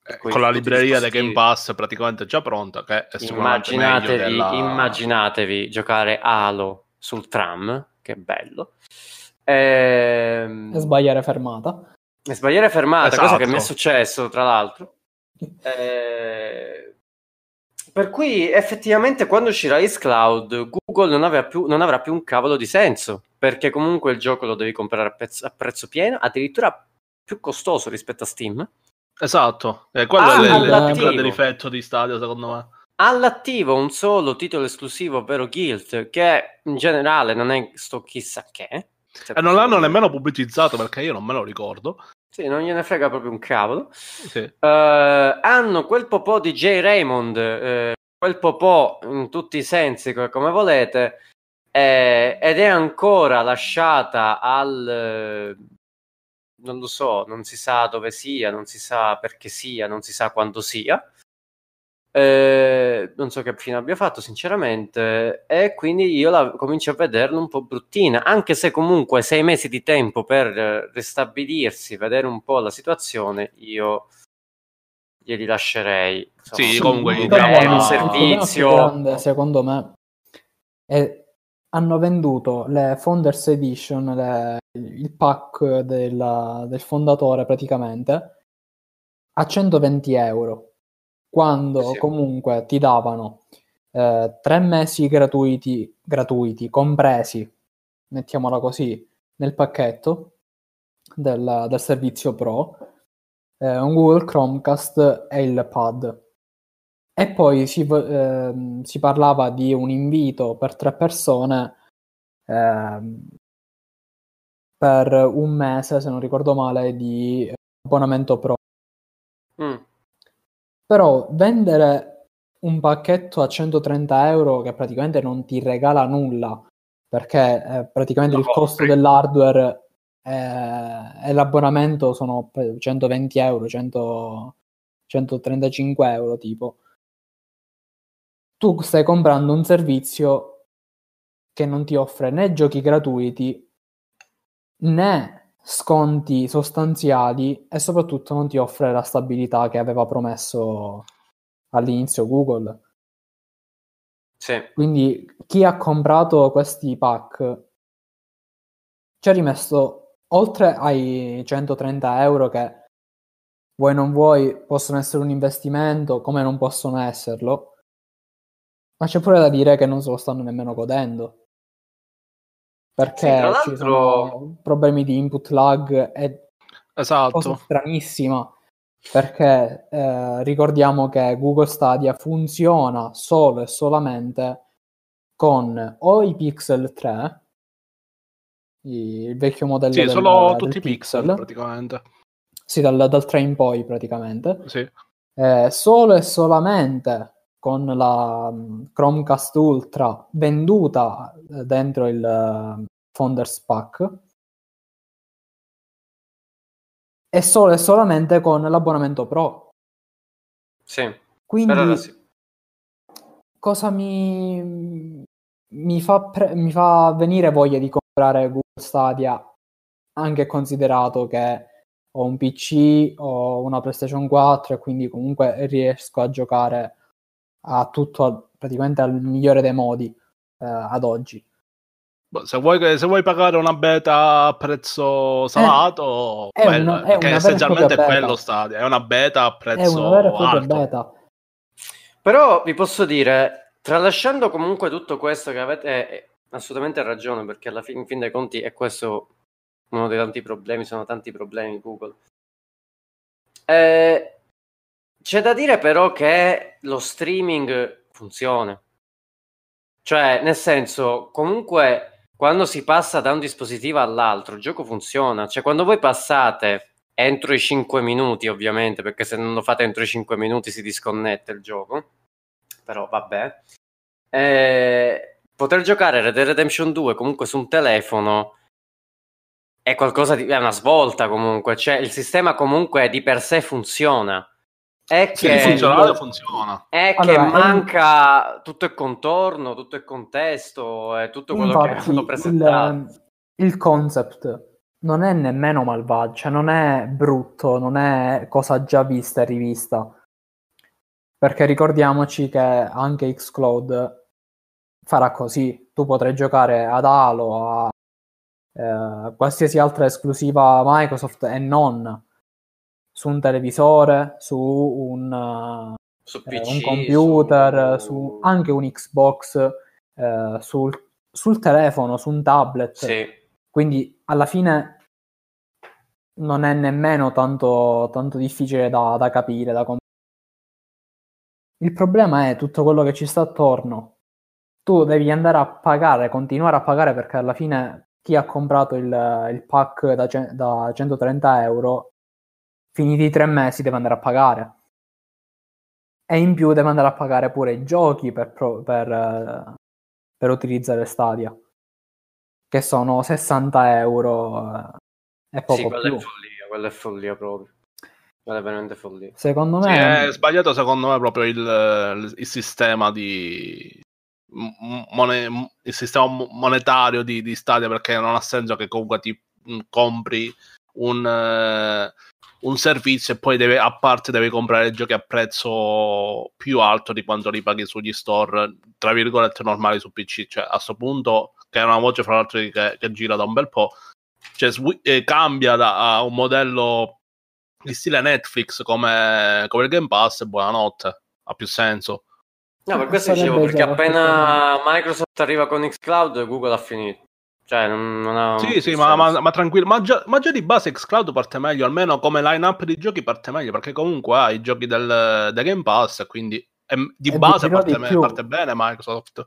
Eh, con la libreria del Game Pass praticamente già pronta, che è sicuramente Immaginatevi, della... immaginatevi giocare Halo sul tram, che bello. Ehm, E sbagliare fermata. e sbagliare fermata, cosa Esatto. che mi è successo, tra l'altro. Eh, per cui effettivamente quando uscirà xCloud Google non, più- non avrà più un cavolo di senso perché comunque il gioco lo devi comprare a, pezzo- a prezzo pieno addirittura più costoso rispetto a Steam Esatto, eh, quello Ah, è il- grande difetto di Stadia secondo me. all'attivo un solo titolo esclusivo ovvero Guild che in generale non è sto chissà che E non l'hanno nemmeno pubblicizzato perché io non me lo ricordo. Sì, non gliene frega proprio un cavolo Sì. Eh, hanno quel popò di J. Raymond, eh, quel popò in tutti i sensi, co- come volete, eh, ed è ancora lasciata al... eh, non lo so, non si sa dove sia, non si sa perché sia, non si sa quando sia. Eh, non so che fine abbia fatto, sinceramente, e quindi io la comincio a vederla un po' bruttina, anche se comunque sei mesi di tempo per ristabilirsi, vedere un po' la situazione, io glieli lascerei. Insomma, Sì, comunque il gli problema- un servizio. grande, secondo me, è hanno venduto le Founders Edition, le- il pack della- del fondatore praticamente, a 120 euro, quando Sì. comunque ti davano eh, tre mesi gratuiti, gratuiti, compresi, mettiamola così, nel pacchetto del, del servizio Pro, eh, un Google Chromecast e il pad. E poi si, ehm, si parlava di un invito per tre persone ehm, per un mese, se non ricordo male, di abbonamento pro. Mm. Però vendere un pacchetto a 130 euro che praticamente non ti regala nulla, perché eh, praticamente Lo il costo compri. dell'hardware eh, e l'abbonamento sono pe- 120 euro, 100 135 euro tipo. Tu stai comprando un servizio che non ti offre né giochi gratuiti né sconti sostanziali e soprattutto non ti offre la stabilità che aveva promesso all'inizio Google. Sì. Quindi chi ha comprato questi pack ci ha rimesso oltre ai 130 euro che vuoi non vuoi possono essere un investimento come non possono esserlo, ma c'è pure da dire che non se lo stanno nemmeno godendo. Perché Sì, ci sono problemi di input lag e cosa Esatto. stranissima perché eh, ricordiamo che Google Stadia funziona solo e solamente con o i Pixel 3 i- il vecchio modello Sì, del, solo del tutti i pixel praticamente. sì, dal, dal 3 in poi praticamente Sì. eh, solo e solamente con la mm, Chromecast Ultra venduta eh, dentro il uh, Founders Pack e solo e solamente con l'abbonamento Pro. Sì. Quindi sì. cosa mi, mi, fa pre- mi fa venire voglia di comprare Google Stadia anche considerato che ho un PC, ho una PlayStation 4 e quindi comunque riesco a giocare a tutto praticamente al migliore dei modi eh, ad oggi. Boh, se vuoi, se vuoi, pagare una beta a prezzo salato, è, quello, è, una, è essenzialmente è quello Stadia, è una beta a prezzo è una vera propria alto. beta. Però vi posso dire, tralasciando comunque tutto questo che avete eh, assolutamente ragione, perché alla fine, in fin dei conti è questo uno dei tanti problemi, sono tanti problemi Google. Eh, c'è da dire però che lo streaming funziona. Cioè, nel senso, comunque, quando si passa da un dispositivo all'altro, il gioco funziona. Cioè, quando voi passate entro i 5 minuti, ovviamente, perché se non lo fate entro i 5 minuti si disconnette il gioco. Però vabbè. Eh, poter giocare Red Dead Redemption 2 comunque su un telefono è qualcosa di è una svolta comunque, cioè il sistema comunque di per sé funziona. È sì, che funzionale funziona. È allora, che manca è... tutto il contorno, tutto il contesto e tutto quello Infatti, che hanno presentato. Il, il concept non è nemmeno malvagio, cioè non è brutto, non è cosa già vista e rivista. Perché ricordiamoci che anche Xcloud farà così. Tu potrai giocare ad Halo, a eh, qualsiasi altra esclusiva Microsoft e non su un televisore, su un, su PC, eh, un computer, su... su... anche un Xbox, eh, sul, sul, telefono, su un tablet. Sì. Quindi alla fine non è nemmeno tanto, tanto difficile da, da capire, da comprendere. Il problema è tutto quello che ci sta attorno. Tu devi andare a pagare, continuare a pagare perché alla fine chi ha comprato il, il pack da, da 130 euro, finiti i tre mesi deve andare a pagare. E in più deve andare a pagare pure i giochi per, per, per utilizzare Stadia, che sono 60 euro eh, e poco sì, quella più. È follia, quella è follia proprio. Quella è veramente follia. Secondo me... Sì, è sbagliato secondo me proprio il, il sistema di, mon- il sistema monetario di, di, Stadia perché non ha senso che comunque ti mm, compri un, uh, un servizio e poi deve, a parte devi comprare giochi a prezzo più alto di quanto li paghi sugli store tra virgolette normali su PC cioè a questo punto che è una voce fra l'altro che, che gira da un bel po' cioè, sw- eh, cambia da un modello di stile Netflix come, come il Game Pass e buonanotte. Ha più senso. No, per questo dicevo, perché appena Microsoft arriva con Xcloud, Google ha finito. Cioè, non, non ha sì, sì, ma, ma, ma, tranquillo. Ma già, ma già, di base Xcloud parte meglio, almeno come line-up di giochi parte meglio, perché comunque ha i giochi del, del Game Pass, quindi è, di e base parte, di me, parte, bene Microsoft.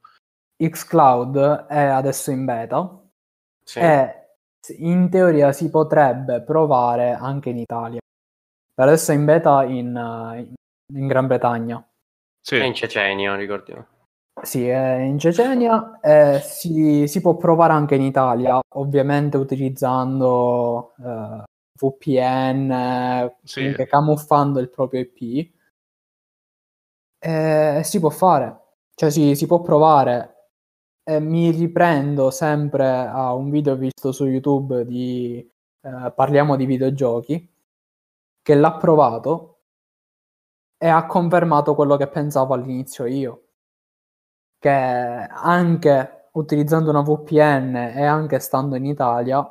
Xcloud è adesso in beta sì. e in teoria si potrebbe provare anche in Italia. Per adesso è in beta in, in Gran Bretagna. Sì. È in Cecenia, ricordiamo. Sì, è in Cecenia. Eh, si, si, può provare anche in Italia, ovviamente utilizzando eh, VPN, sì. camuffando il proprio IP. Eh, si può fare, cioè si, si può provare. mi riprendo sempre a un video visto su YouTube di eh, Parliamo di videogiochi, che l'ha provato e ha confermato quello che pensavo all'inizio io, che anche utilizzando una VPN e anche stando in Italia,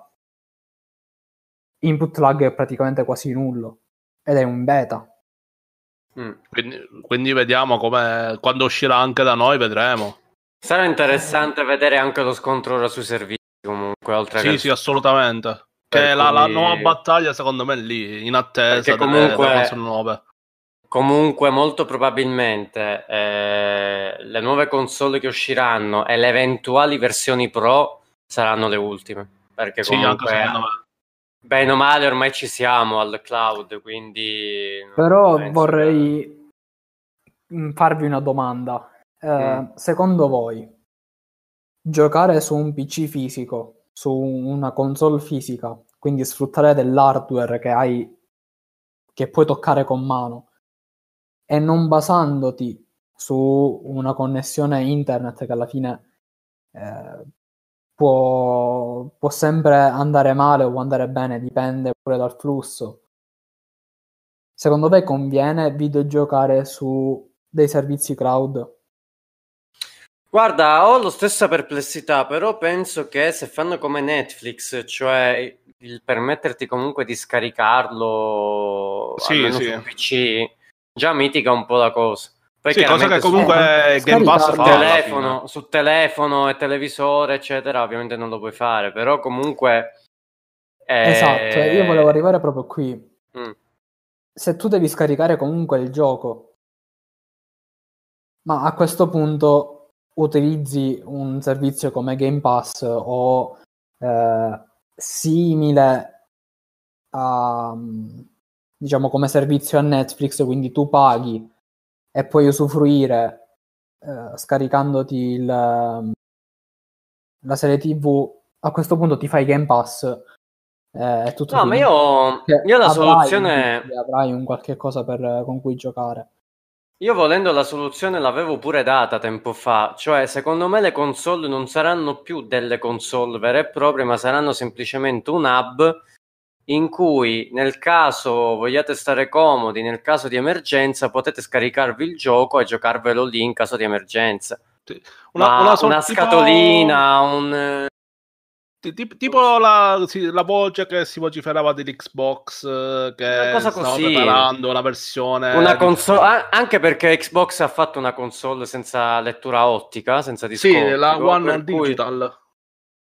input lag è praticamente quasi nullo ed è un beta. Mm. Quindi, quindi, vediamo come quando uscirà anche da noi, vedremo. Sarà interessante vedere anche lo scontro ora sui servizi comunque, oltre Sì, che... sì, assolutamente. Che la, la, nuova battaglia secondo me è lì, in attesa Perché comunque... delle, delle nuove Comunque, molto probabilmente eh, le nuove console che usciranno e le eventuali versioni Pro saranno le ultime. Perché comunque Bene o male ormai ci siamo al cloud, quindi... Però vorrei che... farvi una domanda. Eh, mm. Secondo voi, giocare su un PC fisico, su una console fisica, quindi sfruttare dell'hardware che hai, che puoi toccare con mano, e non basandoti su una connessione internet che alla fine eh, può, può sempre andare male o andare bene, dipende pure dal flusso. Secondo me conviene videogiocare su dei servizi cloud? Guarda, ho la stessa perplessità, però penso che se fanno come Netflix, cioè il permetterti comunque di scaricarlo sì, almeno sì. su PC, già mitiga un po' la cosa. Poi sì, cosa che comunque eh, Game Pass fa telefono, su telefono e televisore, eccetera, ovviamente non lo puoi fare, però comunque... Eh... Esatto, io volevo arrivare proprio qui. Mm. Se tu devi scaricare comunque il gioco, ma a questo punto utilizzi un servizio come Game Pass o eh, simile a diciamo come servizio a Netflix, quindi tu paghi e puoi usufruire eh, scaricandoti il, la serie TV. A questo punto ti fai Game Pass. Eh, tutto no, ma io, io la avrai, soluzione. Avrai un qualche cosa per, con cui giocare. Io volendo la soluzione l'avevo pure data tempo fa, cioè secondo me le console non saranno più delle console vere e proprie, ma saranno semplicemente un hub in cui nel caso vogliate stare comodi, nel caso di emergenza potete scaricarvi il gioco e giocarvelo lì in caso di emergenza. Una, una, una scatolina, tipo... un tipo la, sì, la, voce che si vociferava dell'Xbox eh, che cosa stava così. preparando una versione una console, anche perché Xbox ha fatto una console senza lettura ottica senza disco sì la One Digital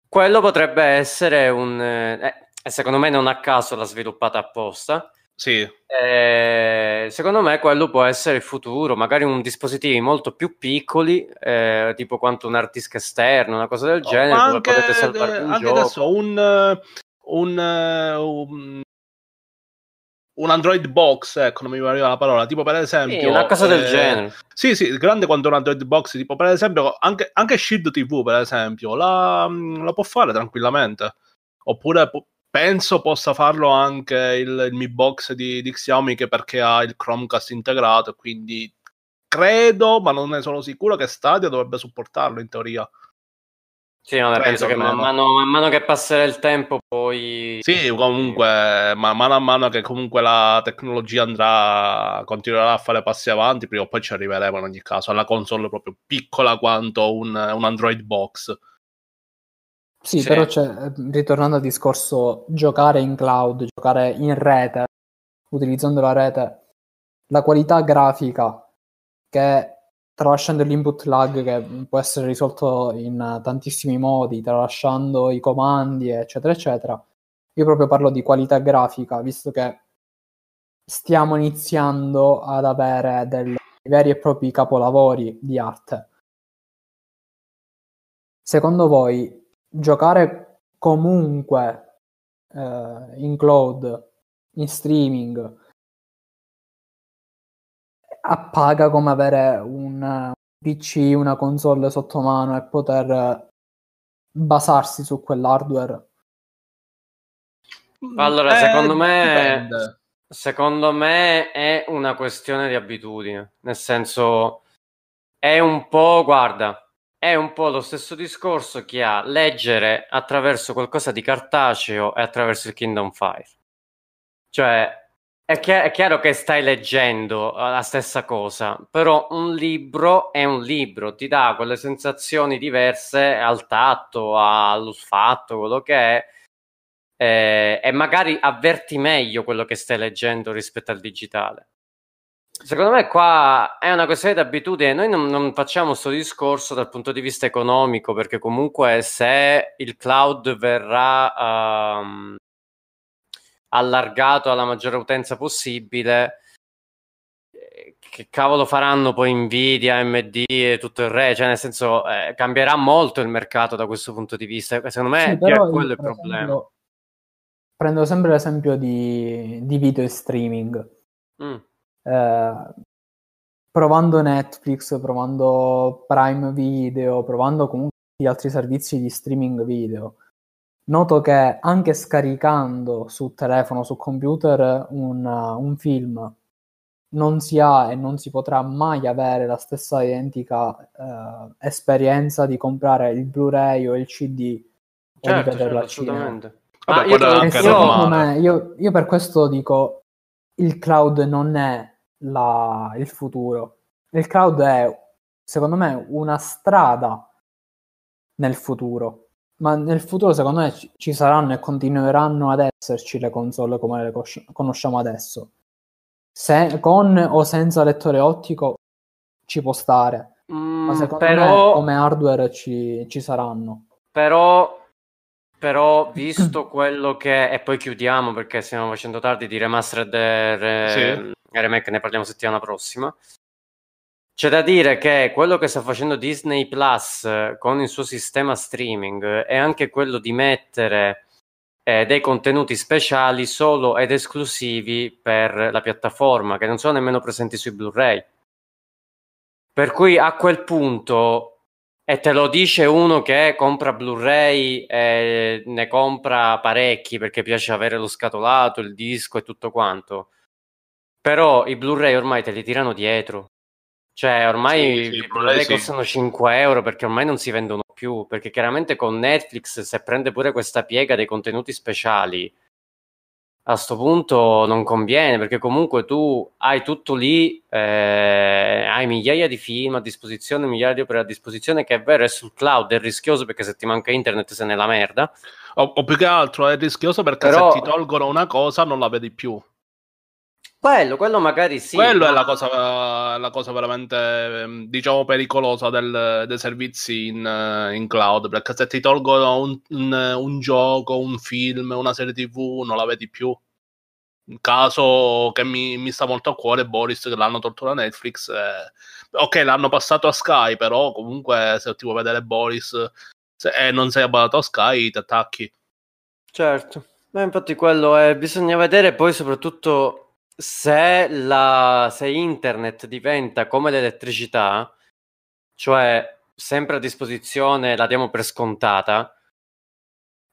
quello potrebbe essere un eh, secondo me non a caso l'ha sviluppata apposta sì. Eh, secondo me quello può essere il futuro, magari un dispositivi molto più piccoli, eh, tipo quanto un hard disk esterno, una cosa del oh, genere, anche, potete salvare un anche gioco. adesso un, un, un, un Android box, ecco, non mi arriva la parola, tipo per esempio... Sì, una cosa eh, del genere. Sì, sì, grande quanto un Android box, tipo per esempio anche, anche Shield TV, per esempio, la, la può fare tranquillamente. Oppure penso possa farlo anche il, il Mi Box di, di Xiaomi che perché ha il Chromecast integrato, quindi credo, ma non ne sono sicuro che Stadia dovrebbe supportarlo in teoria. Sì, no, penso che man mano, man mano, che passerà il tempo poi... Sì, comunque, ma mano a mano che comunque la tecnologia andrà, continuerà a fare passi avanti, prima o poi ci arriveremo in ogni caso alla console proprio piccola quanto un, un Android Box. Sì, sì, però c'è, ritornando al discorso giocare in cloud, giocare in rete, utilizzando la rete, la qualità grafica che tralasciando l'input lag che può essere risolto in tantissimi modi, tralasciando i comandi, eccetera, eccetera. Io proprio parlo di qualità grafica, visto che stiamo iniziando ad avere dei veri e propri capolavori di arte. Secondo voi giocare comunque eh, in cloud, in streaming, appaga come avere un PC, una console sotto mano e poter basarsi su quell'hardware. Allora, eh, secondo me, secondo me è una questione di abitudine, nel senso è un po', guarda, è un po' lo stesso discorso che ha leggere attraverso qualcosa di cartaceo e attraverso il Kingdom Fire. Cioè, è, chi- è, chiaro che stai leggendo la stessa cosa, però un libro è un libro, ti dà quelle sensazioni diverse al tatto, all'olfatto, quello che è, eh, e magari avverti meglio quello che stai leggendo rispetto al digitale. Secondo me qua è una questione di abitudine, noi non, non facciamo questo discorso dal punto di vista economico perché comunque se il cloud verrà um, allargato alla maggiore utenza possibile, eh, che cavolo faranno poi Nvidia, AMD e tutto il re? Cioè, nel senso, eh, cambierà molto il mercato da questo punto di vista. Secondo me sì, è quello il problema. prendo sempre l'esempio di, di video streaming. Mm. Eh, provando Netflix, provando Prime Video, provando comunque gli altri servizi di streaming video, noto che anche scaricando su telefono, su computer un, un film, non si ha e non si potrà mai avere la stessa identica eh, esperienza di comprare il Blu-ray o il CD certo, o di vederlo certo, assolutamente. Vabbè, io, me, io, io, per questo dico il cloud non è la, il futuro. Il cloud è, secondo me, una strada nel futuro. Ma nel futuro, secondo me, ci, ci saranno e continueranno ad esserci le console come le cos- conosciamo adesso. Se, con o senza lettore ottico ci può stare. Mm, ma secondo però, me come hardware ci, ci saranno. Però però visto quello che e poi chiudiamo perché stiamo facendo tardi di remastered e, sì. Remake ne parliamo settimana prossima c'è da dire che quello che sta facendo Disney Plus con il suo sistema streaming è anche quello di mettere eh, dei contenuti speciali solo ed esclusivi per la piattaforma che non sono nemmeno presenti sui Blu-ray per cui a quel punto e te lo dice uno che compra Blu-ray e ne compra parecchi perché piace avere lo scatolato, il disco e tutto quanto. Però i Blu-ray ormai te li tirano dietro. Cioè, ormai sì, sì, i Blu-ray sì. costano 5 euro perché ormai non si vendono più. Perché chiaramente con Netflix, se prende pure questa piega dei contenuti speciali, a questo punto non conviene perché comunque tu hai tutto lì, eh, hai migliaia di film a disposizione, migliaia di opere a disposizione, che è vero, è sul cloud, è rischioso perché se ti manca internet sei nella merda. O, o più che altro è rischioso perché Però... se ti tolgono una cosa non la vedi più. Quello, quello magari sì. Quello ma... è la cosa, la cosa, veramente, diciamo, pericolosa del, dei servizi in, in, cloud. Perché se ti tolgono un, un, un, gioco, un film, una serie TV, non la vedi più. Un caso che mi, mi sta molto a cuore Boris, che l'hanno tolto da Netflix. Eh, ok, l'hanno passato a Sky, però comunque se ti vuoi vedere Boris se, e non sei abbonato a Sky, ti attacchi. Certo. Beh, infatti quello è, bisogna vedere poi soprattutto se, la, se internet diventa come l'elettricità, cioè sempre a disposizione, la diamo per scontata,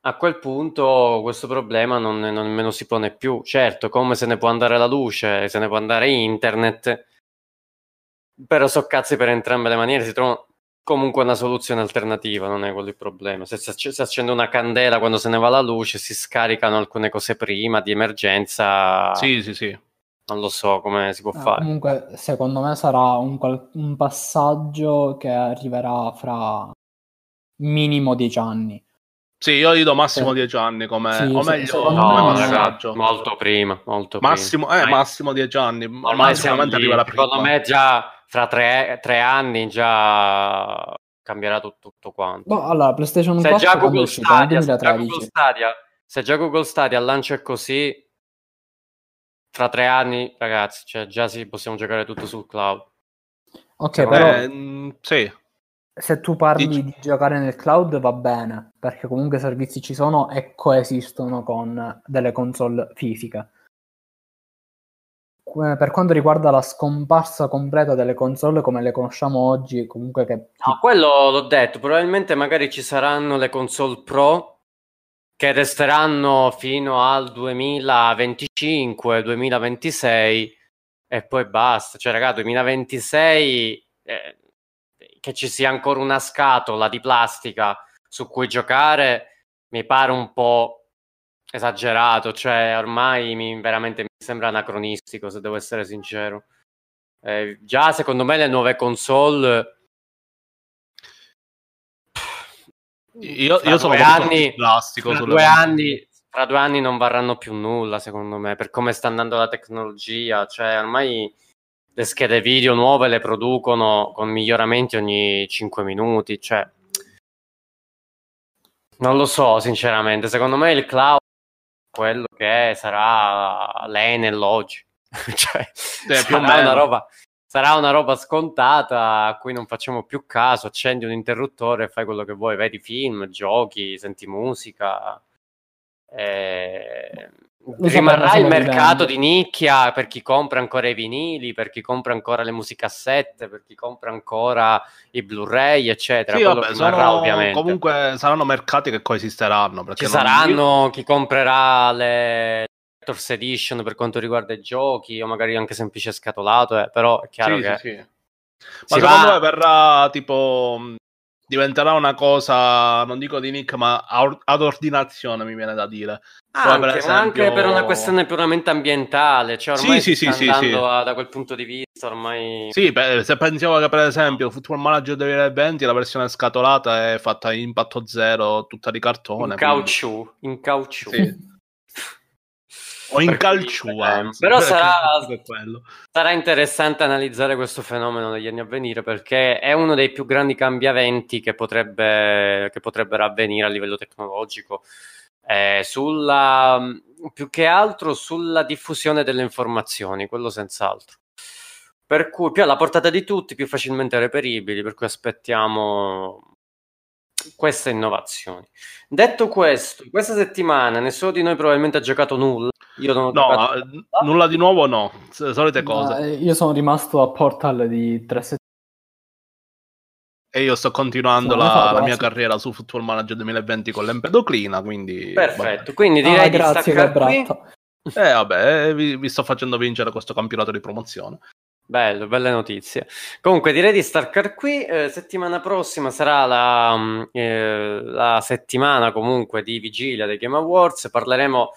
a quel punto questo problema non, non nemmeno si pone più. Certo, come se ne può andare la luce, se ne può andare internet, però so cazzi per entrambe le maniere, si trova comunque una soluzione alternativa, non è quello il problema. Se si accende una candela quando se ne va la luce, si scaricano alcune cose prima di emergenza. Sì, sì, sì non lo so come si può eh, fare. Comunque, secondo me sarà un, un, passaggio che arriverà fra minimo dieci anni. Sì, io gli do massimo dieci anni come, sì, o meglio, no, come passaggio. Molto prima, molto massimo, prima. Eh, massimo dieci anni. Ormai sicuramente arriverà prima. Secondo me già fra tre, tre anni già cambierà tutto, tutto quanto. Boh, allora, PlayStation se 4 già Google Stadia, se già Google Stadia, se già Google Stadia lancia così, fra tre anni, ragazzi, cioè già sì, possiamo giocare tutto sul cloud. Ok, Secondo però mm, sì. se tu parli Dici. di giocare nel cloud va bene, perché comunque i servizi ci sono e coesistono con delle console fisiche. Per quanto riguarda la scomparsa completa delle console come le conosciamo oggi, comunque che... No, quello l'ho detto, probabilmente magari ci saranno le console pro che resteranno fino al 2025-2026 e poi basta. Cioè, raga, 2026 eh, che ci sia ancora una scatola di plastica su cui giocare mi pare un po' esagerato. Cioè, ormai mi, veramente mi sembra anacronistico, se devo essere sincero. Eh, già secondo me le nuove console Io, io sono anni, plastico. Fra due, anni, fra due anni non varranno più nulla, secondo me, per come sta andando la tecnologia. Cioè, ormai le schede video nuove le producono con miglioramenti ogni 5 minuti. Cioè, non lo so, sinceramente. Secondo me il cloud quello che sarà l'Enel oggi. *laughs* cioè, eh, più una roba sarà una roba scontata a cui non facciamo più caso. Accendi un interruttore e fai quello che vuoi, vedi film, giochi, senti musica Eh, rimarrà il mercato di nicchia per chi compra ancora i vinili, per chi compra ancora le musicassette, per chi compra ancora i Blu-ray, eccetera. Sì, vabbè, sono, ovviamente. Comunque saranno mercati che coesisteranno. Ci saranno io... chi comprerà le Collector's Edition per quanto riguarda i giochi, o magari anche semplice scatolato, eh, però è chiaro sì, che... Sì, sì. Ma secondo va... me verrà tipo diventerà una cosa, non dico di nick, ma ad ordinazione mi viene da dire. Anche per, esempio... anche per una questione puramente ambientale, cioè ormai sì, sì, sì, sì, a, da quel punto di vista ormai... Sì, beh, se pensiamo che per esempio Football Manager 2020 la versione scatolata è fatta in impatto zero, tutta di cartone. In caucciù, in caucciù. Sì o in calcio però *laughs* sarà, sarà, interessante analizzare questo fenomeno negli anni a venire perché è uno dei più grandi cambiamenti che, potrebbe, che potrebbero avvenire a livello tecnologico. Eh, sulla, più che altro sulla diffusione delle informazioni quello senz'altro. Per cui più alla portata di tutti più facilmente reperibili per cui aspettiamo queste innovazioni detto questo questa settimana nessuno di noi probabilmente ha giocato nulla io non ho no, giocato... Eh, nulla di nuovo no, solite cose. No, io sono rimasto a Portal di tre settimane. E io sto continuando la, la, mia carriera su Football Manager 2020 con l'empedoclina, quindi... Perfetto, vabbè. quindi direi ah, di grazie, staccare. Eh vabbè, vi, vi sto facendo vincere questo campionato di promozione. Bello, belle notizie. Comunque direi di starcar qui. Eh, settimana prossima sarà la, mm, eh, la, settimana comunque di vigilia dei Game Awards. Parleremo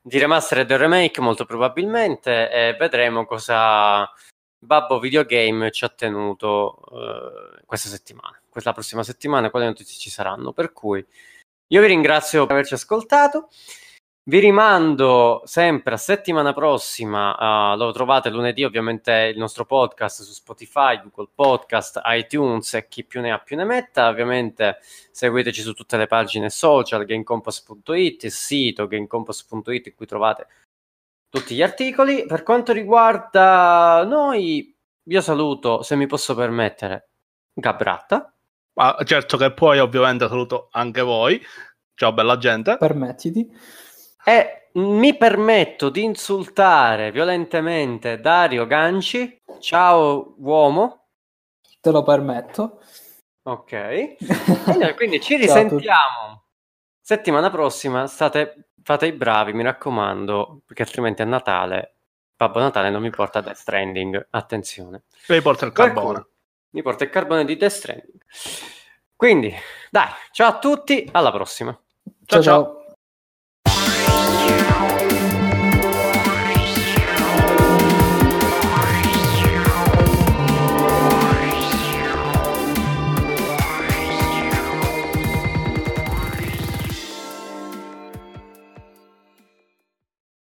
di remastered e remake molto probabilmente e vedremo cosa Babbo Videogame ci ha tenuto uh, questa settimana, questa prossima settimana, quali notizie ci saranno. Per cui io vi ringrazio per averci ascoltato. Vi rimando sempre a settimana prossima, uh, lo trovate lunedì ovviamente il nostro podcast su Spotify, Google Podcast, iTunes e chi più ne ha più ne metta. Ovviamente seguiteci su tutte le pagine social, gamecompass.it, il sito gamecompass.it in cui trovate tutti gli articoli. Per quanto riguarda noi, io saluto, se mi posso permettere, Gabratta. Ma certo che poi ovviamente saluto anche voi. Ciao bella gente. Permettiti. E mi permetto di insultare violentemente Dario Ganci. Ciao uomo. Te lo permetto. Ok. *laughs* Quindi ci risentiamo settimana prossima. State, fate i bravi, mi raccomando, perché altrimenti a Natale, Babbo Natale non mi porta Death Stranding. Attenzione. Mi porta il carbone. Mi porta il carbone di Death Stranding. Quindi, dai, ciao a tutti, alla prossima. ciao. ciao. ciao.